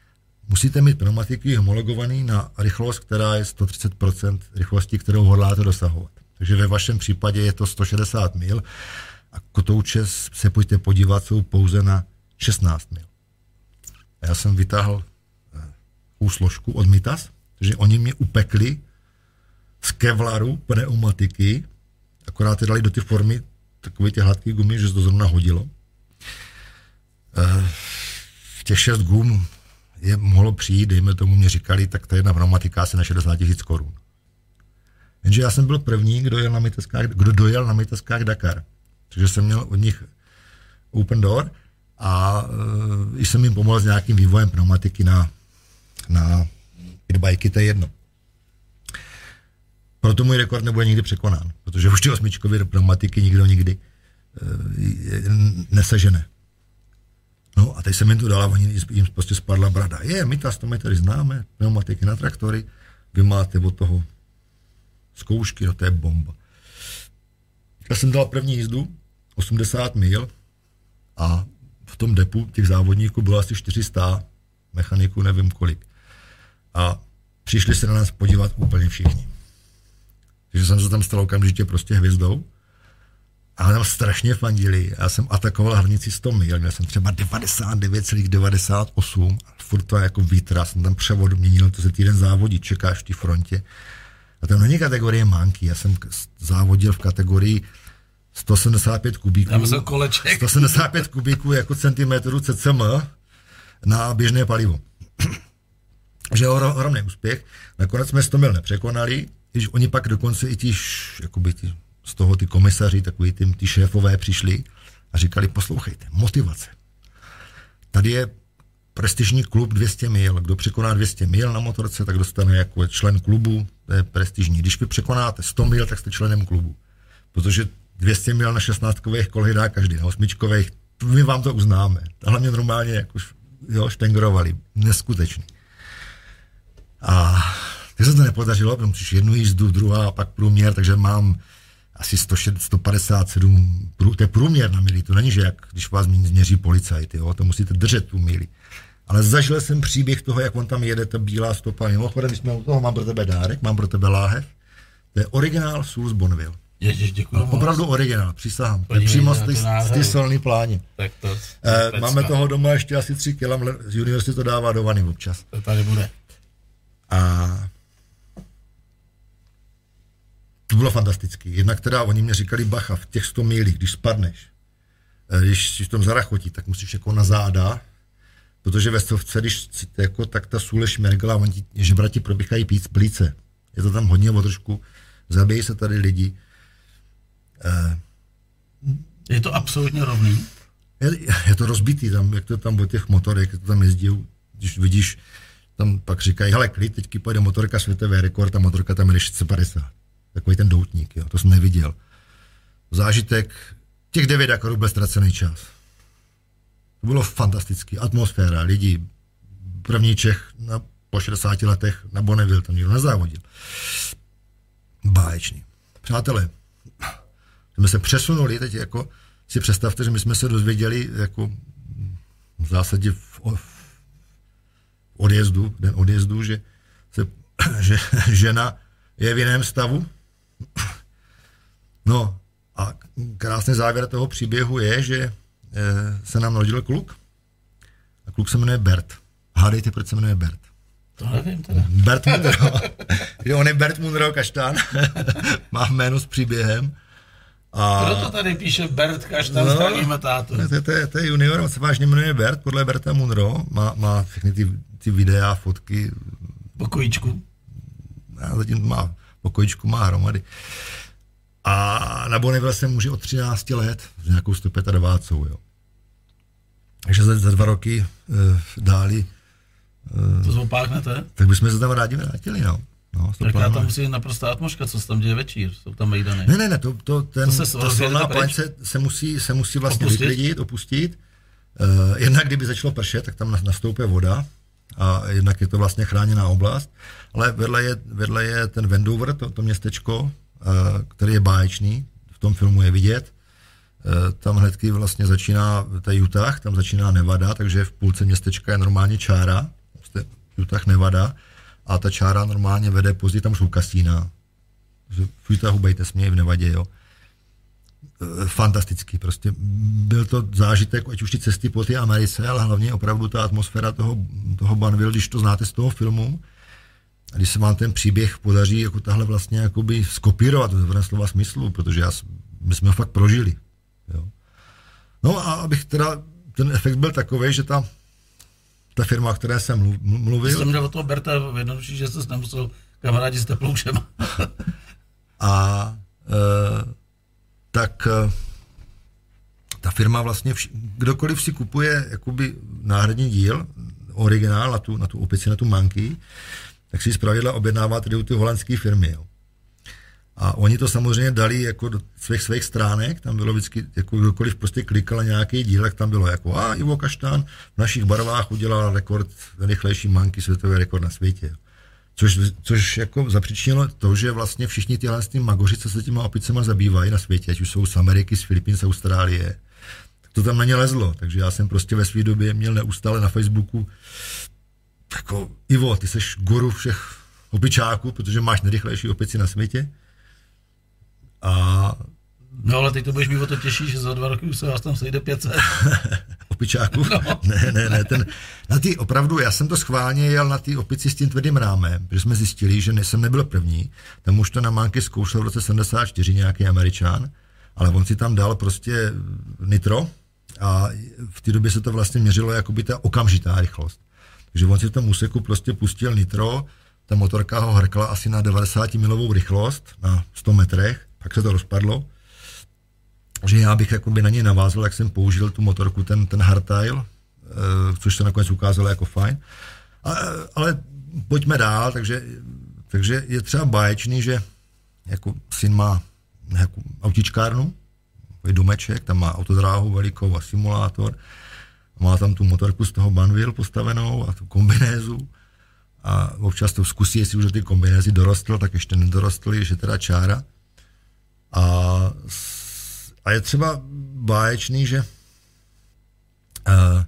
musíte mít pneumatiky homologovaný na rychlost, která je 130% rychlosti, kterou hodláte dosahovat. Takže ve vašem případě je to 160 mil a kotouče se pojďte podívat, jsou pouze na 16 mil. A já jsem vytáhl uh, složku od Mitas, takže oni mě upekli z kevlaru pneumatiky, akorát je dali do ty formy takové ty hladké gumy, že se to zrovna hodilo. Uh, těch šest gum je mohlo přijít, dejme tomu, mě říkali, tak ta jedna pneumatika asi na 60 tisíc korun. Jenže já jsem byl první, kdo, jel na myteskách, kdo dojel na myteskách Dakar. Takže jsem měl od nich open door a uh, jsem jim pomohl s nějakým vývojem pneumatiky na, na pitbajky, to je jedno. Proto můj rekord nebude nikdy překonán, protože už ty osmičkové pneumatiky nikdo nikdy uh, nesežene. No a teď jsem jim to dala, oni jim prostě spadla brada. Je, my to my tady známe, pneumatiky na traktory, vy máte od toho zkoušky, no to je bomba. Já jsem dal první jízdu, 80 mil a v tom depu těch závodníků bylo asi 400, mechaniků nevím kolik. A přišli se na nás podívat úplně všichni. Takže jsem se tam stal okamžitě prostě hvězdou a tam strašně fandili. Já jsem atakoval hranici 100 mil, měl jsem třeba 99,98 furt to jako vítr, jsem tam převod měnil, to se týden závodí, čekáš v té frontě. A tam není kategorie manky, já jsem závodil v kategorii 175 kubíků. Tam koleček. 175 kubíků jako centimetrů CCM na běžné palivo. že ohromný úspěch. Nakonec jsme 100 mil nepřekonali, když oni pak dokonce i ti, jakoby ti z toho ty komisaři, takový ty, ty šéfové přišli a říkali, poslouchejte, motivace. Tady je prestižní klub 200 mil. Kdo překoná 200 mil na motorce, tak dostane jako člen klubu, to je prestižní. Když vy překonáte 100 mil, tak jste členem klubu. Protože 200 mil na 16 kolhy dá každý, na 8 my vám to uznáme. A hlavně normálně jako jo, štengrovali. Neskutečný. A když se to nepodařilo, protože jednu jízdu, druhá, pak průměr, takže mám asi 157, to je průměr na mili, to není, že jak když vás změří policajt, jo, to musíte držet tu mili. ale zažil jsem příběh toho, jak on tam jede, ta bílá stopa. Mimochodem, když jsme u toho, mám pro tebe dárek, mám pro tebe láhev. To je originál Souls Bonville. Ježiš, děkuji no, Opravdu originál, přísahám. To je přímo z ty solný pláně. Tak to, eh, máme toho doma ještě asi tři kg, z univerzity to dává do vany občas. To tady bude. A to bylo fantastický. Jednak teda oni mě říkali, bacha, v těch 100 mílích, když spadneš, eh, když si v tom zarachotí, tak musíš jako na záda, protože ve stovce, když jako, tak ta sůle šmergla, oni ti, žebrati probíhají píc plíce. Je to tam hodně o trošku, zabijí se tady lidi. Eh, je to absolutně rovný? Je, je to rozbitý tam, jak to tam o těch motorech, jak to tam jezdí, když vidíš, tam pak říkají, hele, klid, teďky pojede motorka, světový rekord a motorka tam jede 650. Takový ten doutník, jo, to jsem neviděl. Zážitek, těch devět jako byl ztracený čas. To bylo fantastický. Atmosféra, lidi, první Čech na, po 60 letech na Bonneville, tam nikdo nezávodil. Báječný. Přátelé, jsme se přesunuli teď jako, si představte, že my jsme se dozvěděli jako v zásadě v, v odjezdu, den odjezdu, že, se, že žena je v jiném stavu. No a krásný závěr toho příběhu je, že eh, se nám narodil kluk. A kluk se jmenuje Bert. Hádejte, proč se jmenuje Bert. To nevím teda. Bert Munro. on je Bert Munro Kaštán. Má jméno s příběhem. A... Kdo to tady píše Bert Kaštan, no, zdravíme tátu. To, to, to, je junior, on se vážně jmenuje Bert, podle Berta Munro, má, má všechny ty, ty videa, fotky. Pokojíčku. A zatím má pokojíčku, má hromady. A na Bonneville se může od 13 let s nějakou 125, jo. Takže za, za dva roky e, dáli. E, to zopáknete? Tak bychom se tam rádi vrátili, no. No, tak já tam musí naprosto atmosféra, co se tam děje večír, jsou tam mejdany. Ne, ne, ne, to, to, ten, to se, ta solná se, se, musí, se musí vlastně opustit? vyklidit, opustit. Uh, jednak kdyby začalo pršet, tak tam nastoupí voda a jednak je to vlastně chráněná oblast, ale vedle je, vedle je ten Vendover, to, to městečko, uh, který je báječný, v tom filmu je vidět. Uh, tam hnedky vlastně začíná ta Utah, tam začíná Nevada, takže v půlce městečka je normálně čára, prostě Utah, Nevada a ta čára normálně vede později, tam jsou kasína. V Utahu bejte směj v Nevadě, jo. E, fantastický, prostě byl to zážitek, ať už ty cesty po té Americe, ale hlavně opravdu ta atmosféra toho, toho Banville, když to znáte z toho filmu, a když se vám ten příběh podaří jako tahle vlastně jakoby skopírovat v slova smyslu, protože já, my jsme ho fakt prožili. Jo. No a abych teda, ten efekt byl takový, že ta ta firma, o které jsem mluvil. Jsem měl o toho Berta jednodušší, že se nemusel kamarádi s teploušem. a e, tak e, ta firma vlastně, vš- kdokoliv si kupuje jakoby náhradní díl, originál na tu, na tu opici, na tu manky, tak si zpravidla objednává tedy u ty holandské firmy. Jo. A oni to samozřejmě dali jako do svých svých stránek, tam bylo vždycky, jako kdokoliv prostě klikal nějaký dílek, tam bylo jako a Ivo Kaštán v našich barvách udělal rekord, rychlejší manky, světový rekord na světě. Což, což jako zapříčinilo to, že vlastně všichni tyhle ty magoři, co se těma opicema zabývají na světě, ať už jsou z Ameriky, z Filipín, z Austrálie, to tam na ně lezlo. Takže já jsem prostě ve své době měl neustále na Facebooku jako Ivo, ty seš guru všech opičáků, protože máš nejrychlejší opici na světě. A No ale teď to budeš mít o to těžší, že za dva roky už se vás tam sejde 500. Opičáků? No. Ne, ne, ne. Ten, na ty opravdu, já jsem to schválně jel na ty opici s tím tvrdým rámem, protože jsme zjistili, že jsem nebyl první. Tam už to na Mánky zkoušel v roce 74 nějaký američan, ale on si tam dal prostě nitro a v té době se to vlastně měřilo jako by ta okamžitá rychlost. Takže on si v tom úseku prostě pustil nitro, ta motorka ho hrkla asi na 90 milovou rychlost na 100 metrech, pak se to rozpadlo. Že já bych jakoby na něj navázal, jak jsem použil tu motorku, ten, ten hardtail, e, což se nakonec ukázalo jako fajn. A, ale pojďme dál, takže, takže je třeba báječný, že jako syn má jako autičkárnu, domeček, tam má autodráhu velikou a simulátor, má tam tu motorku z toho Banville postavenou a tu kombinézu a občas to zkusí, jestli už ty kombinézy dorostl, tak ještě nedorostl, je teda čára. A, a je třeba báječný, že uh,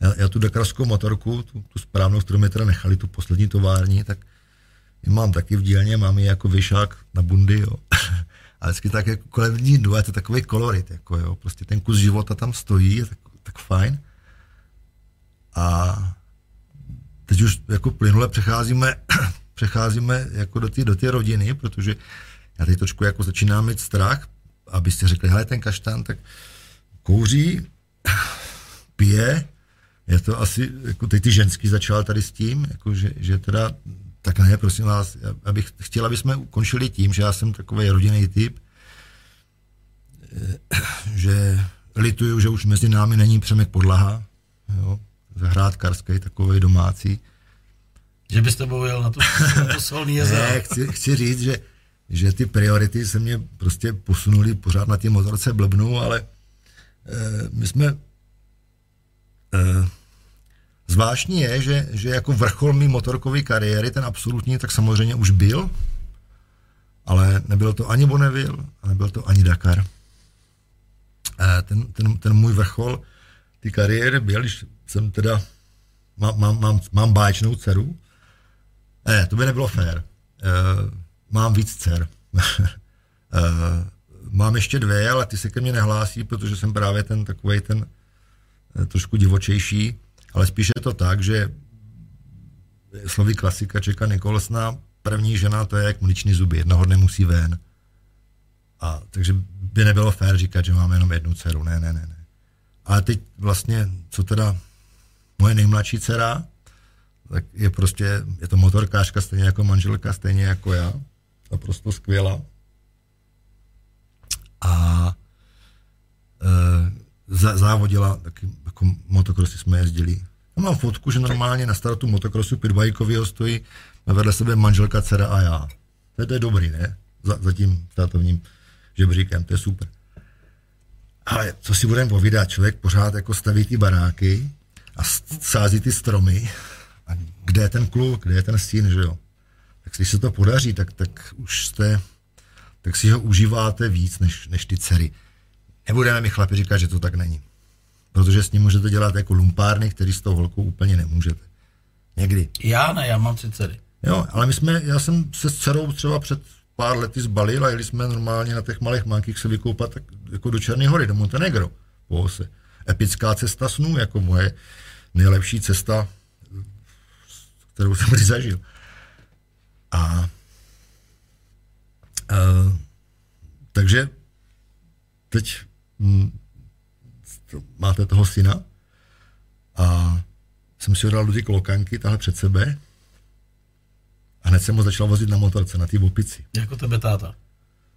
já, já tu dakarskou motorku, tu, tu správnou, kterou mi teda nechali, tu poslední tovární, tak ji mám taky v dílně, mám ji jako vyšák na bundy, jo. A vždycky tak jako kolem ní jdu, je to takový kolorit, jako jo, prostě ten kus života tam stojí, je tak, tak fajn. A teď už jako plynule přecházíme, přecházíme jako do té do rodiny, protože já teď trošku jako začínám mít strach, abyste řekli, hele, ten kaštán tak kouří, pije, je to asi, jako teď ty ženský začal tady s tím, jako že, že teda, tak ne, prosím vás, abych chtěl, aby jsme ukončili tím, že já jsem takový rodinný typ, eh, že lituju, že už mezi námi není Přemek Podlaha, jo, zahrádkarský, takový domácí. Že byste jel na to, na to solný jezero. ne, chci, chci říct, že, že ty priority se mě prostě posunuly pořád na té motorce blbnu, ale e, my jsme e, zvláštní je, že, že jako vrchol mý motorkové kariéry, ten absolutní, tak samozřejmě už byl, ale nebyl to ani Bonneville a nebyl to ani Dakar. E, ten, ten, ten můj vrchol ty kariéry byl, když jsem teda, mám, mám, mám, mám báječnou dceru, ne, to by nebylo fér. E, mám víc dcer. e, mám ještě dvě, ale ty se ke mně nehlásí, protože jsem právě ten takový ten e, trošku divočejší, ale spíš je to tak, že slovy klasika čeká Nikolsna, první žena to je jak mličný zuby, jednoho dne musí ven. A takže by nebylo fér říkat, že máme jenom jednu dceru, ne, ne, ne, ne. Ale teď vlastně, co teda moje nejmladší dcera, tak je prostě, je to motorkářka stejně jako manželka, stejně jako já. Naprosto skvělá. A e, závodila, taky jako motokrosy jsme jezdili. Já mám fotku, že normálně na startu motokrosu pitbajkového stojí vedle sebe manželka, dcera a já. To je, to je dobrý, ne? Za, za tím státovním žebříkem, to je super. Ale co si budeme povídat, člověk pořád jako staví ty baráky a sází ty stromy a kde je ten kluk, kde je ten stín, že jo. Tak když se to podaří, tak, tak už jste, tak si ho užíváte víc než, než ty dcery. Nebudeme mi chlapi říkat, že to tak není. Protože s ním můžete dělat jako lumpárny, který s tou holkou úplně nemůžete. Někdy. Já ne, já mám tři dcery. Jo, ale my jsme, já jsem se s dcerou třeba před pár lety zbalil a jeli jsme normálně na těch malých mankých se vykoupat tak jako do Černé hory, do Montenegro. Po ose. Epická cesta snů, jako moje nejlepší cesta, kterou jsem kdy zažil. A, a takže teď m, to, máte toho syna a jsem si dal do ty klokanky tahle před sebe a hned jsem ho začal vozit na motorce, na té opici. Jako tebe táta?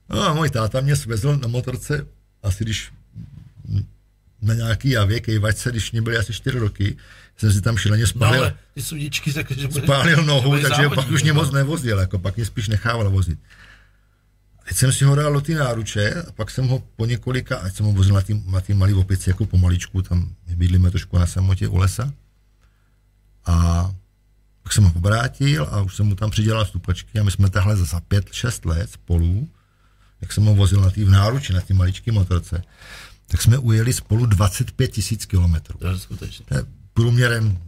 No a můj táta mě svezl na motorce, asi když na nějaký javě, kejvačce, když mě byly asi čtyři roky, jsem si tam šíleně spálil. No, ale ty sudičky, tak, že bude, spálil nohu, takže pak už mě moc nevozil, jako pak mě spíš nechával vozit. Teď jsem si ho dal do ty náruče a pak jsem ho po několika, ať jsem ho vozil na té na tý malý opici jako pomaličku, tam bydlíme trošku na samotě u lesa. A pak jsem ho obrátil a už jsem mu tam přidělal stupačky a my jsme tahle za pět, šest let spolu, jak jsem ho vozil na té v náruči, na té maličké motorce, tak jsme ujeli spolu 25 tisíc kilometrů. To je skutečně. Průměrem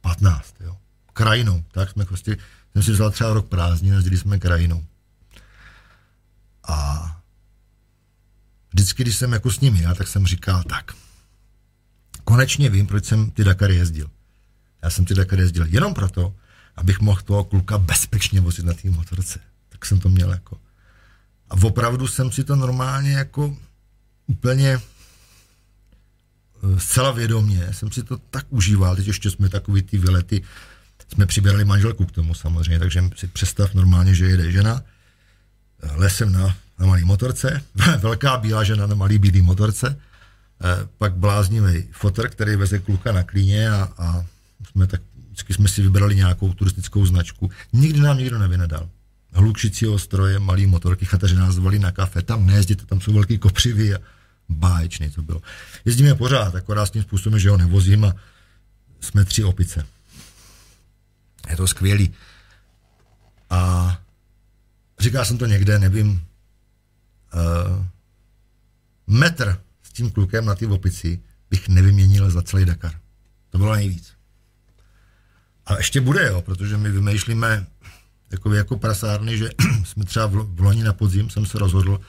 15, jo. Krajinou, tak jsme prostě, jsem si vzal třeba rok prázdnin, jezdili jsme krajinou. A vždycky, když jsem jako s ním já, tak jsem říkal, tak, konečně vím, proč jsem ty Dakary jezdil. Já jsem ty Dakary jezdil jenom proto, abych mohl toho kluka bezpečně vozit na té motorce. Tak jsem to měl jako. A opravdu jsem si to normálně jako úplně zcela vědomě, jsem si to tak užíval, teď ještě jsme takový ty vylety, jsme přibírali manželku k tomu samozřejmě, takže si představ normálně, že jede žena lesem na, na malý motorce, velká bílá žena na malý bílý motorce, eh, pak bláznivý fotr, který veze kluka na klíně a, a jsme tak, vždycky jsme si vybrali nějakou turistickou značku. Nikdy nám nikdo nevynadal. Hlukšicího stroje, malý motorky, chataři nás zvali na kafe, tam nejezděte, tam jsou velký kopřivy a báječný to bylo. Jezdíme pořád, akorát s tím způsobem, že ho nevozím a jsme tři opice. Je to skvělý. A říkal jsem to někde, nevím, uh, metr s tím klukem na té opici bych nevyměnil za celý Dakar. To bylo nejvíc. A ještě bude, jo, protože my vymýšlíme jako, jako prasárny, že jsme třeba v loni na podzim jsem se rozhodl,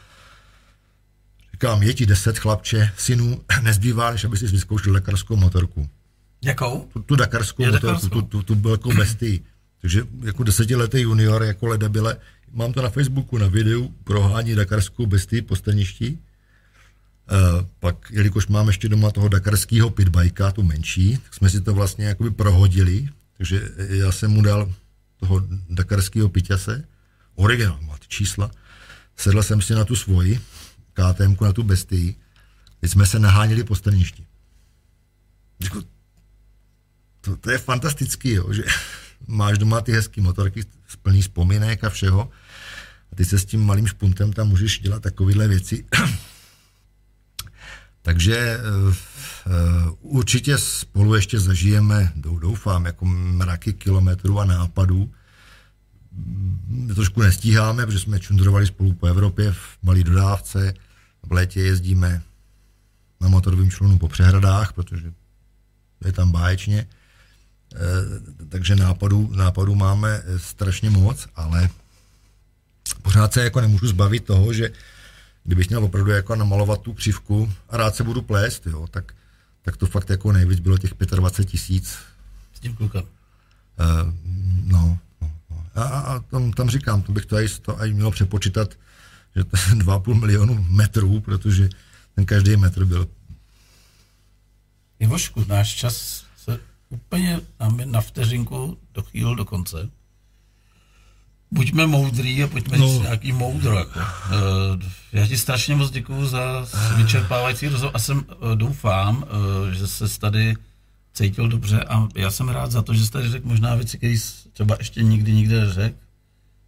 říkám, je ti deset chlapče, synů, nezbývá, než aby si vyzkoušel dakarskou motorku. Jakou? Tu, tu dakarskou je motorku, dakarskou. tu, tu, tu velkou bestii. Takže jako desetiletý junior, jako ledebile, mám to na Facebooku na videu, prohání dakarskou bestii po staništi. Uh, pak, jelikož mám ještě doma toho dakarského pitbajka, tu menší, tak jsme si to vlastně jakoby prohodili, takže já jsem mu dal toho dakarského piťase, originál, má ty čísla, sedl jsem si na tu svoji, KTM, na tu bestii, teď jsme se naháněli po staništi. Jako, to, to je fantastický, jo, že máš doma ty hezký motorky plný vzpomínek a všeho a ty se s tím malým špuntem tam můžeš dělat takovéhle věci. Takže uh, uh, určitě spolu ještě zažijeme, doufám, jako mraky kilometrů a nápadů. My trošku nestíháme, protože jsme čundrovali spolu po Evropě v malé dodávce. V létě jezdíme na motorovém člunu po přehradách, protože je tam báječně. Uh, takže nápadů, nápadů máme strašně moc, ale pořád se jako nemůžu zbavit toho, že kdybych měl opravdu jako namalovat tu křivku a rád se budu plést, jo, tak, tak to fakt jako nejvíc bylo těch 25 tisíc. S tím klukem. Uh, no, no, no. A, a tam, tam říkám, to bych to aj, to aj mělo přepočítat, že to je 2,5 milionu metrů, protože ten každý metr byl. Ivošku, náš čas se úplně na vteřinku dochýlil do konce buďme moudrý a pojďme no. říct nějaký moudro. Jako. Uh, já ti strašně moc děkuju za vyčerpávající rozhovor a jsem, uh, doufám, uh, že se tady cítil dobře a já jsem rád za to, že jsi tady řekl možná věci, které třeba ještě nikdy nikde neřekl a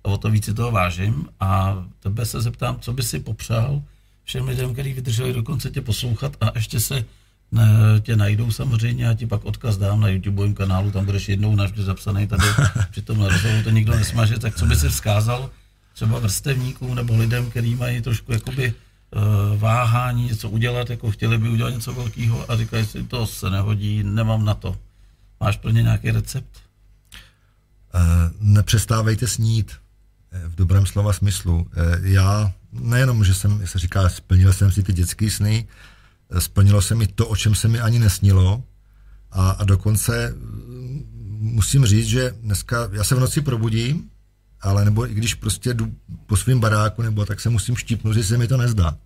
o to víc si toho vážím a tebe se zeptám, co by si popřál všem lidem, kteří vydrželi dokonce tě poslouchat a ještě se tě najdou samozřejmě, já ti pak odkaz dám na YouTubeovém kanálu, tam budeš jednou navždy zapsaný tady při tom rozhovoru, to nikdo nesmaže, tak co by si vzkázal třeba vrstevníkům nebo lidem, kteří mají trošku jakoby uh, váhání něco udělat, jako chtěli by udělat něco velkého a říkají si, to se nehodí, nemám na to. Máš plně nějaký recept? Uh, nepřestávejte snít eh, v dobrém slova smyslu. Uh, já nejenom, že jsem, se říká, splnil jsem si ty dětské sny, splnilo se mi to, o čem se mi ani nesnilo a, a dokonce mm, musím říct, že dneska, já se v noci probudím, ale nebo i když prostě jdu po svém baráku, nebo tak se musím štípnout, že se mi to nezdá.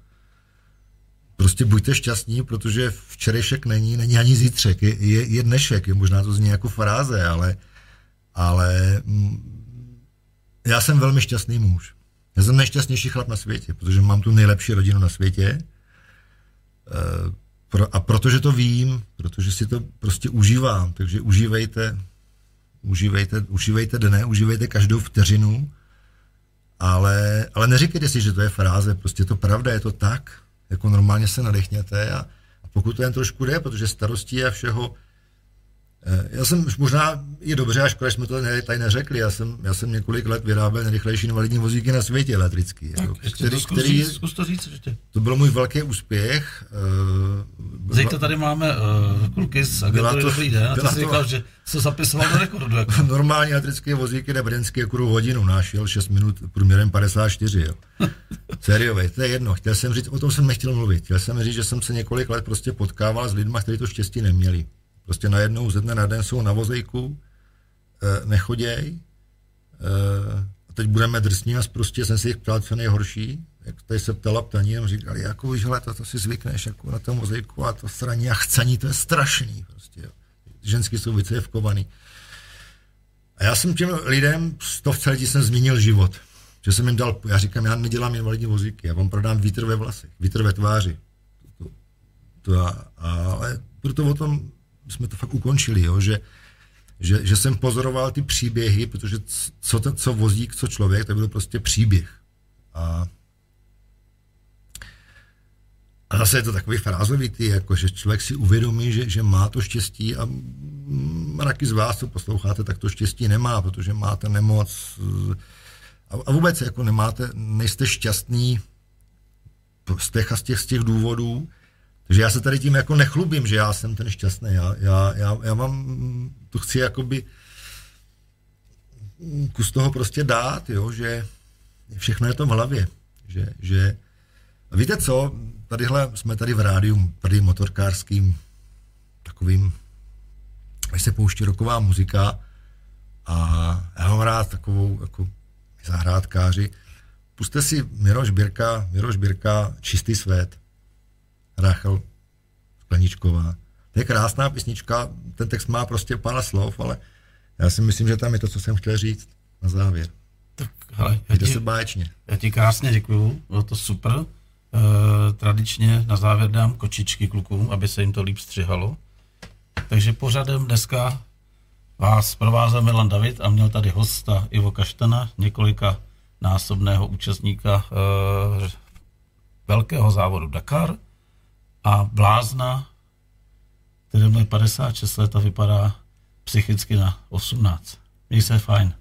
Prostě buďte šťastní, protože včerejšek není, není ani zítřek, je, je, je dnešek, je možná to zní jako fráze, ale, ale mm, já jsem velmi šťastný muž. Já jsem nejšťastnější chlap na světě, protože mám tu nejlepší rodinu na světě, Eh, a protože to vím, protože si to prostě užívám, takže užívejte, užívejte, užívejte dne, užívejte každou vteřinu, ale, ale neříkejte si, že to je fráze, prostě to pravda, je to tak, jako normálně se nadechněte a, a pokud to jen trošku jde, protože starostí a všeho Eh, já jsem možná je dobře, až škoda, jsme to tady neřekli. Já jsem, já jsem několik let vyráběl nejrychlejší invalidní vozíky na světě elektrický. Tak, jako, který, to zkus který, zkus to říct ještě. To byl můj velký úspěch. Uh, Zítra tady máme uh, kluky z agentury to, Dobrý den a ty jsi říkal, že se zapisoval do rekordu. Jako. Normální elektrické vozíky na brněnské kuru hodinu nášel 6 minut průměrem 54. Jo. Seriově, to je jedno. Chtěl jsem říct, o tom jsem nechtěl mluvit. Chtěl jsem říct, že jsem se několik let prostě potkával s lidmi, kteří to štěstí neměli. Prostě najednou ze dne na den jsou na vozejku, e, nechoděj. E, a teď budeme drsní a prostě jsem si jich ptal, co nejhorší. Jak tady se ptala ptaní, a říkali, jako víš, hele, to, to si zvykneš jako na tom vozejku a to straní a chcaní, to je strašný. Prostě, jo. Ženský jsou vycevkovaný. A já jsem těm lidem, stovce lidí jsem změnil život. Že jsem jim dal, já říkám, já nedělám invalidní vozíky, já vám prodám vítr ve vlasech, vítr ve tváři. To, to, a, ale proto o tom jsme to fakt ukončili, jo, že, že, že jsem pozoroval ty příběhy, protože co, ten, co vozík, co člověk, to byl prostě příběh. A, a zase je to takový frázovitý, jako že člověk si uvědomí, že, že má to štěstí a mraky z vás, co posloucháte, tak to štěstí nemá, protože máte nemoc a, a vůbec jako nemáte, nejste šťastný z těch z těch, z těch důvodů Takže já se tady tím jako nechlubím, že já jsem ten šťastný. Já, já, já, já mám, to chci jakoby kus toho prostě dát, jo, že všechno je to v hlavě. Že, že a víte co, tadyhle jsme tady v rádiu, tady motorkářským, takovým, když se pouští roková muzika a já mám rád takovou jako zahrádkáři. Puste si Miroš Birka, Miroš Birka, Čistý svět, Rachel Skleničková. To je krásná písnička, ten text má prostě pár slov, ale já si myslím, že tam je to, co jsem chtěl říct na závěr. Tak, hele, já ti, se báječně. Já ti krásně děkuju, bylo to super. E, tradičně na závěr dám kočičky klukům, aby se jim to líp střihalo. Takže pořadem dneska vás provázel Milan David a měl tady hosta Ivo Kaštana, několika násobného účastníka e, velkého závodu Dakar a blázna, který má 56 let a vypadá psychicky na 18. Měj se fajn.